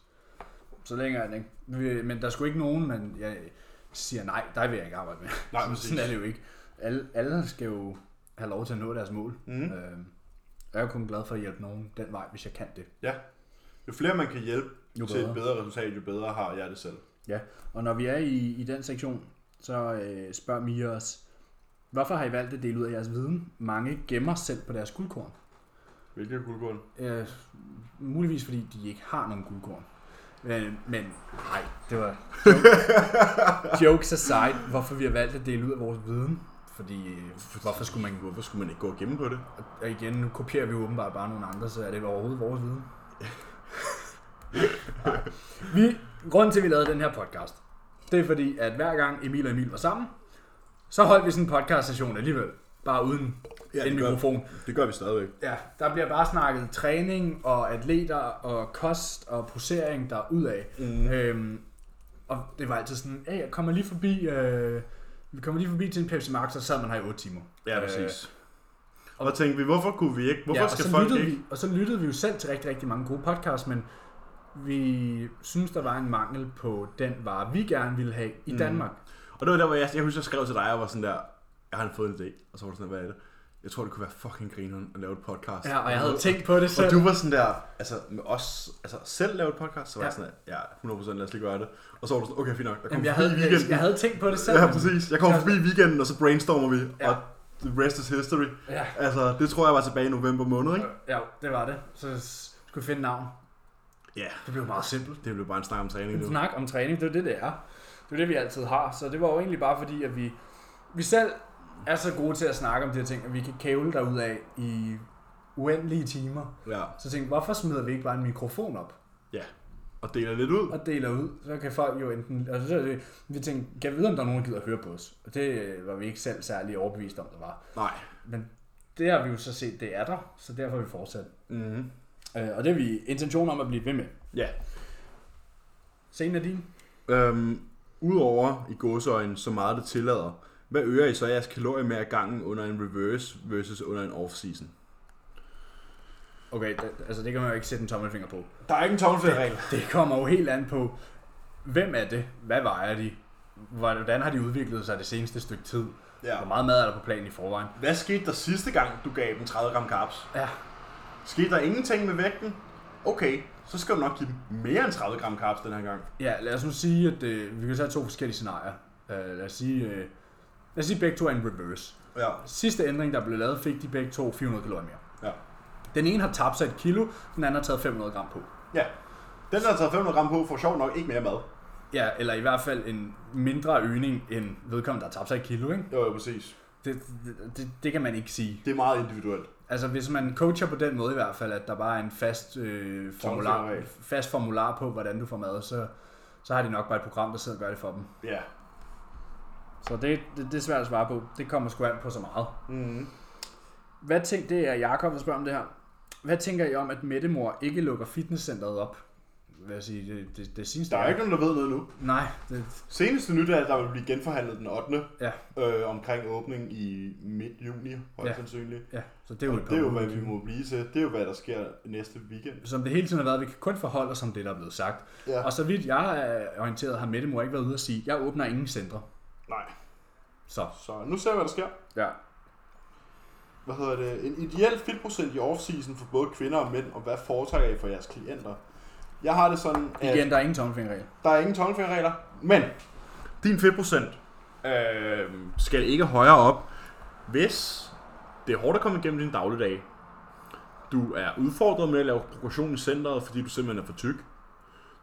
Så længe er ikke. Men der er sgu ikke nogen, man jeg siger, nej, dig vil jeg ikke arbejde med. Nej, præcis. Sådan er det jo ikke. Alle, alle skal jo have lov til at nå deres mål. Mm. Øh, jeg er kun glad for at hjælpe nogen den vej, hvis jeg kan det. Ja. Jo flere man kan hjælpe Jo til et bedre. resultat, jo bedre har jeg det selv. Og når vi er i, i den sektion, så øh, spørger Mia os, hvorfor har I valgt at dele ud af jeres viden? Mange gemmer selv på deres guldkorn. Hvilke guldkorn? Øh, muligvis fordi de ikke har nogen guldkorn. Men, men nej, det var joke. jokes aside, hvorfor vi har valgt at dele ud af vores viden. Fordi, øh, hvorfor skulle man gå? Hvorfor skulle man ikke gå gemme på det? Og igen, nu kopierer vi åbenbart bare nogle andre, så er det overhovedet vores viden. Vi, grunden til, at vi lavede den her podcast, det er fordi, at hver gang Emil og Emil var sammen, så holdt vi sådan en podcast-session alligevel. Bare uden Ja, en det gør- mikrofon. Det gør vi stadigvæk. Ja, der bliver bare snakket træning og atleter og kost og posering der ud af. Mm. Øhm, og det var altid sådan, hey, jeg kommer lige forbi, øh, vi kommer lige forbi til en Pepsi Max, og så sad man her i 8 timer. Ja, Øh, præcis. Og så tænkte vi, hvorfor kunne vi ikke? Hvorfor ja, og skal folk ikke? Vi, og så lyttede vi jo selv til rigtig, rigtig mange gode podcasts, men vi synes, der var en mangel på den vare, vi gerne ville have i Mm. Danmark. Og det var der, hvor jeg, jeg husker, jeg skrev til dig, og var sådan der, jeg har fået en idé. Og så var du sådan, hvad er det? Jeg tror, det kunne være fucking grineren at lave et podcast. Ja, og jeg havde tænkt på det selv. Og du var sådan der, altså med os, altså selv lave et podcast, så var Ja. jeg sådan, at, ja, 100% lad os lige gøre det. Og så var du sådan, okay, fint nok, jeg kommer jeg, havde, jeg, jeg havde tænkt på det selv. Ja, præcis. Jeg kommer forbi i weekenden, og så brainstormer vi, Ja. og the rest is history. Ja, Altså, det tror jeg var tilbage i november måned, ikke? ja, det var det. Så skulle finde navn. Ja. Det blev meget simpelt. Det blev bare en snak om træning En snak om træning, det er det, det er. Det er det, vi altid har. Så det var jo egentlig bare fordi, at vi, vi selv er så gode til at snakke om de her ting, at vi kan kævle derud af i uendelige timer. Ja, Så tænkte hvorfor smider vi ikke bare en mikrofon op og deler lidt ud. og deler ud? Så kan folk jo enten... Altså, så det, vi tænkte, kan vi vide, om der er nogen, der gider at høre på os? Og det øh, var vi ikke selv særlig overbevist om, der var. Nej. Men det har vi jo så set, det er der, så derfor har vi fortsat. Mm-hmm. Øh, og det er vi intention om at blive ved med. Ja. Scenen er din. Øhm, Udover i gåseøjne, så meget det tillader, hvad øger I så jeres kalorier med af gangen under en reverse versus under en off-season? Okay, det, altså det kan man jo ikke sætte en tommelfinger på. Der er ikke en tommelfingerregel. Det kommer jo helt an på, hvem er det? Hvad vejer de? Hvordan har de udviklet sig det seneste stykke tid? Ja. Hvor meget mad er der på planen i forvejen? Hvad skete der sidste gang, du gav dem 30 gram carbs? Ja. Skete der ingenting med vægten? Okay, så skal du nok give dem mere end 30 gram carbs den her gang. Ja, lad os nu sige, at øh, vi kan tage to forskellige scenarier. Uh, lad os sige, øh, lad os sige, begge to er en reverse. Ja. Sidste ændring, der blev lavet, fik de begge to 400 kalorier mere. Ja. Den ene har tabt sig et kilo, den anden har taget 500 gram på. Ja. Den, der har taget 500 gram på, får sjov nok ikke mere mad. Ja, eller i hvert fald en mindre øgning end vedkommende, der har tabt sig et kilo, ikke? Jo, jo, præcis. Det, det, det, det kan man ikke sige. Det er meget individuelt. Altså hvis man coacher på den måde i hvert fald, at der bare er en fast, øh, formular, fast formular på, hvordan du får mad, så, så har de nok bare et program, der sidder og gør det for dem. Ja. Så det, det, det er svært at svare på. Det kommer sgu an på så meget. Mm. Hvad tænker, det er Jakob, der spørger om det her. Hvad tænker I om, at Mettemor ikke lukker fitnesscenteret op? Vil jeg sige, det, det, det seneste... Der er ikke nogen, der ved noget nu. Nej, det, Seneste nyt er, at der vil blive genforhandlet den 8. Ja. Øh, omkring åbning i midt-juni, højst Ja. sandsynligt. ja, så det er jo, det er jo, hvad vi må blive til. Det er jo, hvad der sker næste weekend. Som det hele tiden har været, vi kan kun forholde os om det, der er blevet sagt. Ja. Og så vidt jeg er orienteret, har Mette Mor ikke været ude at sige, jeg åbner ingen centre. Nej. Så, Så nu ser vi, hvad der sker. ja. Hvad hedder det? En ideel fedtprocent i off-season for både kvinder og mænd, og hvad foretrækker I for jeres klienter? Jeg har det sådan, at Igen, der er ingen tommelfingerregel. der er ingen tommelfingerregler, men din fedtprocent øh, skal ikke højere op, hvis det er hårdt at komme igennem din dagligdag. Du er udfordret med at lave progression i centret, fordi du simpelthen er for tyk.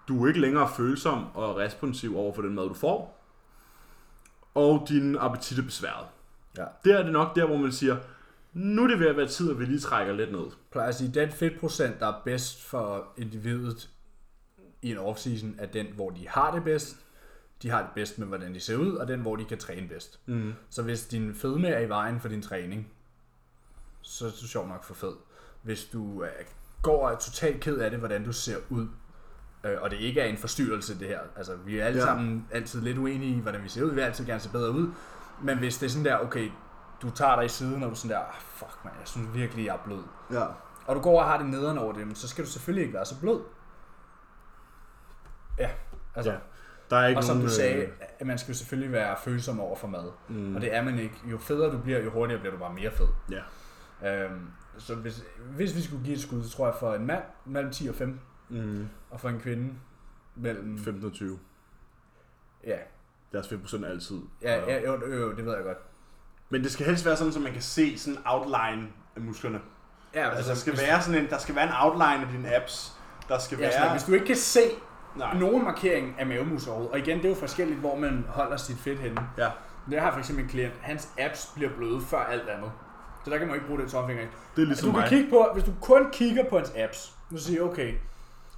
Du er ikke længere følsom og responsiv over for den mad, du får. Og din appetit er besværet. Ja. Der er det nok der, hvor man siger, nu er det ved at være tid, at vi lige trækker lidt ned. plejer at sige, den fedtprocent, der er bedst for individet i en off-season, er den, hvor de har det bedst, de har det bedst med, hvordan de ser ud, og den, hvor de kan træne bedst. Mm. Så hvis din fedme er i vejen for din træning, så er du sjov nok for fed. Hvis du øh, går og er totalt ked af det, hvordan du ser ud, øh, og det ikke er en forstyrrelse det her, altså vi er alle Ja. sammen altid lidt uenige i, hvordan vi ser ud, vi vil altid gerne se bedre ud, men hvis det er sådan der, okay, du tager dig i siden, og du er sådan der, ah, fuck man, jeg synes virkelig, jeg er blød, Ja. og du går og har det nederen over det, så skal du selvfølgelig ikke være så blød. Ja, altså. Ja. Der er ikke Og som nogen, du sagde, øh, at man skal jo selvfølgelig være følsom over for mad. Mm. Og det er man ikke. Jo federe du bliver, jo hurtigere bliver du bare mere fed. Ja. Øhm, så hvis, hvis vi skulle give et skud, så tror jeg for en mand mellem 10 og 15, Mm. og for en kvinde mellem... 15 og 20. Ja, Deres 5% er altid. ja, ja jo, jo, jo, det ved jeg godt. Men det skal helst være sådan, så man kan se sådan en outline af musklerne. Ja, Altså, der skal hvis, være sådan en, der skal være en outline af dine abs. Der skal ja, være... sådan, hvis du ikke kan se Nej. nogen markering af overhovedet, og igen, det er jo forskelligt, hvor man holder sit fedt henne. Ja. Det har for eksempel en klient, hans abs bliver bløde før alt andet. Så der kan man ikke bruge det tomfinger. Det er ligesom du kan mig. kigge på, hvis du kun kigger på hans abs, nu siger du, okay,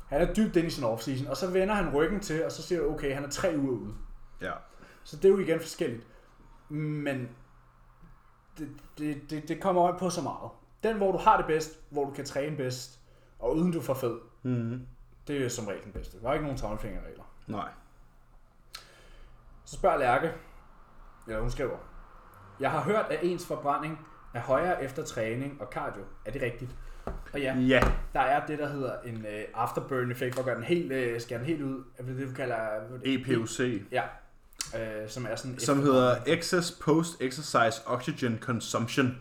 han er dybt inde i sin off-season, og så vender han ryggen til, og så siger du, okay, han er tre uger ude. Ja. Så det er jo igen forskelligt. Men det, det, det, det kommer øje på så meget. Den, hvor du har det bedst, hvor du kan træne bedst, og uden du får fed, Mm. det er som regel den bedste. Der er ikke nogen tommelfingerregler. Nej. Så spørger Lærke, eller hun skriver, jeg har hørt, at ens forbrænding er højere efter træning og cardio. Er det rigtigt? Og ja, Ja. der er det, der hedder en uh, afterburn effekt, hvor gør den helt, uh, skærer den helt ud. Er det det, du kalder... EPOC. Ja, uh, som er sådan... Som hedder Excess Post-Exercise Oxygen Consumption.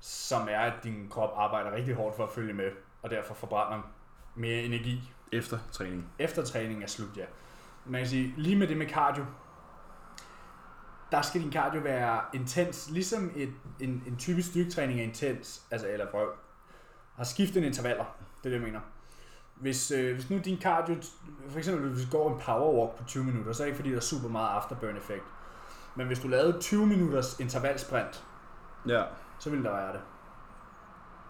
Som er, at din krop arbejder rigtig hårdt for at følge med, og derfor forbrænder mere energi Efter træning. efter træningen er slut, ja. Man kan sige, lige med det med cardio, der skal din cardio være intens, ligesom et, en, en typisk styrketræning er intens, altså eller prøv, har skiftende intervaller, det er det, jeg mener. Hvis, øh, hvis nu din cardio, for eksempel hvis du går en powerwalk på 20 minutter, så er det ikke fordi, der er super meget afterburn effekt. Men hvis du lavede 20 minutters intervalsprint, Ja. så ville der være det.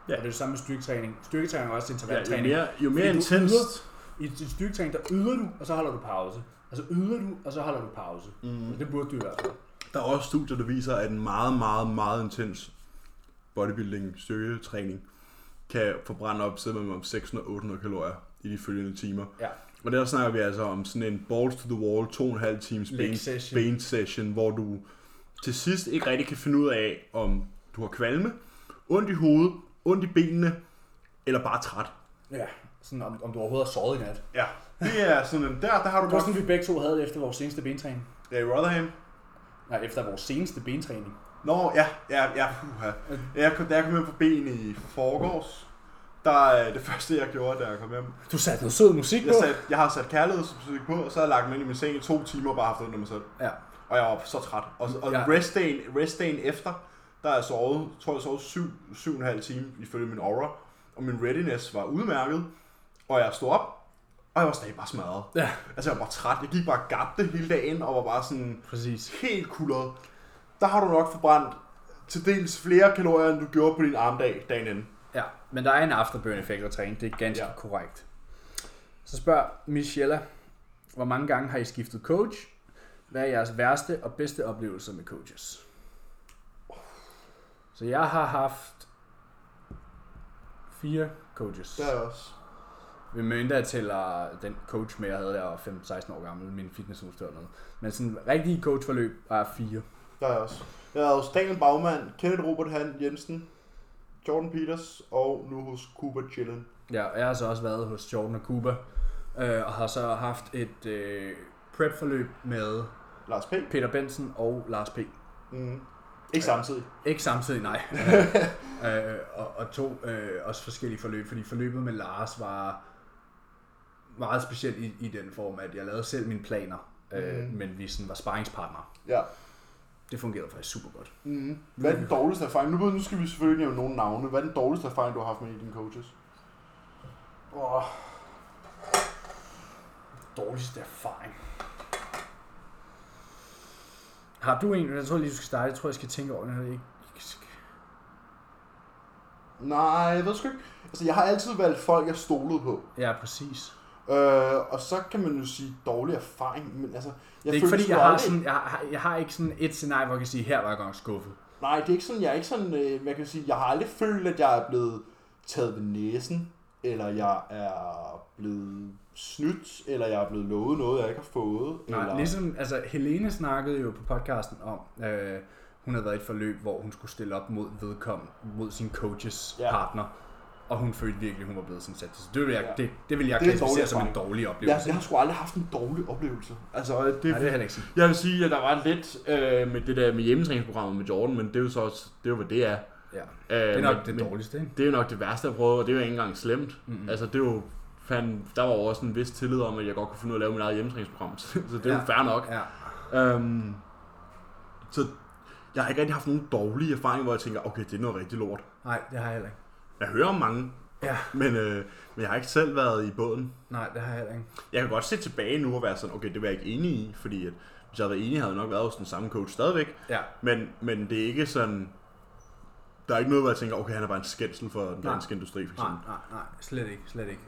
Ja. Og det er det samme med styrketræning. Styrketræning er også ja jo intervaltræning. mere, jo mere Fordi. I et styrketræning, der yder du, og så holder du pause. Altså yder du, og så holder du pause. Mm. Mm. Det burde du i hvert fald. Der er også studier, der viser, at en meget, meget, meget intens bodybuilding styrketræning kan forbrænde op til mellem 600 og 800 kalorier i de følgende timer. Ja. Og der snakker vi altså om sådan en balls to the wall, to og en halv times ben, session. ben session, hvor du til sidst ikke rigtig kan finde ud af, om du har kvalme, ondt i hovedet, ondt i benene, eller bare træt. Ja, sådan om, om du overhovedet har sovet i nat. Ja, det er sådan en, der, der har du Det var sådan, vi begge to havde det efter vores seneste bentræning. Ja, i Rotherham. Nej, efter vores seneste bentræning. Nå, ja, ja, ja, puha. Jeg kom, da jeg kom hjem på ben i forgårs, der er det første, jeg gjorde, da jeg kom hjem. Du satte noget sød musik Jeg, på. sat, jeg har sat kærlighedsmusik på, og så har jeg lagt mig ind i min seng i to timer og bare haft under mig selv. Ja. Og jeg var så træt. Og, og Ja. restdagen, restdagen efter, der har jeg sovet, tror jeg sovet syv, syv og en halv time ifølge min aura. Og min readiness var udmærket. Og jeg stod op, og jeg var stadig bare smadret. Ja, Altså jeg var træt. Jeg gik bare gabte hele dagen, og var bare sådan præcis. helt kuldret. Der har du nok forbrændt til dels flere kalorier, end du gjorde på din armdag dagen inden. Ja, men der er en afterburn effekt at træne. Det er ganske Ja. korrekt. Så spørger Michelle, hvor mange gange har I skiftet coach? Hvad er jeres værste og bedste oplevelser med coaches? Så jeg har haft fire coaches. Det er også. mindre jeg tæller den coach med, jeg havde der var 15-16 år gammel, min fitnessudstyr og noget. Men sådan rigtig coachforløb var fire. Der er også. Jeg er hos Daniel Bagman, Kenneth Robert Han Jensen, Jordan Peters og nu hos Cooper Chillen. Ja, og jeg har så også været hos Jordan og Cooper, øh, og har så haft et øh, prep-forløb med Lars P. Peter Benson og Lars P. Mm. Ikke samtidig. Ikke samtidig, nej. øh, og, og to øh, også forskellige forløb, fordi forløbet med Lars var meget specielt i, i den form, at jeg lavede selv mine planer, øh, Mhm. men vi sådan var sparringspartnere. Ja. Det fungerede faktisk super godt. Mm. Hvad er den dårligste erfaring? Nu, nu skal vi selvfølgelig nævne nogle navne. Hvad er den dårligste erfaring, du har haft med i dine coaches? Åh. Dårligste erfaring. Har du en? Jeg tror lige, du skal starte. Jeg tror, jeg skal tænke over det. Jeg ikke... Nej, jeg ved sgu ikke. Altså, jeg har altid valgt folk, jeg stolede på. Ja, præcis. Øh, og så kan man jo sige dårlig erfaring, men altså... Jeg det er ikke fordi, jeg har, aldrig- sådan, jeg, har, jeg har ikke sådan et scenarie, hvor jeg kan sige, her var jeg godt skuffet. Nej, det er ikke sådan, jeg er ikke sådan, øh, man kan sige, jeg har aldrig følt, at jeg er blevet taget ved næsen, eller jeg er blevet snydt, eller jeg er blevet lovet noget, jeg ikke har fået. Nej, eller... ligesom, altså Helene snakkede jo på podcasten om, øh, hun havde været i et forløb, hvor hun skulle stille op mod vedkommende, mod sin coaches ja. partner, og hun følte virkelig, at hun var blevet sådan sat til. Så det vil jeg, Ja. det, det vil jeg Det er klassificere som en dårlig oplevelse. jeg har sgu aldrig haft en dårlig oplevelse. Altså, det, Nej, det heller ikke. Jeg vil sige, at der var lidt øh, med det der med hjemmetræningsprogrammet med Jordan, men det er jo så også, det er jo, hvad det er. Ja. Øh, Det er nok men, det dårligste, ikke? Det er jo nok det værste, jeg prøvede, og det er jo ikke engang slemt. Mm-mm. Altså, det er jo, fan, der var jo også en vis tillid om, at jeg godt kunne finde ud af at lave mit eget hjemmetræningsprogram, så det er jo Ja. fair nok. Ja. Øhm, så jeg har ikke rigtig haft nogen dårlige erfaringer, hvor jeg tænker, okay, det er noget rigtig lort. Nej, det har jeg heller ikke. Jeg hører om mange, Ja. men, øh, men jeg har ikke selv været i båden. Nej, det har jeg heller ikke. Jeg kan godt se tilbage nu og være sådan, okay, det var jeg ikke enig i, fordi at, hvis jeg havde været enig, havde jeg nok været hos den samme coach stadigvæk. Ja. Men, men det er ikke sådan, der er ikke noget, hvor jeg tænker, okay, han er bare en skændsel for den Nej. danske industri, for Nej, eksempel. nej, nej, slet ikke, slet ikke.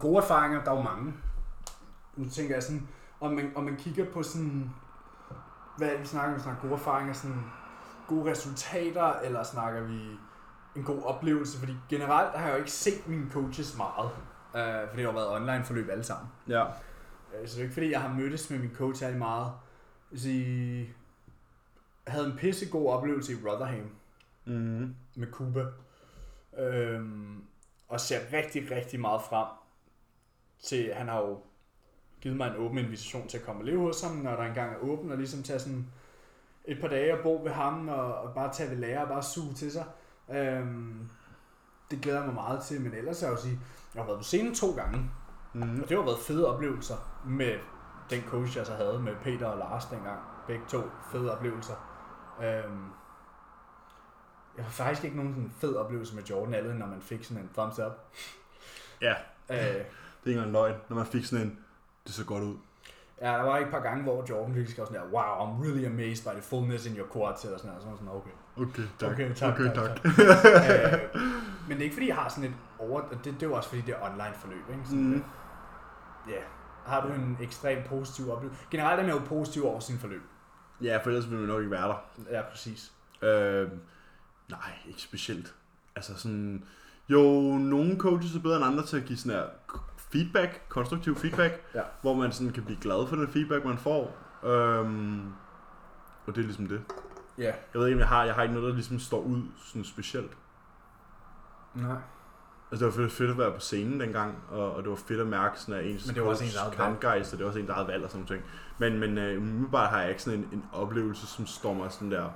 Gode erfaringer, der er jo mange. Nu tænker jeg sådan, om man, om man kigger på sådan, hvad er det, vi snakker om, vi snakker gode erfaringer, sådan gode resultater, eller snakker vi en god oplevelse, fordi generelt har jeg jo ikke set mine coaches meget, øh, fordi det har været online forløb alle sammen. Ja. Øh, Så det er ikke fordi, jeg har mødtes med min coach særlig meget. Sige, jeg havde en pissegod oplevelse i Rotherham Mm-hmm. med Cuba. Øhm, og ser rigtig, rigtig meget frem til, han har jo givet mig en åben invitation til at komme og leve hos ham, når der engang er åben, og ligesom tage sådan et par dage og bo ved ham, og, og bare tage ved lære og bare suge til sig. Øhm, det glæder jeg mig meget til, men ellers er jeg jo sige, jeg har været på scenen to gange, Mm-hmm. og det har været fede oplevelser med den coach, jeg så havde med Peter og Lars dengang. Begge to fede oplevelser. Øhm, jeg har faktisk ikke nogen sådan fed oplevelse med Jordan, andet når man fik sådan en thumbs up. Ja. Øh, Det er ikke engang løgn, når man fik sådan en, det så godt ud. ja, der var et par gange, hvor Jordan virkelig skrev sådan der, wow, I'm really amazed by the fullness in your quads, eller sådan noget. Så var jeg sådan, okay. Okay, tak. Okay, tak, okay, tak, tak. øh, men det er ikke fordi, jeg har sådan et over... Det, det er jo også fordi, det er online forløb, ikke? Sådan, Mm. Ja. Har du en ekstremt positiv oplevelse? Generelt er man jo positiv over sin forløb. Ja, for ellers ville man nok ikke være der. Ja, præcis. Øh, nej, ikke specielt. Altså sådan, jo, nogle coaches er bedre end andre til at give sådan her feedback, konstruktiv feedback, Ja. hvor man sådan kan blive glad for den feedback, man får. Øhm, og det er ligesom det. Ja. Jeg ved ikke, om jeg har, jeg har ikke noget, der ligesom står ud sådan specielt. Nej. Altså, det var fedt, fedt at være på scenen dengang, og, og det var fedt at mærke sådan, at ens Men det var også ens eget valg. kampgejst, og det var også ens eget valg og sådan noget. Men, men øh, umiddelbart har jeg ikke sådan en, en oplevelse, som står mig sådan der,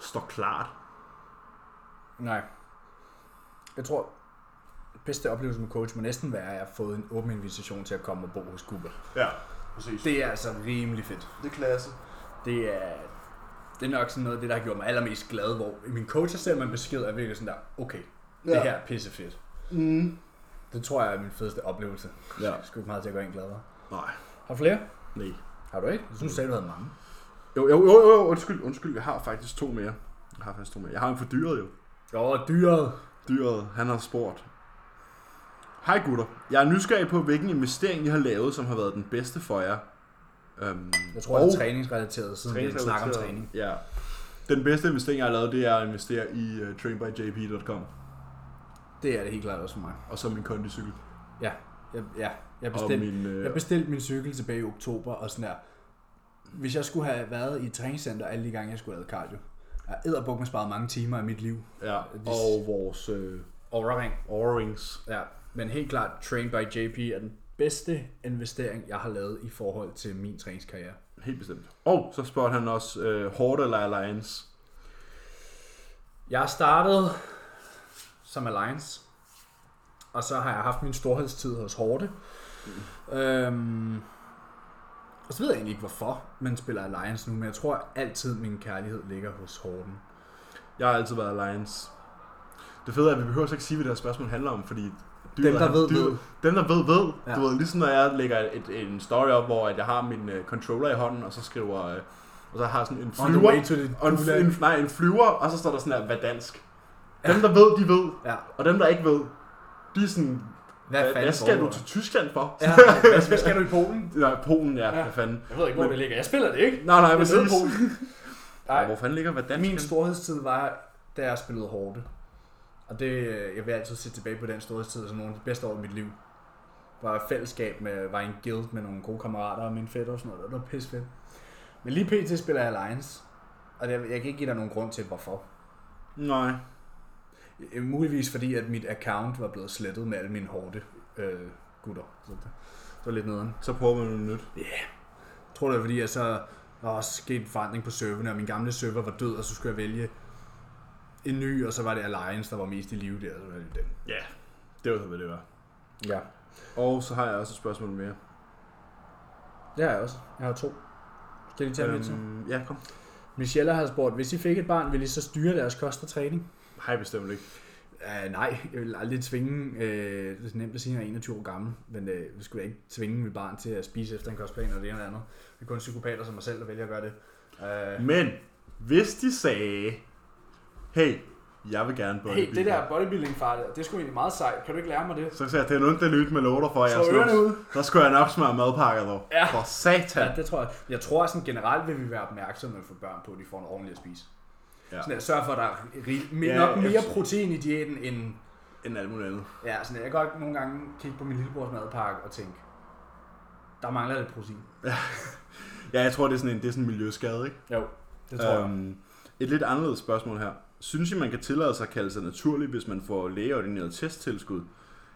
står klart. Nej. Jeg tror, bedste oplevelse med coach må næsten være, at jeg har fået en åben invitation til at komme og bo hos Cuba. Ja, præcis. Det, Det er altså rimelig fedt. det er klasse. Det er, det er nok sådan noget af det, der har gjort mig allermest glad, hvor min coach har sendt mig en besked, og virkelig sådan der, okay, det Ja. her er pissefedt. Mm. Det tror jeg er min fedeste oplevelse. Ja. Jeg skulle meget til at gøre en gladere. Nej. Har du flere? Nej. Har du ikke? Jeg synes, du sagde, du havde mange. Jo, jo, jo, jo, undskyld, undskyld, jeg har faktisk to mere. Jeg har faktisk to mere. Jeg har en for dyret jo. Jo, dyret. Dyret, han har spurgt. Hej gutter, jeg er nysgerrig på, hvilken investering I har lavet, som har været den bedste for jer. Um, Jeg tror, det er træningsrelateret, siden vi snakker om træning. Ja. Den bedste investering, jeg har lavet, det er at investere i uh, trainbyjp.com. Det er det helt klart også for mig. Og så min kondicykel. Ja. Jeg, ja, jeg bestilte, min, øh... jeg bestilte min cykel tilbage i oktober, og sådan der. Hvis jeg skulle have været i et træningscenter alle de gange, jeg skulle have lavet cardio. Jeg har edderbuk sparet mange timer af mit liv. Ja, og vores... Øh... Overring. Overrings. Ja, men helt klart, Train by JP er den bedste investering, jeg har lavet i forhold til min træningskarriere. Helt bestemt. Og så spørger han også, øh, Horde eller Alliance? Jeg startede som Alliance, og så har jeg haft min storhedstid hos Horde. Mm. Øhm, og så ved jeg egentlig ikke, hvorfor man spiller Alliance nu, men jeg tror altid, min kærlighed ligger hos Horden. Jeg har altid været Alliance. Det fede er, at vi behøver ikke sige, hvad det her spørgsmål handler om, fordi du dem, der ved, ved. Dem, der ved, ved. Ja. Du ved, ligesom når jeg lægger et, en story op, hvor jeg har min uh, controller i hånden, og så skriver... Uh, og så har sådan en flyver, og en, en, nej, en flyver, og så står der sådan her, hvad dansk. Dem, der ved, de ved. Ja. Og dem, der ikke ved, de er sådan, hvad, hvad, hvad skal du til Tyskland for? Ja, hvad skal du i Polen? Nej, Polen, ja, ja. hvad fanden. Jeg ved ikke, hvor men, det ligger. Jeg spiller det ikke. Nej, nej, men det Polen. Nej, hvor fanden ligger hvad dansk? Min storhedstid var, da jeg spillede hårde. Og det, jeg vil altid se tilbage på den storhedstid som nogle af de bedste år i mit liv. Var fællesskab med, var en guild med nogle gode kammerater og min fætter og sådan noget. Det var pisse fedt. Men lige pt. spiller jeg Alliance. Og det, jeg kan ikke give dig nogen grund til, hvorfor. Nej. Øh, muligvis fordi, at mit account var blevet slettet med alle mine hårde øh, gutter. Så det, det var lidt nederen. Så prøver man noget nyt. Ja. Yeah. Jeg tror, det er fordi, at så var også sket en forandring på serverne, og min gamle server var død, og så skulle jeg vælge en ny, og så var det Alliance, der var mest i live der. Så var det den. Ja, yeah. det var hvad det var. Ja. Og så har jeg også et spørgsmål mere. Det har jeg også. Jeg har to. Skal I tage øhm, med Ja, kom. Michelle har spurgt, hvis I fik et barn, ville I så styre deres kost og træning? Nej, bestemt ikke. Uh, nej, jeg vil aldrig tvinge, uh, det er nemt at sige, at jeg er 21 år gammel, men uh, vi skulle ikke tvinge mit barn til at spise efter en kostplan eller det ene eller andet. Det er kun psykopater som mig selv, der vælger at gøre det. Uh, men, hvis de sagde, hey, jeg vil gerne bodybuilding. Hey, det der bodybuilding far, det er sgu egentlig meget sejt. Kan du ikke lære mig det? Så sagde jeg, det er noget, det nyt med låter for, jeg så ud. Så skulle jeg nok smøre madpakker dog. Ja. For satan. Ja, det tror jeg. Jeg tror sådan generelt vil vi være opmærksomme for børn på, at de får noget ordentligt at spise. Ja. Sådan at sørge for, at der er rig, ja, nok mere protein i diæten end... End alt muligt andet. Ja, sådan jeg kan godt nogle gange kigge på min lillebrors madpakke og tænke, der mangler lidt protein. Ja, ja jeg tror, det er sådan en, det er sådan en miljøskade, ikke? Jo, det tror øhm, jeg. Et lidt anderledes spørgsmål her. Synes I, man kan tillade sig at kalde sig naturlig, hvis man får lægeordineret testtilskud?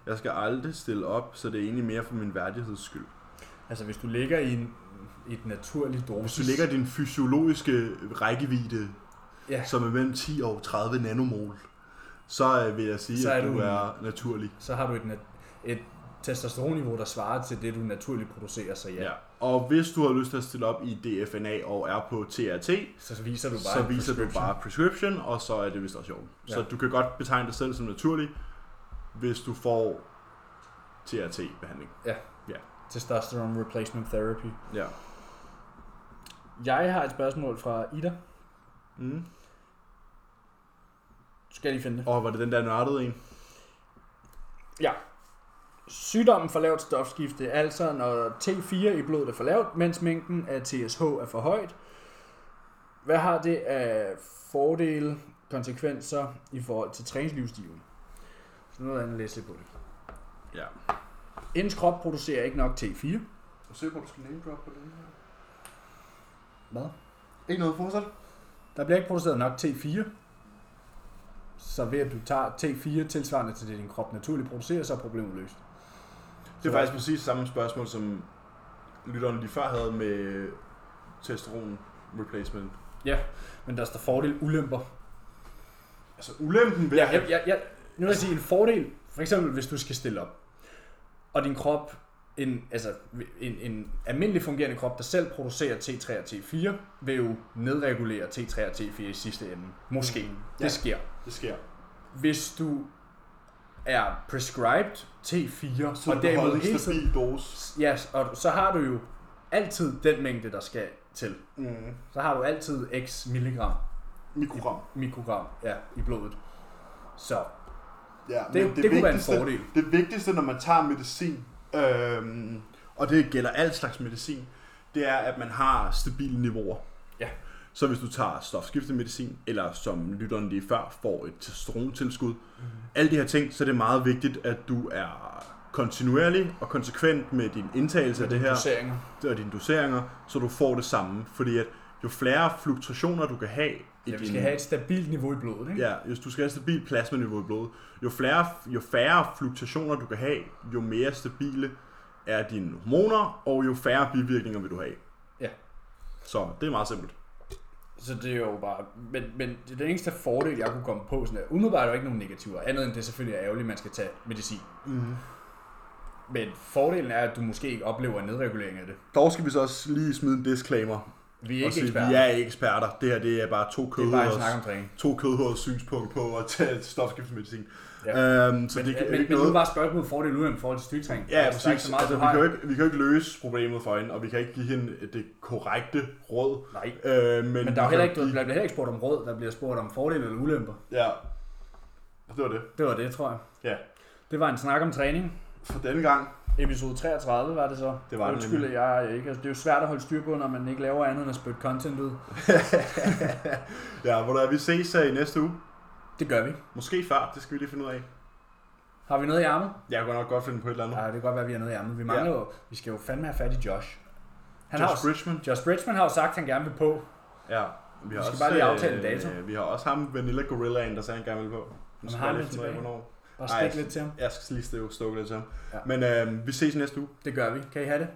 Jeg skal aldrig stille op, så det er egentlig mere for min værdigheds skyld. Altså, hvis du ligger i en, et naturligt dosis... Hvis du ligger i din fysiologiske rækkevidde, ja. som er mellem 10 og 30 nanomol, så øh, vil jeg sige, så er at du, du er naturlig. Så har du et, et testosteronniveau, der svarer til det, du naturligt producerer, så ja. ja. Og hvis du har lyst til at stille op i DFNA og er på TRT, så viser du bare, så viser du bare prescription, og så er det vist også sjovt. Ja. Så du kan godt betegne dig selv som naturlig, hvis du får TRT-behandling. Ja. ja. Testosterone Replacement Therapy. Ja. Jeg har et spørgsmål fra Ida. Mm. Skal jeg lige finde det? Og var det den der nørdede en? Ja. Sygdommen for lavt stofskifte, altså når T4 i blodet er for lavt, mens mængden af TSH er for højt. Hvad har det af fordele, konsekvenser i forhold til træningslivsstilen? Så noget andet læse lidt på det. Ja. Ens krop producerer ikke nok T4. Jeg ser på, du skal name drop på den her. Hvad? Ikke noget fortsat. Der bliver ikke produceret nok T4. Så ved at du tager T4 tilsvarende til det, din krop naturligt producerer, så er problemet løst. Det er faktisk præcis samme spørgsmål, som lytterne lige før havde med testosteron replacement. Ja, men der er der fordel ulemper. Altså ulempen ved ja, jeg, jeg, jeg, nu vil jeg sige en fordel, for eksempel hvis du skal stille op, og din krop, en, altså en, en almindelig fungerende krop, der selv producerer T3 og T4, vil jo nedregulere T3 og T4 i sidste ende. Måske. Mm. Det ja, sker. Det sker. Hvis du er prescribed T4, så og derimod hele tiden, dos. Ja, og så har du jo altid den mængde, der skal til. Mm. Så har du altid x milligram. Mikrogram. I, mikrogram, ja, i blodet. Så ja, det, det, det, det kunne være en fordel. Det vigtigste, når man tager medicin, øhm, og det gælder al slags medicin, det er, at man har stabile niveauer. Så hvis du tager stofskiftemedicin, eller som lytteren lige før, får et testosterontilskud, mm. alle de her ting, så er det meget vigtigt, at du er kontinuerlig og konsekvent med din indtagelse af det her, Doseringer. og dine doseringer, så du får det samme. Fordi at jo flere fluktuationer du kan have i Ja, vi din, skal have et stabilt niveau i blodet, ikke? Ja, hvis du skal have et stabilt plasmaniveau i blodet, jo, flere, jo færre fluktuationer du kan have, jo mere stabile er dine hormoner, og jo færre bivirkninger vil du have. Ja. Så det er meget simpelt. Så det er jo bare... Men, men det er den eneste fordel, jeg kunne komme på. Sådan der. Umiddelbart er der jo ikke nogen negativer. Andet end det selvfølgelig er ærgerligt, at man skal tage medicin. Mm. Men fordelen er, at du måske ikke oplever en nedregulering af det. Dog skal vi så også lige smide en disclaimer. Vi er ikke sige, eksperter. Vi er ikke eksperter. Det her det er bare to det er bare en snak kødhårs, om træning. to kødhårs synspunkt på at tage stofskiftsmedicin. Ja. Øhm, så Men, det kan men, ikke men nu noget... er bare spørgsmålet fordel uden forhold til styrketræning. Ja, Altså, præcis. så meget, Altså, vi, kan jo ikke, vi kan jo ikke løse problemet for hende, og vi kan ikke give hende det korrekte råd. Nej. Øh, men, Men der er heller ikke, der bliver heller ikke spurgt om råd, der bliver spurgt om fordele eller ulemper. Ja, det var det. Det var det, tror jeg. Ja. Det var en snak om træning. For denne gang. Episode 33 var det så. Det var Undskyld, at jeg ikke... Altså, det er jo svært at holde styr på, når man ikke laver andet end at spytte content ud. ja, hvor der er, vi ses uh, i næste uge. Det gør vi. Måske før, det skal vi lige finde ud af. Har vi noget i ærmet? Jeg kan nok godt finde på et eller andet. Ja, det kan godt være, at vi har noget i ærmet. Vi mangler jo... Vi skal jo fandme have fat i Josh. Han Josh har jo, Bridgman. Josh Bridgman har jo sagt, at han gerne vil på. Ja. Vi, har skal også, bare lige aftale øh, en dato. Vi har også ham, Vanilla Gorillaen, der sagde, han gerne vil på. Nu skal har jeg lige tilbage? hvornår. Bare stik lidt til ham. Jeg skal lige stå lidt til ham. Ja. Men øh, vi ses næste uge. Det gør vi. Kan I have det?